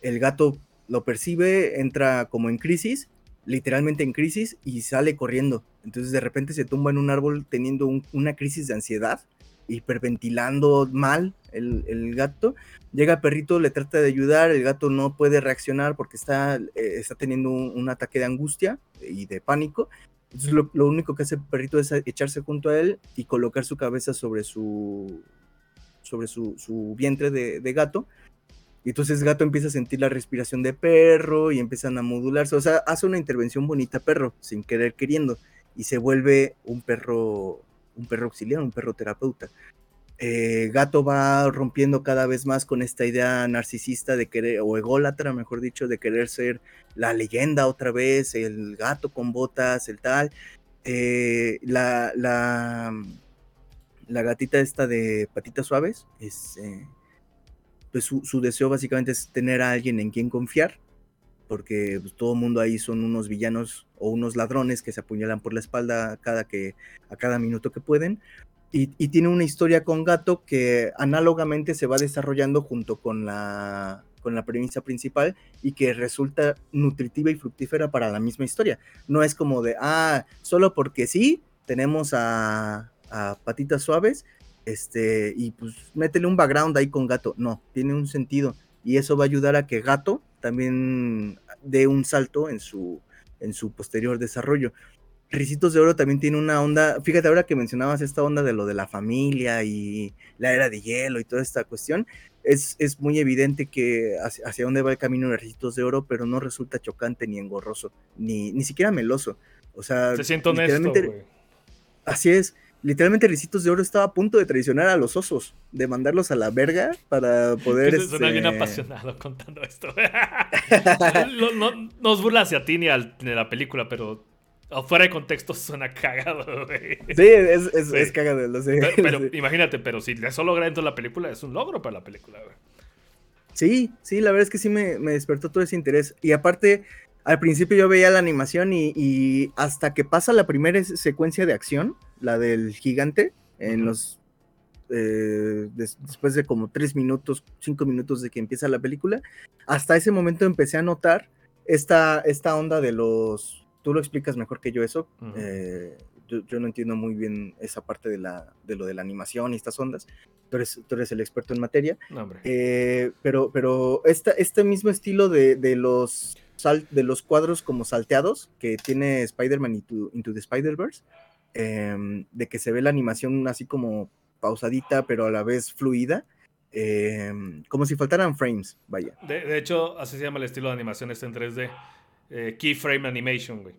el gato lo percibe, entra como en crisis literalmente en crisis y sale corriendo. Entonces de repente se tumba en un árbol teniendo una crisis de ansiedad, hiperventilando mal el, gato. Llega el perrito, le trata de ayudar, el gato no puede reaccionar porque está, eh, está teniendo un, ataque de angustia y de pánico. Entonces lo, único que hace el perrito es echarse junto a él y colocar su cabeza sobre su, sobre su, vientre de, de gato y entonces gato empieza a sentir la respiración de perro y empiezan a modularse. O sea, hace una intervención bonita perro, sin querer queriendo. Y se vuelve un perro, un perro auxiliar, un perro terapeuta. Eh, gato va rompiendo cada vez más con esta idea narcisista de querer, o ególatra, mejor dicho, de querer ser la leyenda otra vez, el gato con botas, el tal. Eh, la, la, la gatita esta de patitas suaves es eh, pues su, deseo básicamente es tener a alguien en quien confiar, porque pues, todo el mundo ahí son unos villanos o unos ladrones que se apuñalan por la espalda a cada, que, a cada minuto que pueden. Y, tiene una historia con Gato que análogamente se va desarrollando junto con la, con la premisa principal y que resulta nutritiva y fructífera para la misma historia. No es como de, ah, solo porque sí, tenemos a, a Patitas Suaves este, y pues métele un background ahí con gato. No, tiene un sentido. Y eso va a ayudar a que gato también dé un salto en su, en su posterior desarrollo. Ricitos de Oro también tiene una onda, fíjate ahora que mencionabas esta onda de lo de la familia y la era de hielo y toda esta cuestión, es, es muy evidente que hacia, dónde va el camino de Ricitos de Oro, pero no resulta chocante ni engorroso, ni, ni siquiera meloso. O sea, se siente honesto. Así es literalmente Ricitos de Oro estaba a punto de traicionar a los osos, de mandarlos a la verga para poder. Este... Suena bien apasionado contando esto. no, nos burla hacia ti ni al, de la película, pero fuera de contexto suena cagado, güey. Sí, es, cagado, lo sé. Pero, imagínate, pero si eso logra dentro de la película, es un logro para la película, güey. Sí, sí, la verdad es que sí me, me despertó todo ese interés. Y aparte, al principio yo veía la animación y, hasta que pasa la primera secuencia de acción, la del gigante, en los eh, después de como tres minutos, cinco minutos de que empieza la película, hasta ese momento empecé a notar esta, esta onda de los, tú lo explicas mejor que yo eso, eh, yo, no entiendo muy bien esa parte de, la, de lo de la animación y estas ondas, tú eres, tú eres el experto en materia, eh, pero, pero este mismo estilo de, de los de los cuadros como salteados que tiene Spider-Man into, into, the Spider-Verse, em, de que se ve la animación así como pausadita, pero a la vez fluida, em, como si faltaran frames, vaya. De, hecho, así se llama el estilo de animación este en 3D, eh, Keyframe Animation, güey.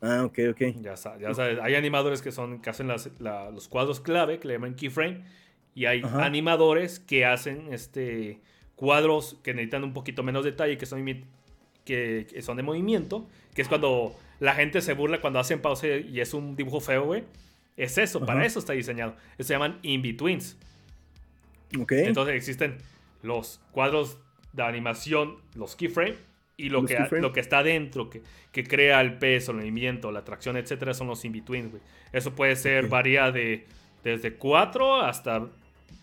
Ah, ok, ok. Ya, ya sabes, hay animadores que son que hacen los cuadros clave, que le llaman keyframe, y hay animadores que hacen este cuadros que necesitan un poquito menos detalle, que son que, son de movimiento, que es cuando la gente se burla cuando hacen pausa y es un dibujo feo, güey. Es eso, para eso está diseñado. Se llaman in-betweens. Ok. Entonces existen los cuadros de animación, los keyframe, y lo, que, lo que está dentro, que, que, crea el peso, el movimiento, la atracción, etcétera, son los in-betweens, güey. Eso puede ser, varía de desde 4 hasta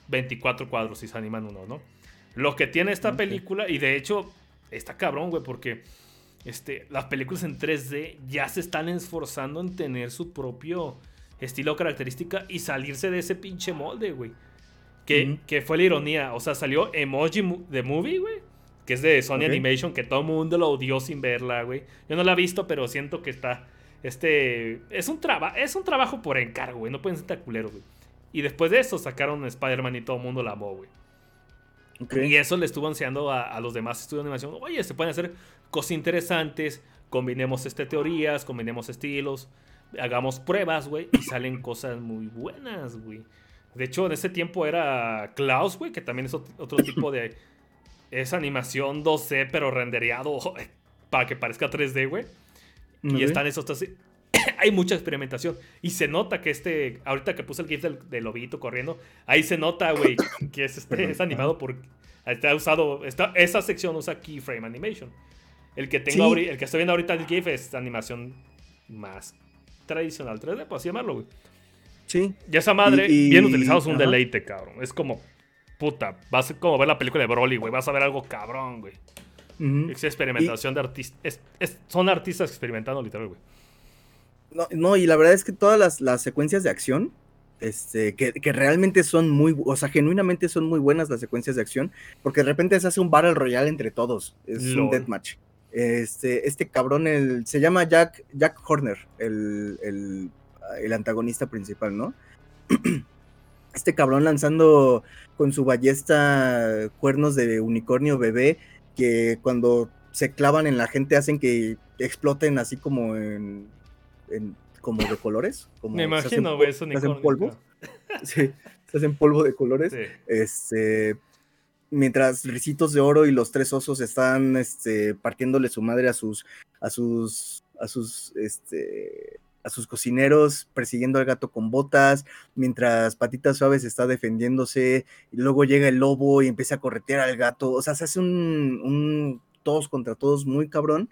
24 cuadros si se animan uno, ¿no? Lo que tiene esta película, y de hecho está cabrón, güey, porque este, las películas en 3D ya se están esforzando en tener su propio estilo característica y salirse de ese pinche molde, güey. Que, que fue la ironía. O sea, salió Emoji The Movie, güey. Que es de Sony Animation, que todo el mundo lo odió sin verla, güey. Yo no la he visto, pero siento que está. Este. Es un, traba es un trabajo por encargo, güey. No pueden ser tan culeros, güey. Y después de eso sacaron Spider-Man y todo el mundo la amó, güey. Y eso le estuvo enseñando a, los demás estudios de animación. Oye, se pueden hacer cosas interesantes. Combinemos este, teorías, combinemos estilos. Hagamos pruebas, güey. Y salen cosas muy buenas, güey. De hecho, en ese tiempo era Klaus, güey, que también es otro tipo de. Es animación 2D, pero rendereado para que parezca 3D, güey. Y están esos hay mucha experimentación. Y se nota que este, ahorita que puse el GIF del, lobito corriendo, ahí se nota, güey, que es, este, es animado por... Está usado, está, esa sección usa Keyframe Animation. El que tengo el que estoy viendo ahorita el GIF es animación más tradicional 3D, por así llamarlo, güey. Sí. Y esa madre, bien utilizado, es un deleite, cabrón. Es como, puta, vas a como ver la película de Broly, güey. Vas a ver algo cabrón, güey. Es experimentación de artistas. son artistas experimentando, literal, güey. No, no, y la verdad es que todas las, secuencias de acción, este, que, realmente son muy, o sea, genuinamente son muy buenas las secuencias de acción, porque de repente se hace un Battle Royale entre todos, es un deathmatch. Este, este cabrón, el, se llama Jack, Jack Horner, el, el, el antagonista principal, ¿no? este cabrón lanzando con su ballesta cuernos de unicornio bebé que cuando se clavan en la gente hacen que exploten así como en, como de colores. Como Me imagino, güey, se hacen polvo. sí, se hacen polvo de colores. Este, mientras Ricitos de Oro y los tres osos están este, partiéndole su madre a sus, a sus, a sus, este, a sus cocineros, persiguiendo al gato con botas, mientras Patitas Suaves está defendiéndose, y luego llega el lobo y empieza a corretear al gato. O sea, se hace un, todos contra todos muy cabrón.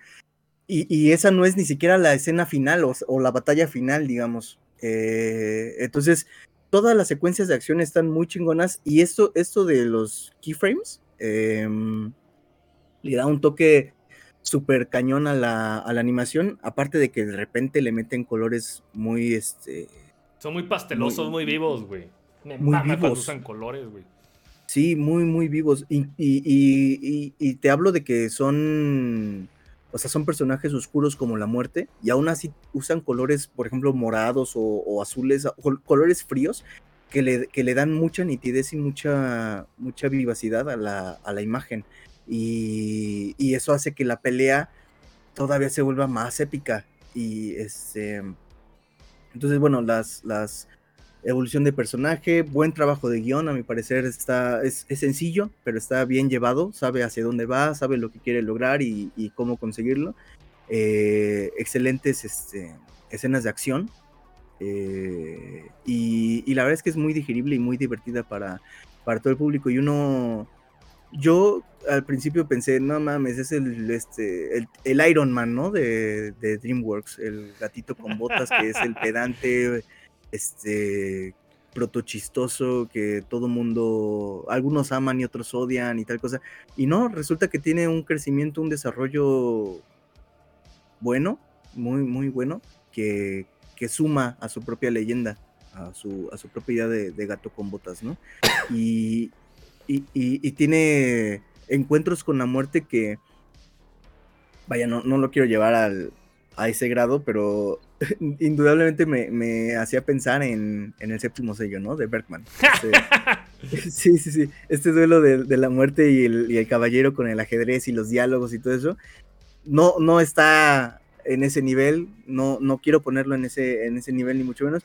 Y, esa no es ni siquiera la escena final o, la batalla final, digamos. Eh, entonces, todas las secuencias de acción están muy chingonas. Y esto, esto de los keyframes em, le da un toque súper cañón a la, animación, aparte de que de repente le meten colores muy, este... Son muy pastelosos, muy, vivos, güey. Muy vivos. usan colores, güey. Sí, muy, muy vivos. Y, y, te hablo de que son, o sea, son personajes oscuros como la muerte, y aún así usan colores, por ejemplo, morados o, azules, colores fríos, que le, que le, dan mucha nitidez y mucha, mucha vivacidad a la, a la imagen. Y, eso hace que la pelea todavía se vuelva más épica. Y este. Entonces, bueno, las, las evolución de personaje, buen trabajo de guion, a mi parecer está, es, sencillo, pero está bien llevado, sabe hacia dónde va, sabe lo que quiere lograr y, cómo conseguirlo. Eh, excelentes este, escenas de acción. Eh, y, y, la verdad es que es muy digerible y muy divertida para, para todo el público. Y uno, yo al principio pensé, no mames, es el, este, el, Iron Man, ¿no? De, DreamWorks, el gatito con botas, que es el pedante, este, protochistoso, que todo mundo, algunos aman y otros odian y tal cosa. Y no, resulta que tiene un crecimiento, un desarrollo bueno, muy, muy bueno, que, que suma a su propia leyenda, a su, a su propia idea de, gato con botas, ¿no? Y, y, tiene encuentros con la muerte que, vaya, no, no lo quiero llevar al, a ese grado, pero indudablemente me, hacía pensar en, el séptimo sello, ¿no? De Bergman. Este, sí, sí, sí. Este duelo de, la muerte y el, caballero con el ajedrez y los diálogos y todo eso, no, no está en ese nivel, no, no quiero ponerlo en ese, en ese nivel ni mucho menos,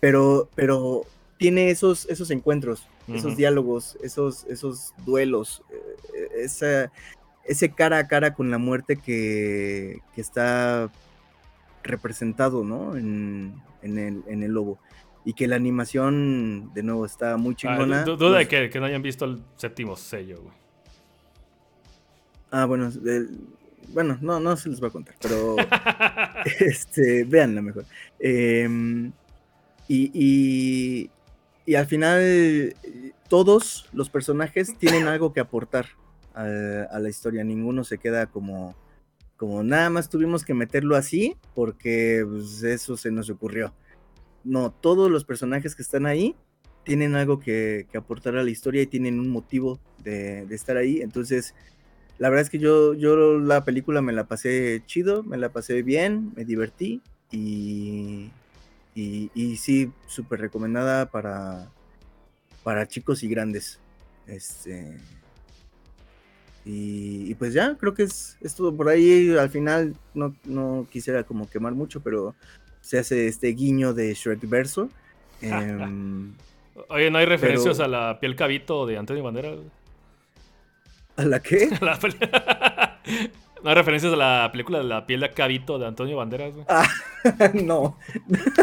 pero, pero tiene esos, esos encuentros, esos diálogos, esos, esos duelos, eh, ese cara a cara con la muerte que, está representado, ¿no? En, el, lobo. Y que la animación, de nuevo, está muy ah, chingona. duda de que, no hayan visto el séptimo sello, güey. Ah, bueno, bueno, no, no se les va a contar, pero este, véanla mejor. Em, y, y al final todos los personajes tienen algo que aportar a, la historia. Ninguno se queda como, como nada más tuvimos que meterlo así porque pues, eso se nos ocurrió. No, todos los personajes que están ahí tienen algo que, aportar a la historia y tienen un motivo de, estar ahí. Entonces, la verdad es que yo, yo la película me la pasé chido, me la pasé bien, me divertí y, y, sí, súper recomendada para, para chicos y grandes. Este. Y, pues ya, creo que es, todo por ahí. Al final no, quisiera como quemar mucho, pero se hace este guiño de Shrek Verso. Em, Oye, ¿no hay referencias a la piel cabito de Antonio Bandera? ¿A la qué? ¿No hay referencias a la película de la piel de cabito de Antonio Banderas, güey? Ah, no.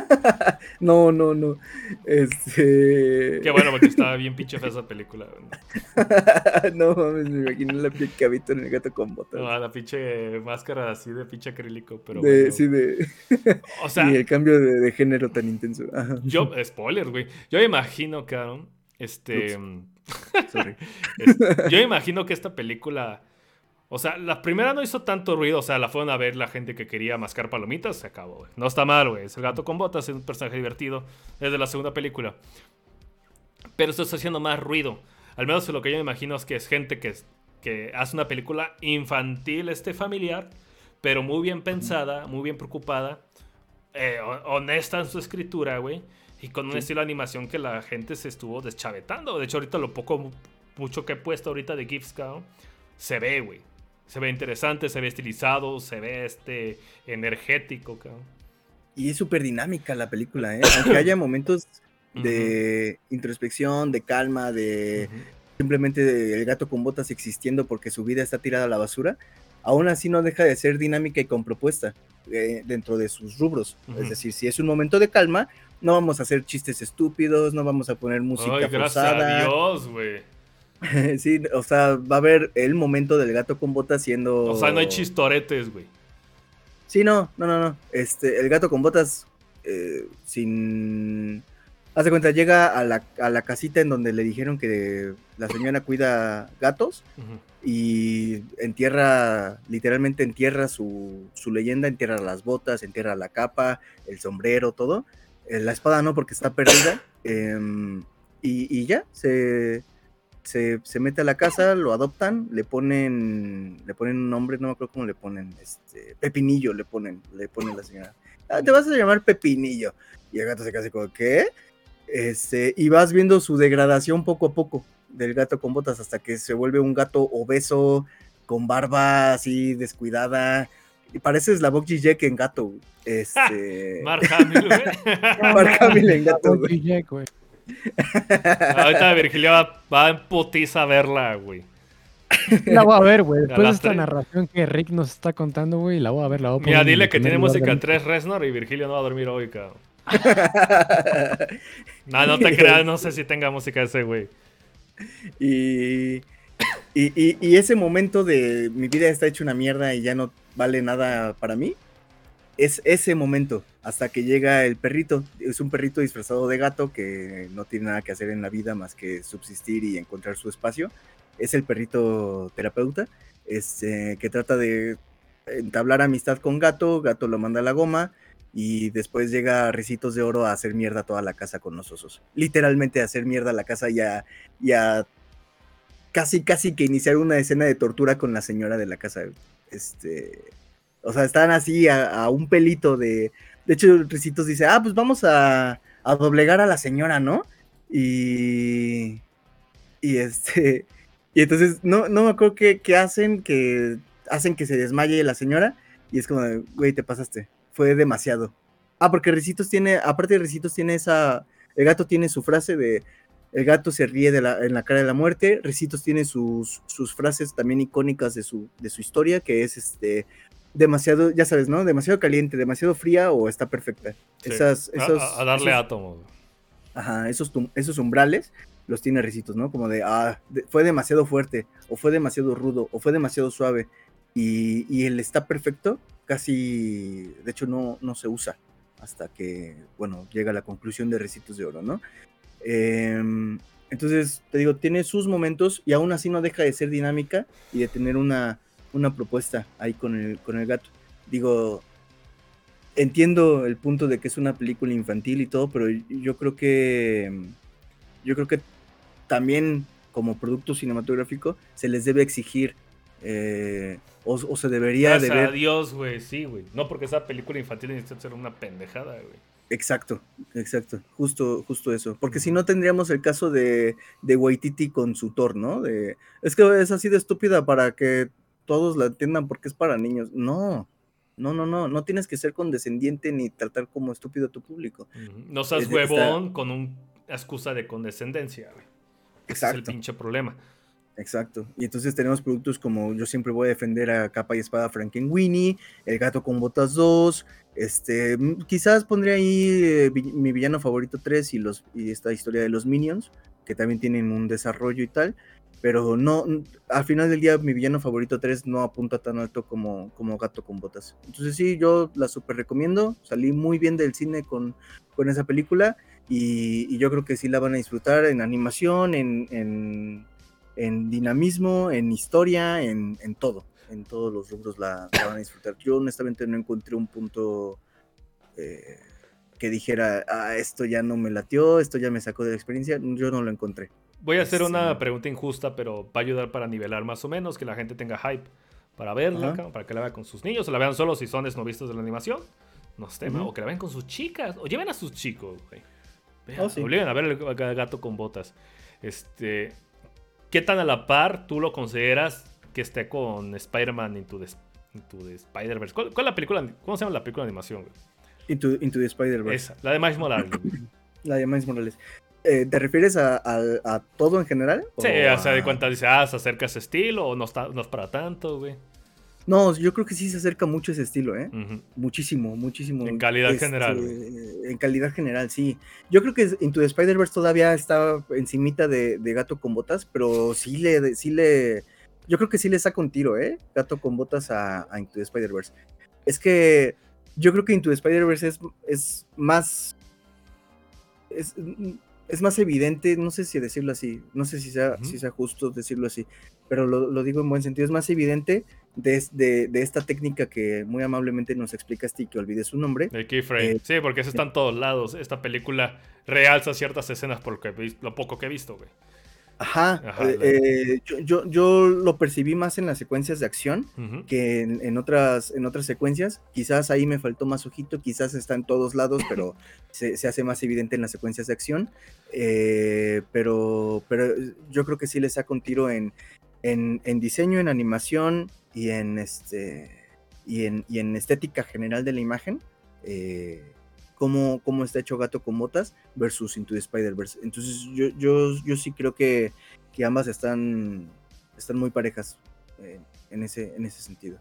no, no, no. Este... Qué bueno, porque estaba bien pinche fea esa película, güey. no mames, me imagino la piel cabito en el gato con botas. No, la pinche máscara así de pinche acrílico, pero. De, Sí, de. o sea. Y el cambio de, género tan intenso. Yo, spoiler, güey. Yo me imagino, cabrón. Este. Sorry. yo me imagino que esta película O sea, la primera no hizo tanto ruido, o sea, la fueron a ver la gente que quería mascar palomitas, se acabó, güey. No está mal, güey. Es el gato con botas, es un personaje divertido desde la segunda película. Pero esto está haciendo más ruido. Al menos lo que yo me imagino es que es gente que, que hace una película infantil, este familiar, pero muy bien pensada, muy bien preocupada, eh, honesta en su escritura, güey. Y con un estilo de animación que la gente se estuvo deschavetando. De hecho, ahorita lo poco, mucho que he puesto ahorita de GIFs, se ve, güey. Se ve interesante, se ve estilizado, se ve este energético, cabrón. Y es súper dinámica la película, ¿eh? Aunque haya momentos de introspección, de calma, de simplemente el gato con botas existiendo porque su vida está tirada a la basura, aún así no deja de ser dinámica y con propuesta eh, dentro de sus rubros. Es decir, si es un momento de calma, no vamos a hacer chistes estúpidos, no vamos a poner música Ay, gracias a Dios, güey. sí, o sea, va a haber el momento del gato con botas siendo. O sea, no hay chistoretes, güey. Sí, no, no, no, no. Este, el gato con botas eh, sin. Haz de cuenta, llega a la, a la, casita en donde le dijeron que la señora cuida gatos y entierra, literalmente entierra su, su, leyenda, entierra las botas, entierra la capa, el sombrero, todo. Eh, la espada no, porque está perdida. Em, y, y, ya, se, se, se, mete a la casa, lo adoptan, le ponen, le ponen un nombre, no me acuerdo cómo le ponen, este, Pepinillo le ponen, le ponen la señora. Ah, te vas a llamar Pepinillo. Y el gato se queda como, ¿qué? Este, y vas viendo su degradación poco a poco del gato con botas hasta que se vuelve un gato obeso, con barba así descuidada. Y pareces la Jack en gato. Este... Mark Hamill, Mark Hamill en gato. güey. Ahorita Virgilio va, va en putiza a verla, güey. La voy a ver, güey. Después de esta narración que Rick nos está contando, güey, la voy a ver. La voy a Mira, dile que tiene música 3 Resnor y Virgilio no va a dormir hoy, cabrón. no, no te creas, no sé si tenga música ese, güey. Y, y, y, ese momento de mi vida está hecho una mierda y ya no vale nada para mí, es ese momento hasta que llega el perrito. Es un perrito disfrazado de gato que no tiene nada que hacer en la vida más que subsistir y encontrar su espacio. Es el perrito terapeuta este, que trata de entablar amistad con gato. Gato lo manda a la goma y después llega Recitos de Oro a hacer mierda toda la casa con los osos. Literalmente a hacer mierda la casa y a, y a casi, casi que iniciar una escena de tortura con la señora de la casa. Este, o sea, están así a, un pelito de... De hecho, Ricitos dice, ah, pues vamos a, doblegar a la señora, ¿no? Y... Y este... Y entonces, no, no me acuerdo qué, hacen, que hacen que se desmaye la señora. Y es como, güey, te pasaste fue demasiado. Ah, porque Ricitos tiene, aparte de Ricitos tiene esa, el gato tiene su frase de, el gato se ríe en la cara de la muerte, Ricitos tiene sus, sus frases también icónicas de su, de su historia, que es este, demasiado, ya sabes, ¿no? Demasiado caliente, demasiado fría o está perfecta. Esas, esos, a, darle átomos. Ajá, esos, esos umbrales los tiene Ricitos, ¿no? Como de, ah, fue demasiado fuerte, o fue demasiado rudo, o fue demasiado suave. Y, y el está perfecto casi, de hecho no, no se usa hasta que, bueno, llega la conclusión de Recitos de Oro, ¿no? Em, entonces, te digo, tiene sus momentos y aún así no deja de ser dinámica y de tener una, una propuesta ahí con el, con el gato. Digo, entiendo el punto de que es una película infantil y todo, pero yo creo que, yo creo que también como producto cinematográfico se les debe exigir eh, o, se debería de ver. Dios, güey, sí, güey. No porque esa película infantil necesita ser una pendejada, güey. Exacto, exacto. Justo, justo eso. Porque si no tendríamos el caso de, de Waititi con su Thor, ¿no? De, es que es así de estúpida para que todos la entiendan porque es para niños. No, no, no, no. No tienes que ser condescendiente ni tratar como estúpido a tu público. No seas huevón con una excusa de condescendencia, güey. Exacto. es el pinche problema. Exacto. Y entonces tenemos productos como yo siempre voy a defender a capa y espada Frankenweenie, El gato con botas 2, este, quizás pondría ahí eh, mi villano favorito 3 y, los, y esta historia de los Minions, que también tienen un desarrollo y tal, pero no, al final del día mi villano favorito 3 no apunta tan alto como, como Gato con Botas. Entonces sí, yo la super recomiendo, salí muy bien del cine con, con esa película y, yo creo que sí la van a disfrutar en animación, en en dinamismo, en historia, en, todo. en todos los rubros la, van a disfrutar. Yo honestamente no encontré un punto eh, que dijera, ah, esto ya no me latió, esto ya me sacó de la experiencia. Yo no lo encontré. Voy a hacer una pregunta injusta, pero va a ayudar para nivelar más o menos, que la gente tenga hype para verla, para que la vea con sus niños, o la vean solo si son esnovistas de la animación. No sé, o que la vean con sus chicas, o lleven a sus chicos, güey. Oh, Obliguen a ver el gato con botas. Este, ¿Qué tan a la par tú lo consideras que esté con Spider-Man Into the, Spider-Verse? ¿Cuál, es la película? ¿Cómo se llama la película de animación, güey? Into, the Spider-Verse. Esa, la de Miles Morales. la de Miles Morales. Eh, ¿Te refieres a, todo en general? Sí, o, sea, de cuenta dice, ah, se acerca a ese estilo o no, está, no es para tanto, güey. No, yo creo que sí se acerca mucho a ese estilo, ¿eh? Muchísimo, muchísimo. En calidad este, general. En calidad general, sí. Yo creo que Into the Spider-Verse todavía está encimita de, de Gato con Botas, pero sí le, sí le... Yo creo que sí le saca un tiro, ¿eh? Gato con Botas a, Into the Spider-Verse. Es que yo creo que Into the Spider-Verse es, es más... Es, es más evidente, no sé si decirlo así, no sé si sea, si sea justo decirlo así, pero lo, digo en buen sentido, es más evidente de, de, esta técnica que muy amablemente nos explicaste y que olvide su nombre. El keyframe. Eh, sí, porque eso está en todos lados. Esta película realza ciertas escenas por lo poco que he visto, güey. Ajá, eh, eh, yo, yo, lo percibí más en las secuencias de acción que en, otras, en otras secuencias. Quizás ahí me faltó más ojito, quizás está en todos lados, pero se, hace más evidente en las secuencias de acción. Eh, pero, pero yo creo que sí le saca un tiro en, en, diseño, en animación y en, este, y en, y en estética general de la imagen cómo, está hecho Gato con Botas versus Into the Spider-Verse. Entonces yo, yo, yo sí creo que, que ambas están, están muy parejas eh, en, ese, en ese sentido.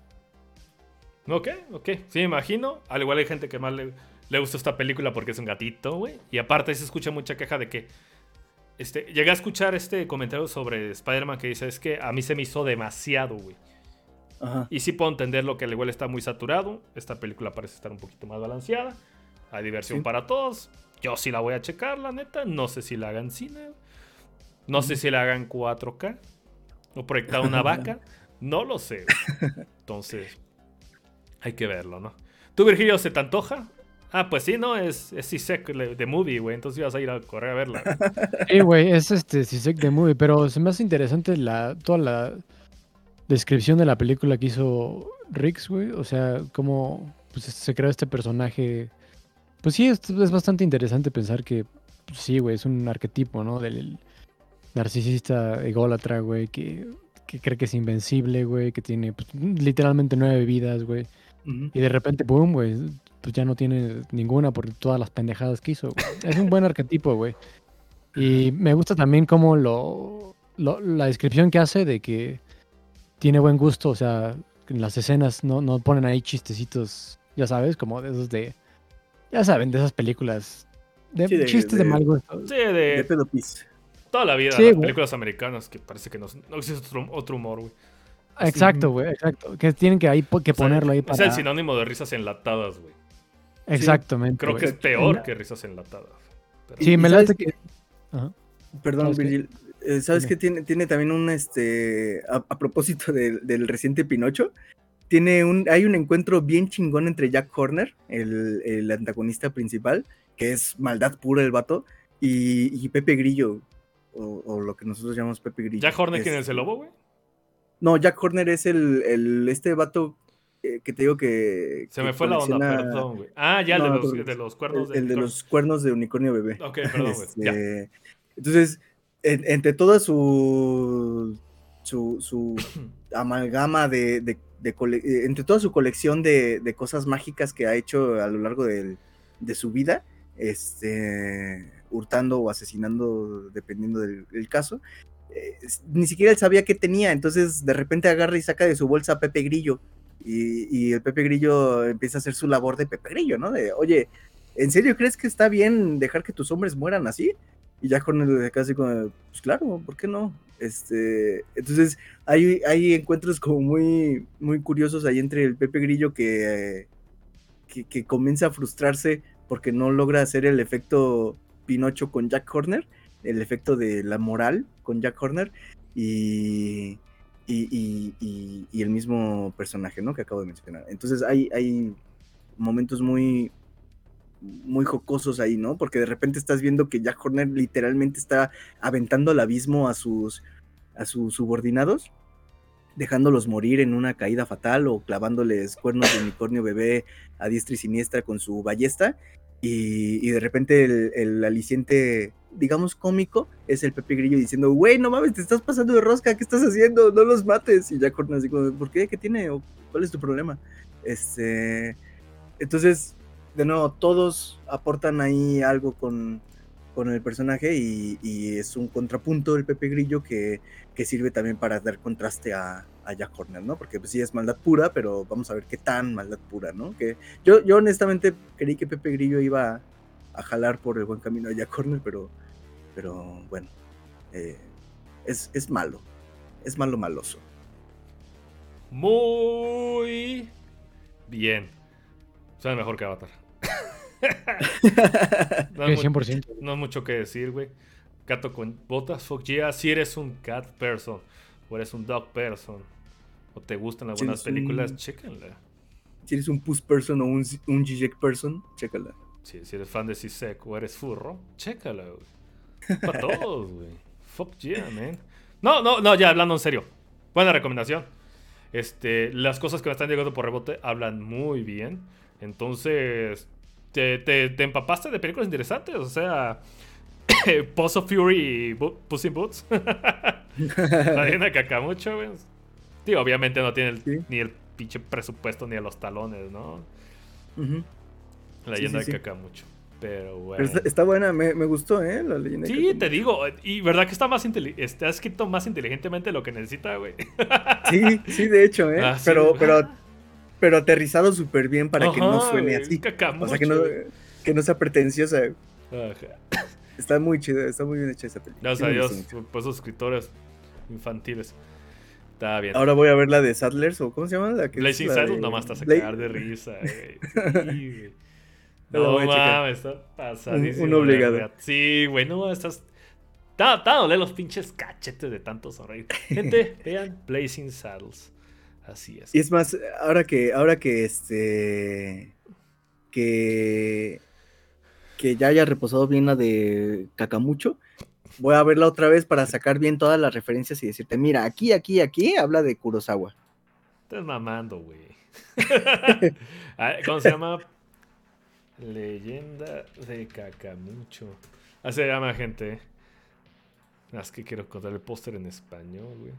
Ok, ok. Sí, me imagino. Al igual hay gente que más le, le gusta esta película porque es un gatito, güey. Y aparte se escucha mucha queja de que... Este, llegué a escuchar este comentario sobre Spider-Man que dice, es que a mí se me hizo demasiado, güey. Y sí puedo entender lo que al igual está muy saturado. Esta película parece estar un poquito más balanceada. Hay diversión para todos. Yo sí la voy a checar, la neta. No sé si la hagan cine. No sé si la hagan 4K. O proyectar una vaca. No lo sé. Entonces, hay que verlo, ¿no? ¿Tú, Virgilio, se te antoja? Ah, pues sí, ¿no? Es, es CISEC de movie, güey. Entonces ibas a ir a correr a verla. Sí, güey, es este CISEC de movie. Pero se me hace interesante la, toda la descripción de la película que hizo Rix, güey. O sea, cómo pues, se creó este personaje pues sí, es, es bastante interesante pensar que, pues sí, güey, es un arquetipo, ¿no? Del narcisista ególatra, güey, que, que cree que es invencible, güey, que tiene pues, literalmente nueve vidas, güey. Y de repente, boom, güey, pues ya no tiene ninguna por todas las pendejadas que hizo. Es un buen arquetipo, güey. Y me gusta también como lo, lo, la descripción que hace de que tiene buen gusto, o sea, en las escenas no, no ponen ahí chistecitos, ya sabes, como de esos de ya saben, de esas películas. De, chistes de, mal gusto. Sí, de. De Toda la vida, las películas americanas que parece que no, no existe otro, humor, güey. Exacto, güey, exacto. Que tienen que, ahí, que ponerlo ahí para. Es el sinónimo de risas enlatadas, güey. Exactamente. Creo que es peor que risas enlatadas. Sí, me late que. Perdón, Virgil. Eh, ¿Sabes qué tiene, tiene también un este a, propósito del reciente Pinocho? Tiene un, hay un encuentro bien chingón entre Jack Horner, el, antagonista principal, que es maldad pura el vato, y, Pepe Grillo, o, lo que nosotros llamamos Pepe Grillo. ¿Jack Horner quién es el lobo, güey? No, Jack Horner es el, este vato que te digo que... Se me fue la onda, perdón, güey. Ah, ya, el, de, los, cuernos de... El, de los cuernos de unicornio bebé. Ok, perdón, güey. Este, entonces, entre toda su... Su, su amalgama de, eh, entre toda su colección de, cosas mágicas que ha hecho a lo largo de su vida, este, hurtando o asesinando, dependiendo del, caso, eh, ni siquiera él sabía qué tenía, entonces de repente agarra y saca de su bolsa a Pepe Grillo, y, el Pepe Grillo empieza a hacer su labor de Pepe Grillo, ¿no? De, oye, ¿en serio crees que está bien dejar que tus hombres mueran así? Y ya con el casi como, pues claro, ¿por qué no? Este, entonces hay, hay encuentros como muy, muy curiosos ahí entre el Pepe Grillo que, que, comienza a frustrarse porque no logra hacer el efecto Pinocho con Jack Horner, el efecto de la moral con Jack Horner, y, y, y, el mismo personaje, ¿no? Que acabo de mencionar. Entonces hay, hay momentos muy, muy jocosos ahí, ¿no? Porque de repente estás viendo que Jack Horner literalmente está aventando al abismo a sus, a sus subordinados, dejándolos morir en una caída fatal o clavándoles cuernos de unicornio bebé a diestra y siniestra con su ballesta. Y, de repente el, aliciente, digamos, cómico es el Pepe Grillo diciendo, güey, no mames, te estás pasando de rosca, ¿qué estás haciendo? No los mates. Y Jack Horner así como, ¿por qué? ¿Qué tiene? ¿Cuál es tu problema? Este, entonces, de nuevo, todos aportan ahí algo con, el personaje y, es un contrapunto el Pepe Grillo que, sirve también para dar contraste a, a, Jack Horner, ¿no? Porque pues sí es maldad pura, pero vamos a ver qué tan maldad pura, ¿no? Que yo, yo honestamente creí que Pepe Grillo iba a, jalar por el buen camino a Jack Horner, pero, pero bueno, eh, es, es malo, es malo maloso. Muy bien. Suena mejor que Avatar. no, hay 100%. no hay mucho que decir, güey. Gato con botas, fuck yeah. Si eres un cat person o eres un dog person o te gustan algunas películas, chéquenla. Si eres un puss person o un, un person, chécala. si eres fan de Sisek o eres furro, chécala, güey. Para todos, güey. Fuck yeah, man. No, no, no, ya hablando en serio. Buena recomendación. Este, las cosas que me están llegando por rebote hablan muy bien. Entonces, te, te, empapaste de películas interesantes. O sea, Pulse of Fury y Puss in Boots. La leyenda Cacamucho, güey. Tío, obviamente no tiene ni el pinche presupuesto ni a los talones, ¿no? La leyenda de Cacamucho. Pero bueno. está, buena, me, me, gustó, ¿eh? La leyenda Sí, te digo. Y verdad que está más está escrito más inteligentemente lo que necesita, güey. Sí, sí, de hecho, ¿eh? Ah, pero, pero pero aterrizado súper bien para que no suene así. o sea, que no, que no sea pretenciosa. Está muy chido, está muy bien hecha esa película. Gracias a Dios, pues esos escritores infantiles. Está bien. Ahora voy a ver la de Sadlers, o ¿cómo se llama? La que Blazing Saddles, nomás estás a cagar de risa, güey. no mames, está pasadísimo. Un, obligado. Sí, güey, no, estás. Está, está a doler los pinches cachetes de tanto sonreír. Gente, vean Blazing Saddles. Así es. Y es más, ahora que, ahora que este. Que. Que ya haya reposado bien la de Cacamucho. Voy a verla otra vez para sacar bien todas las referencias y decirte, mira, aquí, aquí, aquí habla de Kurosawa. Estás mamando, güey. Ah, ¿Cómo se llama? Leyenda de Cacamucho. Así se llama, gente. Es que quiero contar el póster en español, güey.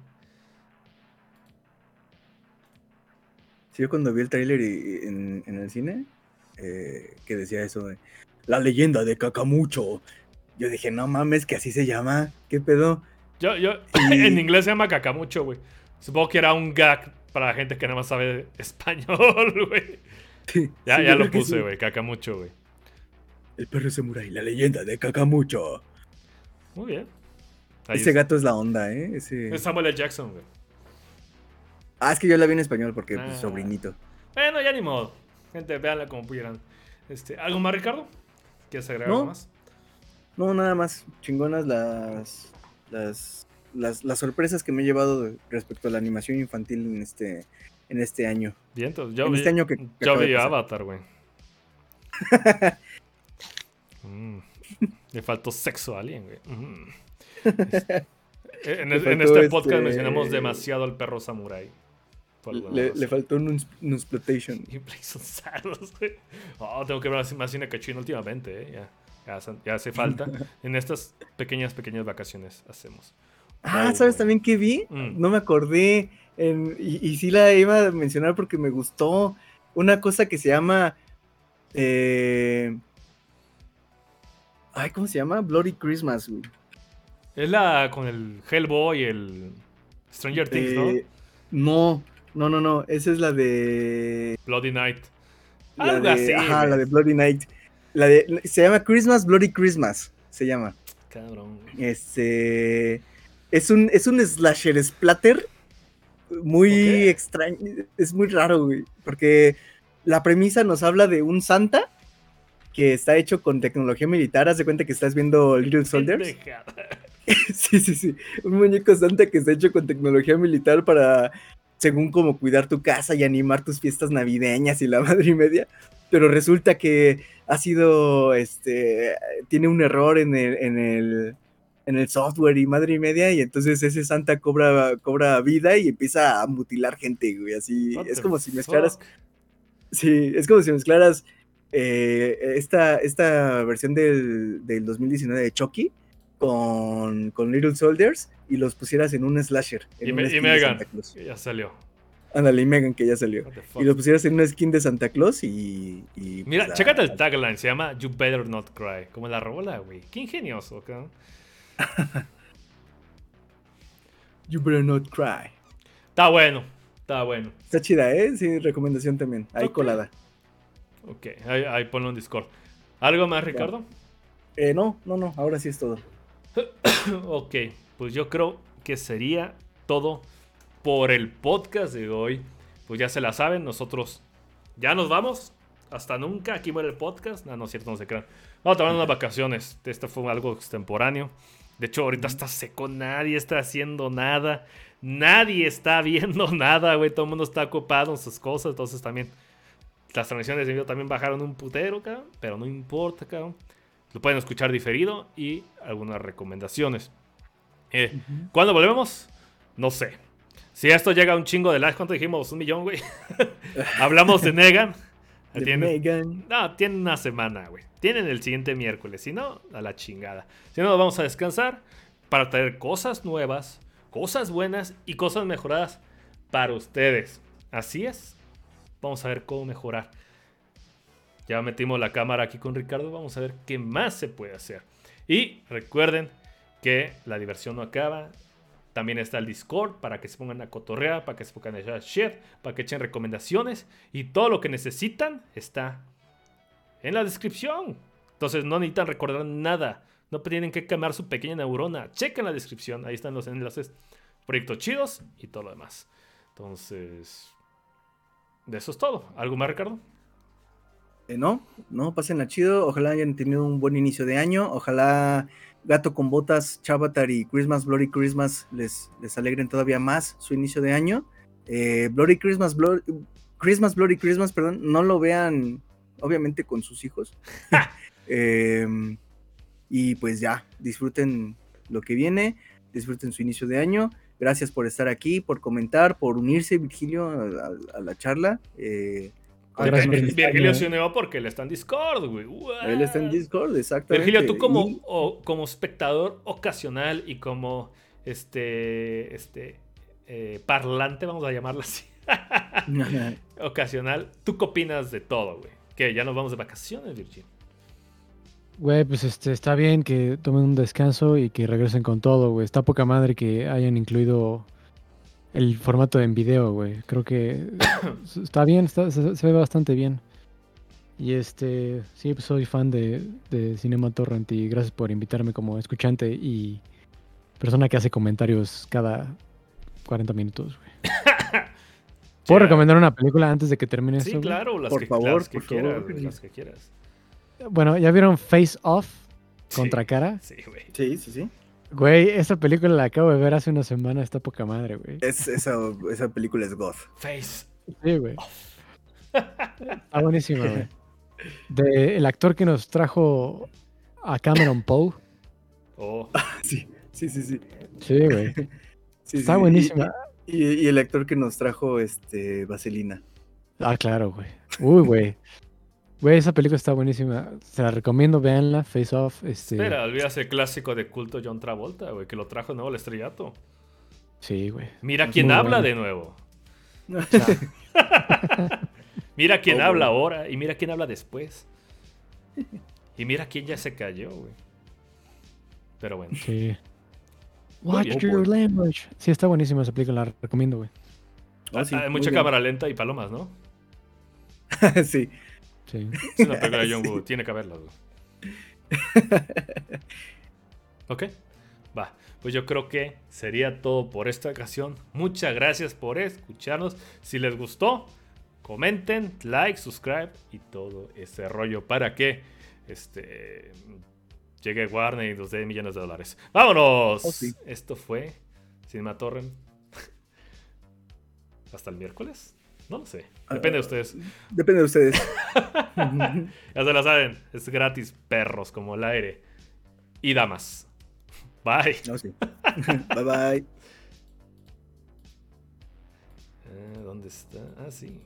Sí, yo cuando vi el tráiler en, el cine, eh, que decía eso de la leyenda de Cacamucho, yo dije, no mames, que así se llama, ¿qué pedo? Yo, yo, en inglés se llama Cacamucho, güey. Supongo que era un gag para la gente que nada más sabe español, güey. ya, ya lo puse, güey, Cacamucho, güey. El perro samurai, la leyenda de Cacamucho. Muy bien. Ese gato es la onda, ¿eh? Ese... Es Samuel L. Jackson, güey. Ah, es que yo la vi en español porque pues, ah. sobrinito. Bueno, ya ni modo. Gente, véanla como pudieran. Este, ¿Algo más, Ricardo? ¿Quieres agregar algo más? No, nada más. Chingonas las, las, las, sorpresas que me he llevado respecto a la animación infantil en este, en este año. Bien, entonces yo vi, este año que, yo vi Avatar, güey. mm, le faltó sexo a alguien, güey. Mm. en, en, este podcast este mencionamos demasiado al perro samurai. Le, faltó un, exploitation. Y Oh, tengo que ver más cine cachino últimamente, ¿eh? Ya, ya, hace falta. en estas pequeñas, pequeñas vacaciones hacemos. Ah, ¿sabes también qué vi? Mm. No me acordé. y, y, sí la iba a mencionar porque me gustó. Una cosa que se llama. Eh, ay, ¿cómo se llama? Bloody Christmas, Es la con el Hellboy y el Stranger Things, ¿no? Eh, no, no, no, no. Esa es la de. Bloody Night. La de, ajá, la de Bloody Night. La de, se llama Christmas Bloody Christmas. Se llama. Cabrón. Este. Es un, es un slasher splatter. Muy extraño. Es muy raro, güey. Porque la premisa nos habla de un Santa que está hecho con tecnología militar. Haz de cuenta que estás viendo Little Soldiers. sí, sí, sí. Un muñeco Santa que está hecho con tecnología militar para, según como cuidar tu casa y animar tus fiestas navideñas y la madre y media. Pero resulta que ha sido, este, tiene un error en el, en el, en el software y madre y media, y entonces ese Santa cobra, cobra vida y empieza a mutilar gente, güey, así, es como si mezclaras, sí, es como si mezclaras eh, esta, esta versión del, del 2019 de Chucky con, con, Little Soldiers y los pusieras en un slasher. y, Megan, ya salió. Ándale, y Megan, que ya salió. Y los pusieras en una skin de Santa Claus y. Pues, Mira, chécate el tagline, se llama You Better Not Cry. Como la rola, güey. Qué ingenioso, ¿ok? you Better Not Cry. Está bueno, está bueno. Está chida, ¿eh? Sí, recomendación también. Ahí colada. Ok, ahí, ponlo en Discord. ¿Algo más, Ricardo? Eh, no, no, no, ahora sí es todo. ok, pues yo creo que sería todo por el podcast de hoy. Pues ya se la saben, nosotros ya nos vamos. Hasta nunca, aquí muere el podcast. No, no es cierto, no se crean. Vamos a tomar unas vacaciones. Esto fue algo extemporáneo. De hecho, ahorita está seco, nadie está haciendo nada. Nadie está viendo nada, güey. Todo el mundo está ocupado en sus cosas. Entonces también las transmisiones de video también bajaron un putero, cabrón. Pero no importa, cabrón. Lo pueden escuchar diferido y algunas recomendaciones. Eh, ¿Cuándo volvemos? No sé. Si esto llega a un chingo de likes, ¿cuánto dijimos? Un millón, güey. Hablamos de Negan. Negan. No, tiene una semana, güey. Tienen el siguiente miércoles. Si no, a la chingada. Si no, vamos a descansar para traer cosas nuevas, cosas buenas y cosas mejoradas para ustedes. Así es. Vamos a ver cómo mejorar. Ya metimos la cámara aquí con Ricardo. Vamos a ver qué más se puede hacer. Y recuerden que la diversión no acaba. También está el Discord para que se pongan a cotorrear, para que se pongan a echar shit, para que echen recomendaciones. Y todo lo que necesitan está en la descripción. Entonces no necesitan recordar nada. No tienen que quemar su pequeña neurona. Chequen la descripción. Ahí están los enlaces. Proyectos chidos y todo lo demás. Entonces, de eso es todo. ¿Algo más, Ricardo? Eh, no, no, pasen a chido. Ojalá hayan tenido un buen inicio de año. Ojalá Gato con Botas, Chavatar y Christmas, Bloody Christmas les, les alegren todavía más su inicio de año. Eh, Bloody Christmas, Bloody, Christmas, Bloody Christmas, perdón, no lo vean obviamente con sus hijos. Em, y pues ya, disfruten lo que viene, disfruten su inicio de año. Gracias por estar aquí, por comentar, por unirse, Virgilio, a, la charla. Eh, Virgilio se unió porque él está en Discord, güey. Él está en Discord, exactamente. Virgilio, tú como, como espectador ocasional y como este, este eh, parlante, vamos a llamarlo así, ocasional, ¿tú qué opinas de todo, güey? Que ya nos vamos de vacaciones, Virgilio. Güey, pues este, está bien que tomen un descanso y que regresen con todo, güey. Está poca madre que hayan incluido el formato en video, güey. Creo que está bien, se, ve bastante bien. Y este, sí, pues soy fan de, de Cinema Torrent y gracias por invitarme como escuchante y persona que hace comentarios cada 40 minutos, güey. ¿Puedo recomendar una película antes de que termine sí, esto? Sí, claro, las por que, favor, por quieras, las que quieras. Bueno, ¿ya vieron Face Off? Contra cara. Sí, güey. Sí, sí, sí. Güey, esa película la acabo de ver hace una semana, está poca madre, güey. Es, esa, esa película es goth. Face. Sí, güey. Está buenísima, güey. De el actor que nos trajo a Cameron Poe. Oh. sí, sí, sí, sí. Sí, güey. está buenísima. Y, y, el actor que nos trajo este Vaselina. Ah, claro, güey. Uy, güey. Güey, esa película está buenísima. Se la recomiendo, véanla, Face Off. Este... Espera, olvidas el clásico de culto John Travolta, güey, que lo trajo de nuevo al estrellato. Sí, güey. Mira quién habla de nuevo. mira quién oh, habla ahora y mira quién habla después. Y mira quién ya se cayó, güey. Pero bueno. Sí. Watch your language. Sí, está buenísima esa película, la recomiendo, güey. Ah, Hay mucha cámara lenta y palomas, ¿no? sí. Sí. Es una película de John Woo, tiene que haberla. ok, va. Pues yo creo que sería todo por esta ocasión. Muchas gracias por escucharnos. Si les gustó, comenten, like, subscribe y todo ese rollo para que este llegue Warner y nos dé millones de dólares. ¡Vámonos! Oh, Esto fue Cinema Torrent. ¿Hasta el miércoles? No lo sé. Ah, depende de ustedes. Depende de ustedes. ya se la saben. Es gratis, perros, como el aire. Y damas. Bye. No, sí. bye bye. Eh, ¿Dónde está? Ah, sí.